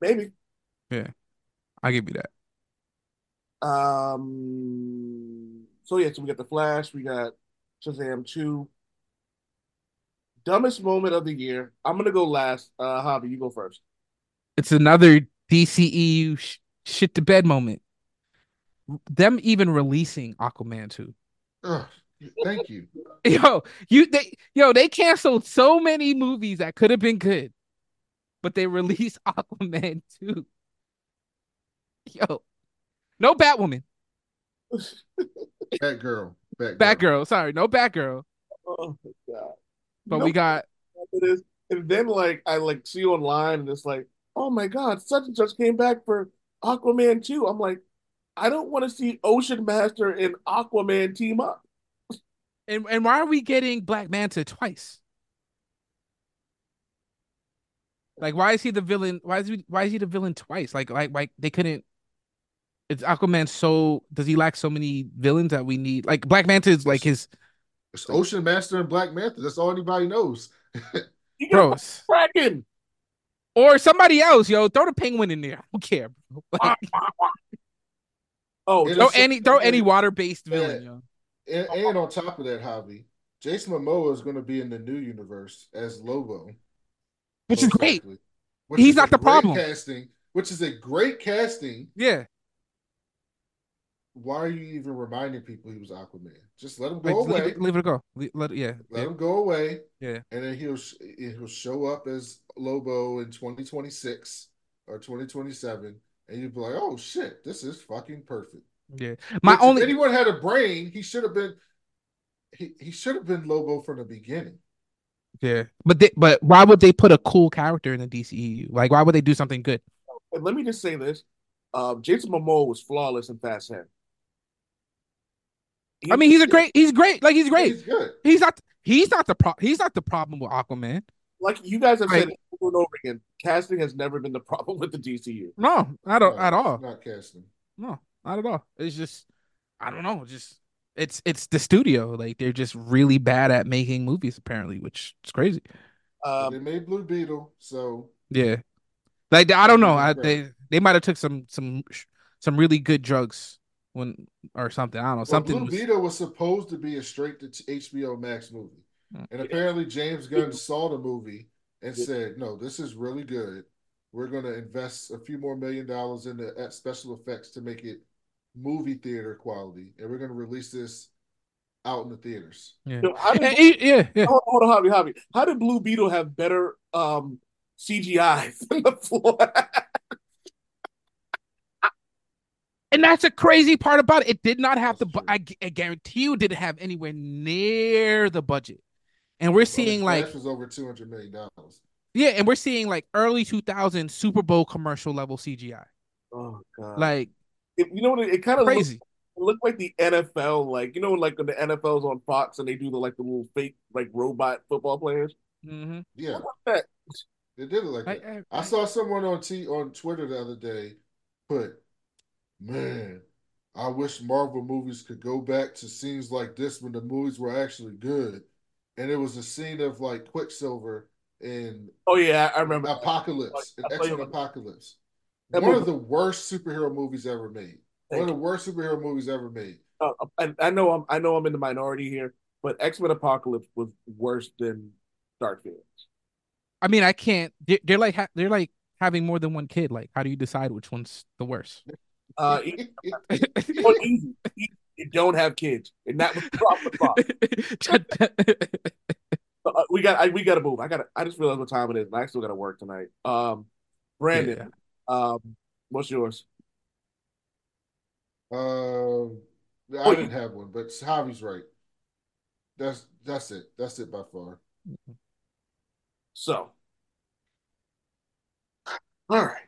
Maybe. Yeah, I'll give you that. Um. So yeah, so we got the Flash, we got Shazam two. Dumbest moment of the year. I'm gonna go last. Uh, Javi, you go first. It's another DCEU sh- shit to bed moment. Them even releasing Aquaman 2. Ugh, thank you. Yo, you they yo, they canceled so many movies that could have been good, but they released Aquaman 2. Yo, no Batwoman, Batgirl, Batgirl. Batgirl. Sorry, no Batgirl, Oh my god. but No we got it is. And then like I like see online and it's like, oh my god, such and such came back for Aquaman 2. I'm like, I don't want to see Ocean Master and Aquaman team up. and and why are we getting Black Manta twice? Like, why is he the villain? Why is he why is he the villain twice? Like, like, like they couldn't. It's Aquaman. So does he lack so many villains that we need? Like Black Manta is like his It's Ocean Master and Black Manta. That's all anybody knows. You got bros. Kraken. Or somebody else, yo. Throw the penguin in there. I don't care, bro. Like, Oh, throw any throw any water based villain, yo. And, and on top of that, Javi, Jason Momoa is going to be in the new universe as Lobo, Which is great. likely. Which He's is not the great problem. Casting, which is a great casting. Yeah. Why are you even reminding people he was Aquaman? Just let him go leave, away. it, leave it go. Le- let yeah. Let yeah. him go away. Yeah. And then he'll sh- he'll show up as Lobo in 2026 or 2027, and you'd be like, "Oh shit, this is fucking perfect." Yeah. My Which, only if anyone had a brain, he should have been he, he should have been Lobo from the beginning. Yeah, but they, but why would they put a cool character in the DCEU? Like, why would they do something good? and let me just say this. Um, Jason Momoa was flawless in Fast 10. He- I mean, he's a great, he's great, like he's great. He's good. He's not, he's not the pro, he's not the problem with Aquaman. like you guys have said over and over again, casting has never been the problem with the DCU. No, not No, at all. Not casting. No, not at all. It's just, I don't know, just it's it's the studio. Like they're just really bad at making movies, apparently, which is crazy. Um, they made Blue Beetle, so Yeah, like I don't know. I, they they might have took some some some really good drugs when or something. I don't know. well, Something Blue was, Beetle was supposed to be a straight to HBO Max movie, Mm. and apparently James Gunn saw the movie and Yeah. said, "No, this is really good. We're going to invest a few more million dollars in the special effects to make it movie theater quality, and we're going to release this out in the theaters." yeah. so how did, And he- yeah, yeah. hold, hold on, Javi, Javi. How did Blue Beetle have better um, CGI than the Flash? And that's a crazy part about it. It did not have the. Bu- I, I guarantee you, didn't have anywhere near the budget. And we're seeing Well, the like, was over two hundred million dollars. yeah, and we're seeing like early 2000 Super Bowl commercial level CGI. Oh god! Like It- you know what? It, it kind of crazy. it looked like the NFL, like you know, like when the NFL's on Fox and they do the like the little fake like robot football players. hmm Yeah, That they did it like I, that. I- I saw someone on T on Twitter the other day put, "Man, I wish Marvel movies could go back to scenes like this when the movies were actually good." And it was a scene of like Quicksilver and oh yeah, I remember. Apocalypse, in I thought you X-Men Apocalypse. That One movie- of the worst superhero movies ever made. One of the worst superhero movies ever made. Uh, I, I know I'm I know I'm in the minority here, but X Men Apocalypse was worse than Dark Phoenix. I mean, I can't. They're, they're like they're like having more than one kid. Like, how do you decide which one's the worst? Uh, well, easy. You- You don't have kids, and that was the problem. Uh, we got I, we got to move. I got I just realized what time it is, and I still got to work tonight. Um, Brandon, um, what's yours? Um, I Oh, you- didn't have one, but Javi's right. That's that's it. That's it by far. So, all right.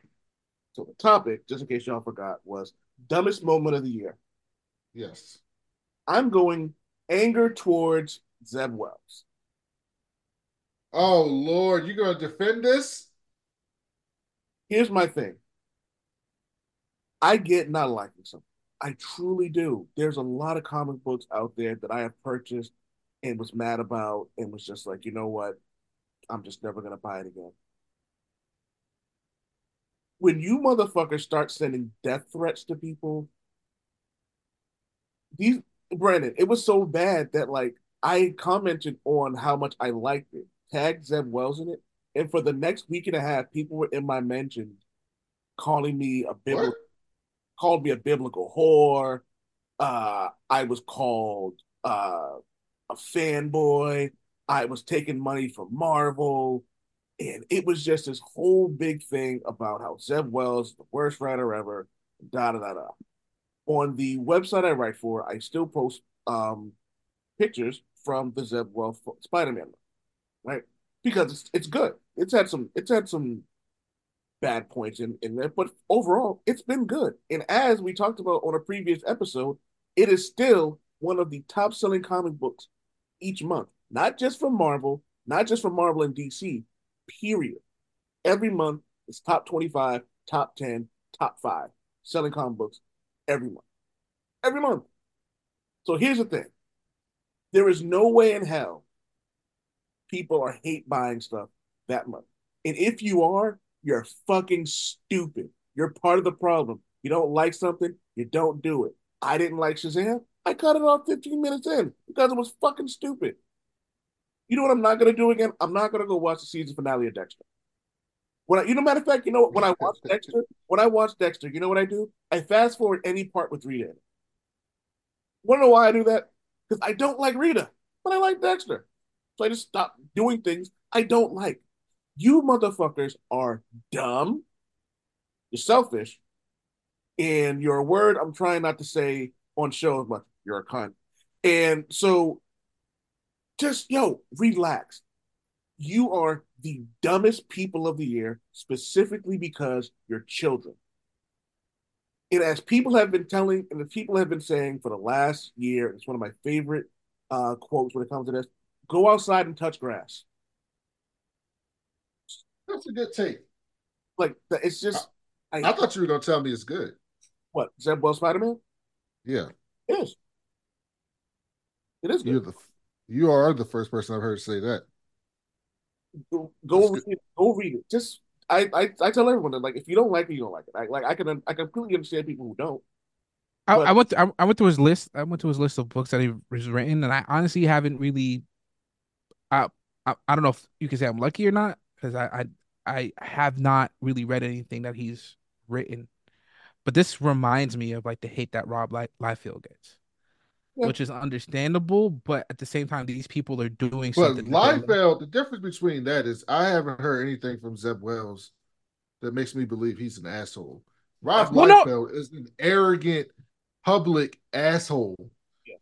So the topic, just in case y'all forgot, was dumbest moment of the year. Yes. I'm going anger towards Zeb Wells. Oh Lord, you gonna defend this? Here's my thing. I get not liking something. I truly do. There's a lot of comic books out there that I have purchased and was mad about and was just like, you know what? I'm just never gonna buy it again. When you motherfuckers start sending death threats to people, these Brandon, it was so bad that like I commented on how much I liked it, tagged Zeb Wells in it, and for the next week and a half, people were in my mentions calling me a biblical, called me a biblical whore. Uh, I was called uh, a fanboy. I was taking money from Marvel, and it was just this whole big thing about how Zeb Wells the worst writer ever. Da da da da. On the website I write for, I still post um, pictures from the Zeb Wells Spider-Man, right? Because it's it's good. It's had some it's had some bad points in, in there, but overall, it's been good. And as we talked about on a previous episode, it is still one of the top selling comic books each month, not just from Marvel, not just from Marvel and DC, period. Every month, it's top 25, top 10, top five selling comic books every month. Every month. So here's the thing there is no way in hell people are hate buying stuff that much. And if you are, you're fucking stupid. You're part of the problem. You don't like something, you don't do it. I didn't like Shazam. I cut it off 15 minutes in because it was fucking stupid. You know what I'm not gonna do again? I'm not gonna go watch the season finale of Dexter. When I, you know, matter of fact, you know, when I watch Dexter, when I watch Dexter, you know what I do? I fast forward any part with Rita. in it. Want to know why I do that? Because I don't like Rita, but I like Dexter. So I just stop doing things I don't like. You motherfuckers are dumb. You're selfish. And your word I'm trying not to say on show as much. You're a cunt. And so just yo, relax. You are the dumbest people of the year, specifically because you're children. And as people have been telling, and the people have been saying for the last year, it's one of my favorite uh, quotes when it comes to this go outside and touch grass. That's a good take. Like, it's just, I, I thought you were gonna tell me it's good. What? Is that Wells Spider Man? Yeah. It is. It is You're good. the you are the first person I've heard say that. Go, go That's read it. Go read it. Just, I, I, I tell everyone that, like, if you don't like it, you don't like it. I, like, I can, I completely understand people who don't. I, But- I went. I, I went through his list. I went to his list of books that he was written, and I honestly haven't really. I I, I don't know if you can say I'm lucky or not because I, I I have not really read anything that he's written, but this reminds me of like the hate that Rob Li- Liefeld gets, Yeah. which is understandable, but at the same time, these people are doing something. Liefeld, the difference between that is I haven't heard anything from Zeb Wells that makes me believe he's an asshole. Rob Well, no- is an arrogant public asshole. Yeah.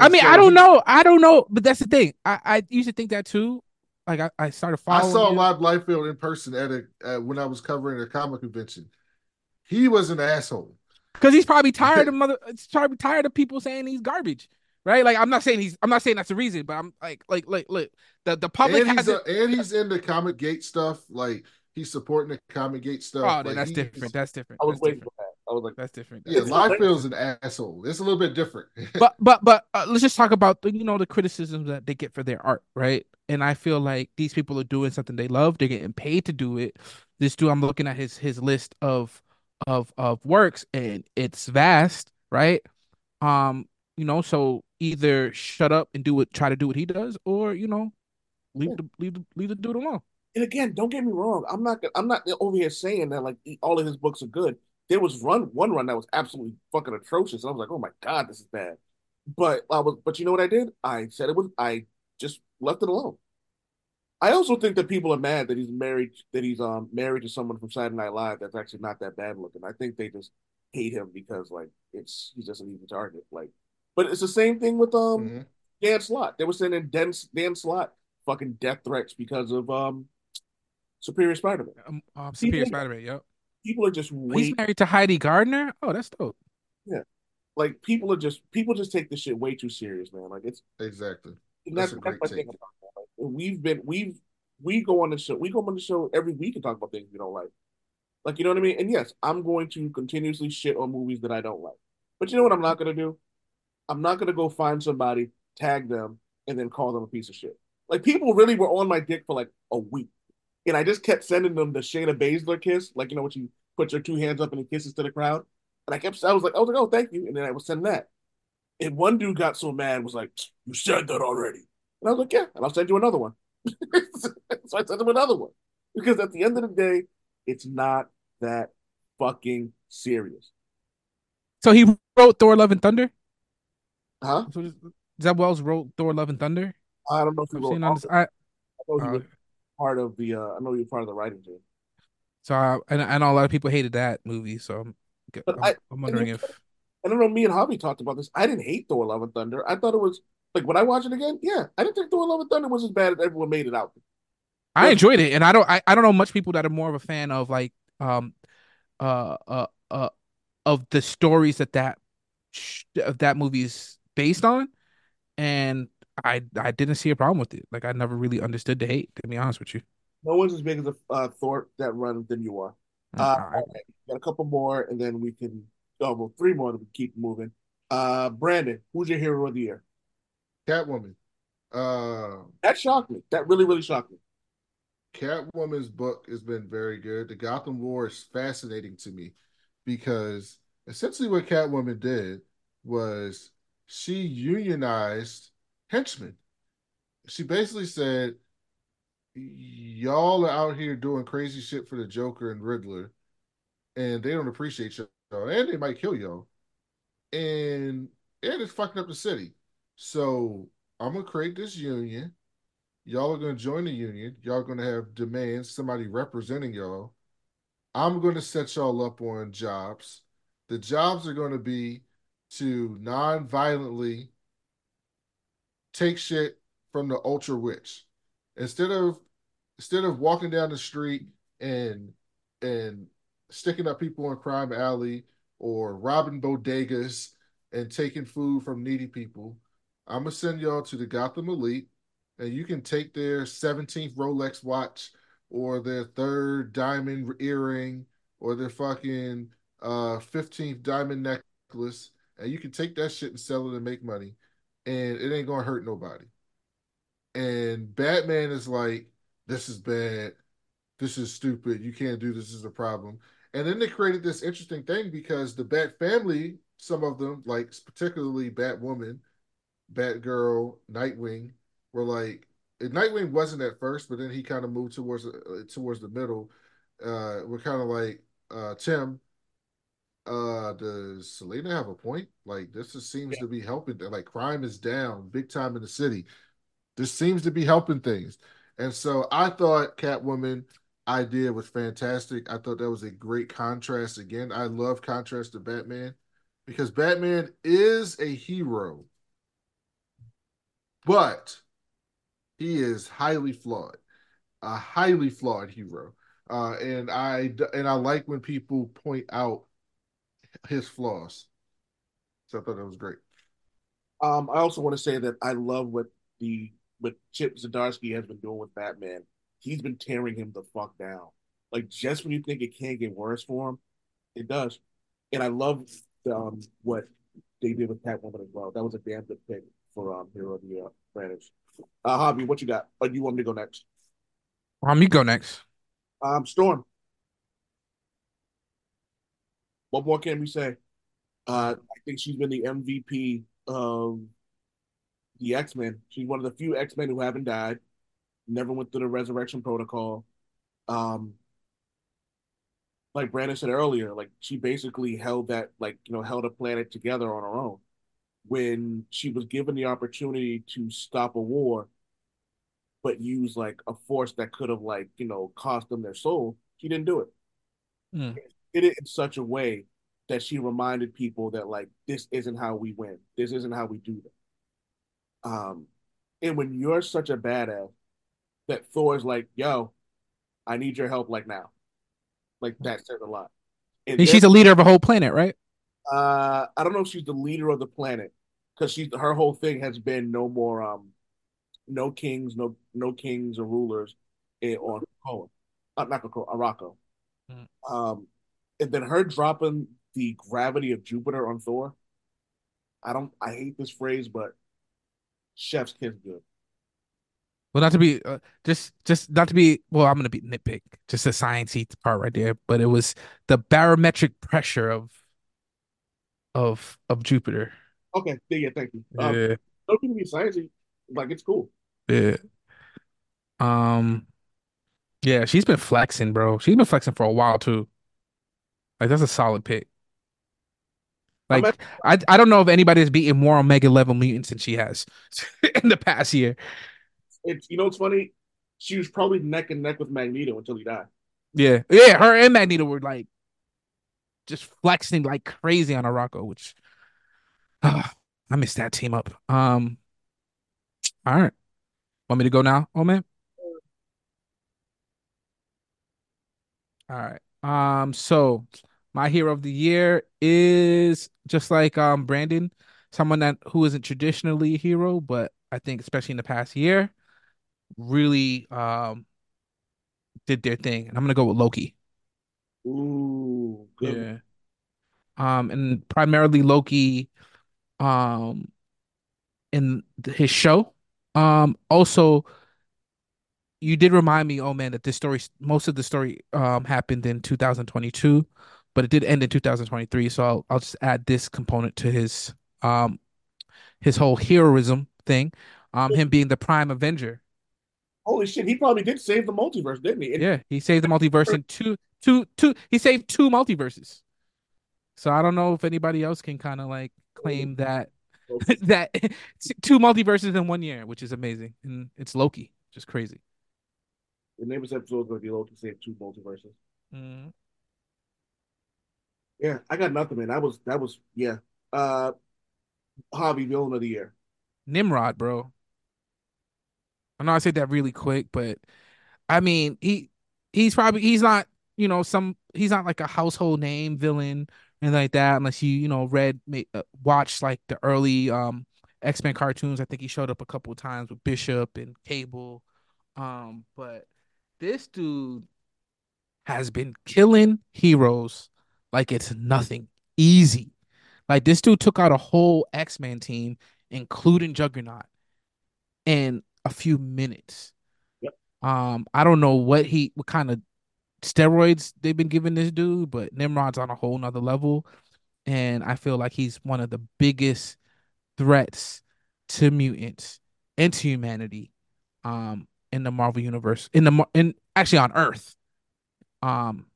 I mean, so I don't he- know. I don't know, but that's the thing. I, I used to think that too. Like I, I started following. I saw him. Rob Liefeld in person at a uh, when I was covering a comic convention. He was an asshole. Because he's probably tired of mother. He's probably tired of people saying he's garbage, right? Like I'm not saying he's. I'm not saying that's the reason, but I'm like, like, like, look, the the public and he's has a, and he's into Comic Gate stuff. Like he's supporting the Comic Gate stuff. Oh, like, that's different. That's different. I was That's waiting different. for that. I was like, That's different. Yeah, It's not- Liefeld's an asshole. It's a little bit different. but but but uh, let's just talk about the you know the criticisms that they get for their art, right? And I feel like these people are doing something they love. They're getting paid to do it. This dude, I'm looking at his his list of of of works, and it's vast, right? Um, you know, so either shut up and do what, try to do what he does, or you know, leave the leave the leave the dude alone. and again, don't get me wrong. I'm not. I'm not over here saying that like all of his books are good. There was run one run that was absolutely fucking atrocious. And I was like, oh my god, this is bad. But I was. But you know what I did? I said it was. I just left it alone. I also think that people are mad that he's married that he's um married to someone from Saturday Night Live that's actually not that bad looking. I think they just hate him because like it's he's just an easy target. Like, but it's the same thing with um Mhm. Dan Slott. They were sending Dan, Dan Slott fucking death threats because of um Superior Spider-Man. Um, um, Superior People- Spider-Man. Yep. People are just He's married to Heidi Gardner. Oh, that's dope. Yeah, like people are just people just take this shit way too serious, man. Like it's Exactly. and That's that's, a that's great my take. We've been we've we go on the show we go on the show every week and talk about things we don't like. Like you know what I mean? And yes, I'm going to continuously shit on movies that I don't like. But you know what I'm not gonna do? I'm not gonna go find somebody, tag them, and then call them a piece of shit. Like people really were on my dick for like a week. And I just kept sending them the Shayna Baszler kiss, like you know, what you put your two hands up and he kisses to the crowd. And I kept I was like, I was like, oh thank you. And then I was sending that. And one dude got so mad, was like, You said that already. And I was like, Yeah, and I'll send you another one. so I sent him another one. Because at the end of the day, it's not that fucking serious. So he wrote Thor: Love and Thunder. Huh? So is- Zeb Wells wrote Thor: Love and Thunder. I don't know if he wrote on this. I, I know he uh, was part of the uh, I know he was part of the writing team. so I, and I know a lot of people hated that movie. So I'm, I'm, I- I'm wondering you- if I don't know, me and Javi talked about this. I didn't hate Thor Love and Thunder. I thought it was like when I watch it again, yeah, I didn't think Thor Love and Thunder was as bad as everyone made it out. I enjoyed it, and I don't I, I don't know much people that are more of a fan of like um uh uh uh of the stories that that of that movie is based on, and I I didn't see a problem with it. Like I never really understood the hate. To be honest with you, No one's as big as a uh, Thor that run than you are. Uh, all right, got a couple more, and then we can oh well, three more. We keep moving. Uh, Brandon, who's your hero of the year? Catwoman. Uh, That shocked me. That really, really shocked me. Catwoman's book has been very good. The Gotham War is fascinating to me because essentially what Catwoman did was she unionized henchmen. She basically said, Y'all are out here doing crazy shit for the Joker and Riddler, and they don't appreciate y'all, and they might kill y'all. And and it's fucking up the city. So I'm gonna create this union. Y'all are gonna join the union. Y'all gonna have demands, somebody representing y'all. I'm gonna set y'all up on jobs. The jobs are gonna be to non-violently take shit from the ultra rich. Instead of instead of walking down the street and and sticking up people in crime alley or robbing bodegas and taking food from needy people, I'm gonna send y'all to the Gotham Elite, and you can take their 17th Rolex watch or their third diamond earring or their fucking uh 15th diamond necklace, and you can take that shit and sell it and make money, and it ain't gonna hurt nobody. And Batman is like, this is bad. This is stupid. You can't do this. this is a problem. And then they created this interesting thing because the Bat family, some of them, like particularly Batwoman, Batgirl, Nightwing, were like Nightwing wasn't at first, but then he kind of moved towards uh, towards the middle. Uh, we're kind of like uh, Tim. Uh, does Selina have a point? Like this just seems to be helping. Like crime is down big time in the city. This seems to be helping things. And so I thought Catwoman idea was fantastic. I thought that was a great contrast. Again, I love contrast to Batman because Batman is a hero, but he is highly flawed, a highly flawed hero. Uh, and I and I like when people point out his flaws. So I thought that was great. Um, I also want to say that I love what the what Chip Zdarsky has been doing with Batman. He's been tearing him the fuck down. Like just when you think it can't get worse for him, it does. And I love um what they did with Catwoman as well. That was a damn good pick for um Hero of the Year, Brandon. Uh, Javi, what you got? Or do you want me to go next? um you go next. Um, Storm. What more can we say? Uh, I think she's been the MVP of the X Men. She's one of the few X Men who haven't died. Never went through the Resurrection Protocol. Um, like Brandon said earlier, like she basically held that, like you know, held a planet together on her own. When she was given the opportunity to stop a war, but use like a force that could have like you know cost them their soul. She didn't do it. Mm. Did it in such a way that she reminded people that like this isn't how we win. This isn't how we do that. Um, and when you're such a badass, that Thor's like, "Yo, I need your help like now." Like that says a lot. And And she's then- a leader of a whole planet, right? uh, I don't know if she's the leader of the planet because she's her whole thing has been no more um, no kings, no no kings or rulers in, on Krakoa, uh, not Krakoa, Arakko. Mm. Um, and then her dropping the gravity of Jupiter on Thor. I don't. I hate this phrase, but chef's kiss good. Well, not to be uh, just just not to be well, I'm gonna be nitpick, just the sciencey part right there, but it was the barometric pressure of of of Jupiter. Okay, yeah, thank you. Um, Yeah, don't give me science. Like it's cool. yeah. Um, yeah, she's been flexing, bro. She's been flexing for a while too. Like that's a solid pick. Like I I don't know if anybody has beaten more Omega level mutants than she has in the past year. It's you know what's funny. She was probably neck and neck with Magneto until he died. Yeah, yeah. Her and Magneto were like just flexing like crazy on Arakko, which ah, I missed that team up. Um, all right, want me to go now? Oh man. All right. Um, so my hero of the year is just like um Brandon, someone that who isn't traditionally a hero, but I think especially in the past year, really um did their thing, and I'm gonna go with Loki. Ooh, good. Yeah. Um, and primarily Loki, um, in his show. Um, also, you did remind me, oh man, that this story, most of the story, um, happened in 2022, but it did end in 2023. So I'll, I'll just add this component to his, um, his whole heroism thing, um, him being the prime Avenger. Holy shit, he probably did save the multiverse, didn't he? And Yeah, he saved the multiverse in two, two, two. He saved two multiverses. So I don't know if anybody else can kind of like claim that that two multiverses in one year, which is amazing, and it's Loki, just crazy. The name of this episode is going to be Loki save two multiverses. Mm. Yeah, I got nothing, man. That was that was yeah. Uh, Javi villain of the year. Nimrod, bro. I know I said that really quick, but I mean he he's probably he's not you know some he's not like a household name villain and like that unless you you know read uh, watched like the early um X-Men cartoons. I think he showed up a couple times with Bishop and Cable. Um, but this dude has been killing heroes like it's nothing easy. Like this dude took out a whole X-Men team, including Juggernaut, in a few minutes. Yep. Um, I don't know what he what kind of steroids they've been giving this dude, but Nimrod's on a whole nother level. And I feel like he's one of the biggest threats to mutants and to humanity um in the Marvel universe in the in actually on Earth um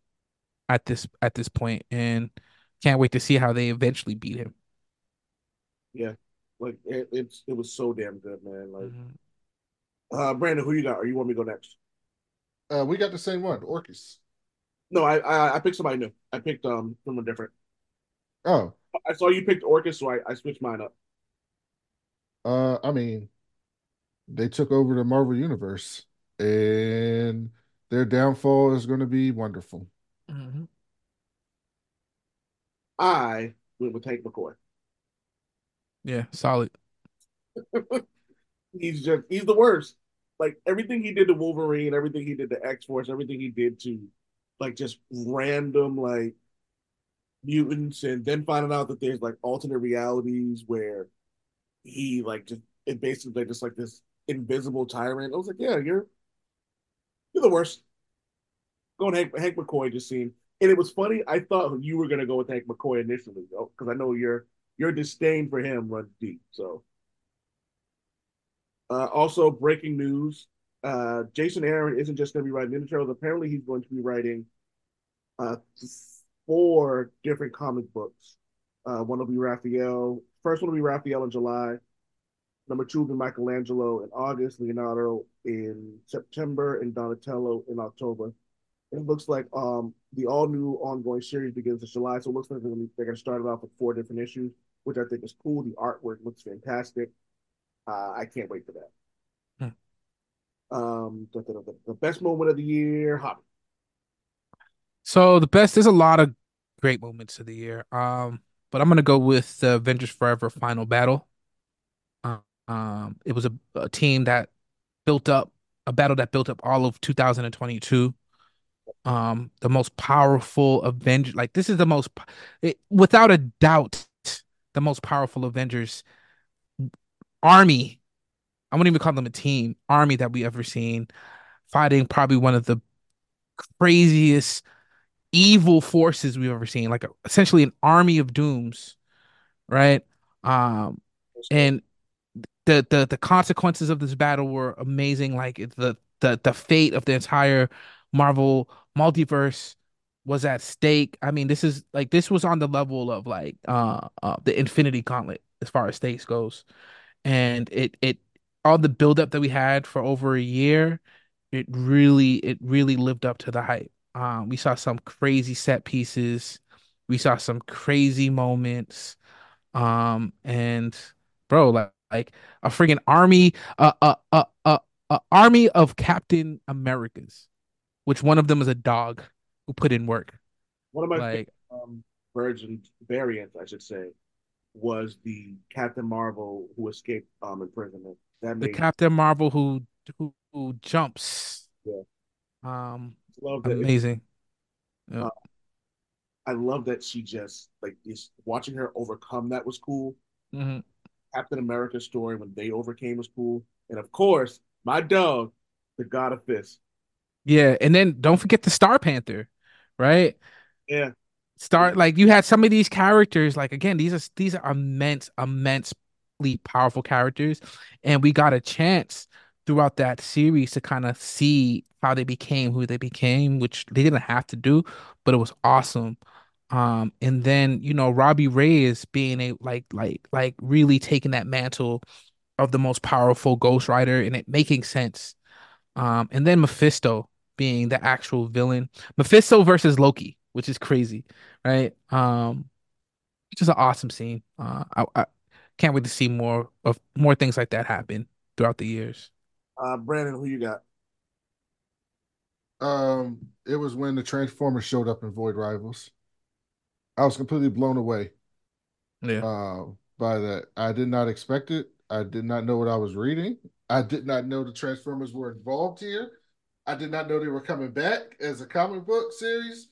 at this at this point and can't wait to see how they eventually beat him. Yeah. Like it, it's it was so damn good, man. Like, Mhm. Uh, Brandon, who you got? Or you want me to go next? Uh, we got the same one, Orchis. No, I I, I picked somebody new. I picked um from a different. Oh, I saw you picked Orchis, so I, I switched mine up. uh, I mean, they took over the Marvel universe, and their downfall is going to be wonderful. Mhm. I went with Hank McCoy. Yeah, solid. He's just he's the worst. Like everything he did to Wolverine, everything he did to X Force, everything he did to like just random like mutants, and then finding out that there's like alternate realities where he like just it basically just like this invisible tyrant. I was like, yeah, you're you're the worst. Going Hank Hank McCoy just seemed, and it was funny. I thought you were gonna go with Hank McCoy initially, though, because I know your your disdain for him runs deep. So. Uh, also, breaking news: uh, Jason Aaron isn't just going to be writing Ninja. Apparently, he's going to be writing uh, four different comic books. Uh, one will be Raphael. First one will be Raphael in July. Number two will be Michelangelo in August, Leonardo in September, and Donatello in October. It looks like um the all new ongoing series begins in July, so it looks like they're they're gonna start it off with four different issues, which I think is cool. The artwork looks fantastic. Uh, I can't wait for that. Um, the, the, the, the best moment of the year, Javi. So the best, there's a lot of great moments of the year. Um, but I'm gonna go with the Avengers Forever final battle. Uh, Um, it was a, a team that built up a battle that built up all of 2022. Um, the most powerful Avenger, like this is the most, it, without a doubt, the most powerful Avengers army. I wouldn't even call them a team, army that we ever seen, fighting probably one of the craziest evil forces we've ever seen, like a, essentially an army of dooms, right? Um, and the the the consequences of this battle were amazing. Like the the the fate of the entire Marvel multiverse was at stake. I mean, this is like this was on the level of like uh, uh the Infinity Gauntlet as far as stakes goes, and it it all the buildup that we had for over a year, it really it really lived up to the hype. Um, we saw some crazy set pieces, we saw some crazy moments, um, and bro, like like a freaking army, a uh, uh, uh, uh, army of Captain Americas, which one of them is a dog who put in work. One of my Like, favorite um, version variants, I should say, was the Captain Marvel who escaped um imprisonment. That the Captain Marvel who who, who jumps. Yeah. Um, love that. amazing. I love that she just like is watching her overcome that was cool. Mhm. Captain America's story when they overcame was cool, and of course, my dog, the God of Fist. Yeah, and then don't forget the Star Panther, right? Yeah, Start like you had some of these characters, like again, these are these are immense, immensely powerful characters, and we got a chance throughout that series to kind of see how they became who they became, which they didn't have to do, but it was awesome. Um, and then you know Robbie Reyes being a like like like really taking that mantle of the most powerful Ghost Rider and it making sense. Um, and then Mephisto being the actual villain. Mephisto versus Loki, which is crazy, right? Um, just an awesome scene. Uh, I, I can't wait to see more of more things like that happen throughout the years. uh, Brandon, who you got? Um, it was when the Transformers showed up in Void Rivals. I was completely blown away Yeah. uh, by that. I did not expect it. I did not know what I was reading. I did not know the Transformers were involved here. I did not know they were coming back as a comic book series.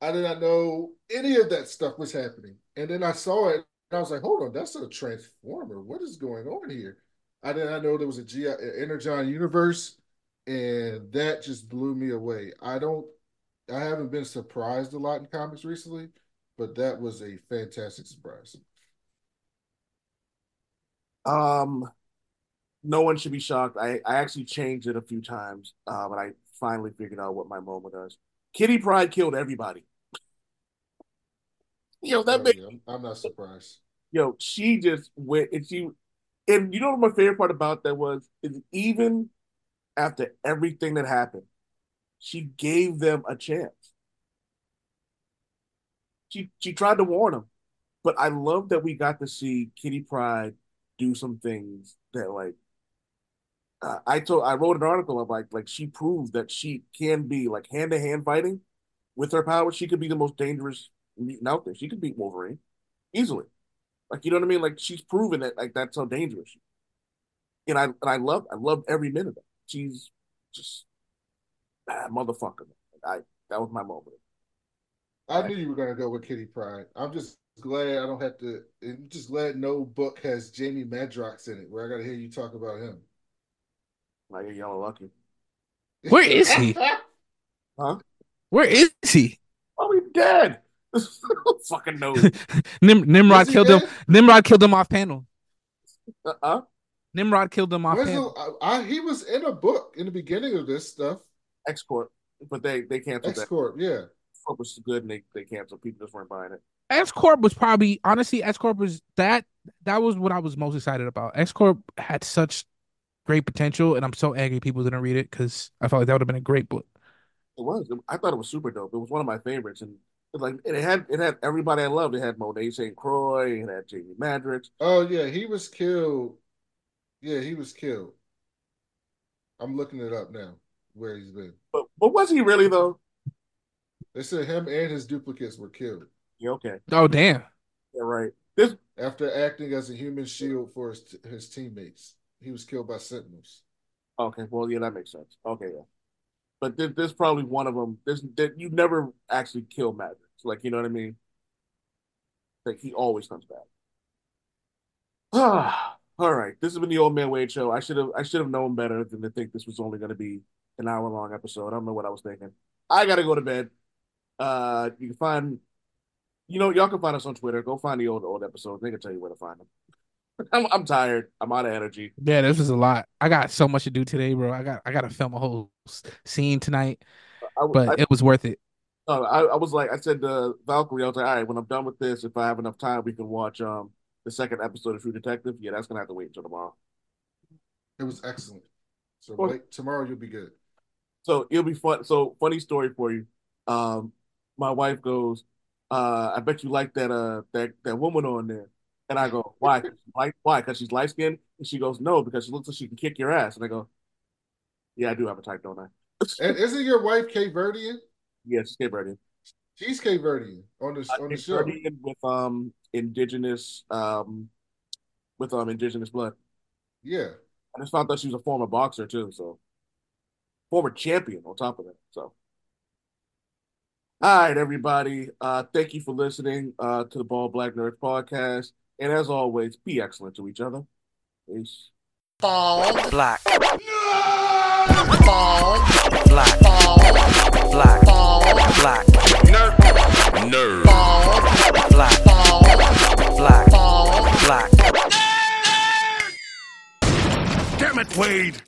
I did not know any of that stuff was happening. And then I saw it I was like, hold on, that's a Transformer. What is going on here? I did not know there was a G Energon universe, and that just blew me away. I don't I haven't been surprised a lot in comics recently, but that was a fantastic surprise. Um, no one should be shocked. I, I actually changed it a few times, uh, but I finally figured out what my moment was. Kitty Pryde killed everybody. Yo, that Oh, made yeah, I'm, I'm not surprised. yo, she just went and she and you know what my favorite part about that was is even after everything that happened, she gave them a chance. She she tried to warn them, but I love that we got to see Kitty Pryde do some things that like uh, I told I wrote an article of like like she proved that she can be like hand to hand fighting with her power. She could be the most dangerous mutant out there. She could beat Wolverine easily. Like you know what I mean? Like she's proven that like that's how dangerous. She is. And I and I love I love every minute of it. She's just ah, motherfucker. I that was my moment. I knew you were to go with Kitty Pryde. I'm just glad I don't have to. Just glad no book has Jamie Madrox in it, where I got to hear you talk about him. Like y'all are yellow lucky. Where is he? Huh? Where is he? Oh, he's dead. Fucking knows. Nim- Nimrod Is he killed him. Nimrod killed him off panel. Uh-uh. Nimrod killed him off Where's panel. the- I, I- he was in a book in the beginning of this stuff. X Corp. But they they canceled X that. Corp, yeah. Corp was good and they, they canceled. People just weren't buying it. X Corp was probably honestly X Corp was that that was what I was most excited about. X Corp had such great potential, and I'm so angry people didn't read it because I felt like that would have been a great book. It was. I thought it was super dope. It was one of my favorites, and it, like it had it had everybody I loved. It had Monet St. Croix. It had Jamie Madrox. Oh yeah, he was killed. Yeah, he was killed. I'm looking it up now where he's been. But but was he really though? They said him and his duplicates were killed Yeah, okay. Oh damn! Yeah, right. This after acting as a human shield for his, his teammates. He was killed by Sentinels. okay. Well, yeah, that makes sense. Okay, yeah. But this, this probably one of them. This that you never actually kill Madrox. Like you know what I mean? Like he always comes back. All right. This has been the Old Man Wade show. I should have I should have known better than to think this was only going to be an hour long episode. I don't know what I was thinking. I got to go to bed. Uh, you can find, you know, y'all can find us on Twitter. Go find the old old episodes. They can tell you where to find them. I'm I'm tired. I'm out of energy. Yeah, this was a lot. I got so much to do today, bro. I got I got to film a whole scene tonight, I, but I, it was worth it. no, I, I was like, I said to Valkyrie, I was like, all right, when I'm done with this, if I have enough time, we can watch um the second episode of True Detective. Yeah, that's gonna have to wait until tomorrow. It was excellent. So Well- wait, tomorrow you'll be good. So it'll be fun. So funny story for you. Um, my wife goes, uh, I bet you like that uh that that woman on there. And I go, why? light, why? Because she's light skinned? And she goes, no, because she looks like she can kick your ass. And I go, yeah, I do have a type, don't I? And isn't your wife Cape Verdean? Yeah, she's Cape Verdean. She's Cape Verdean on the on the Cape show. Verdean with um indigenous um with um indigenous blood. Yeah. I just found out she was a former boxer too, so former champion on top of that. So all right, everybody. Uh thank you for listening uh to the Bald Black Nerds podcast. And as always, be excellent to each other. Peace. Bald Black, bald black, bald black, bald black, Nerd. Nerd. bald black, bald black, bald black. Damn it, Wade.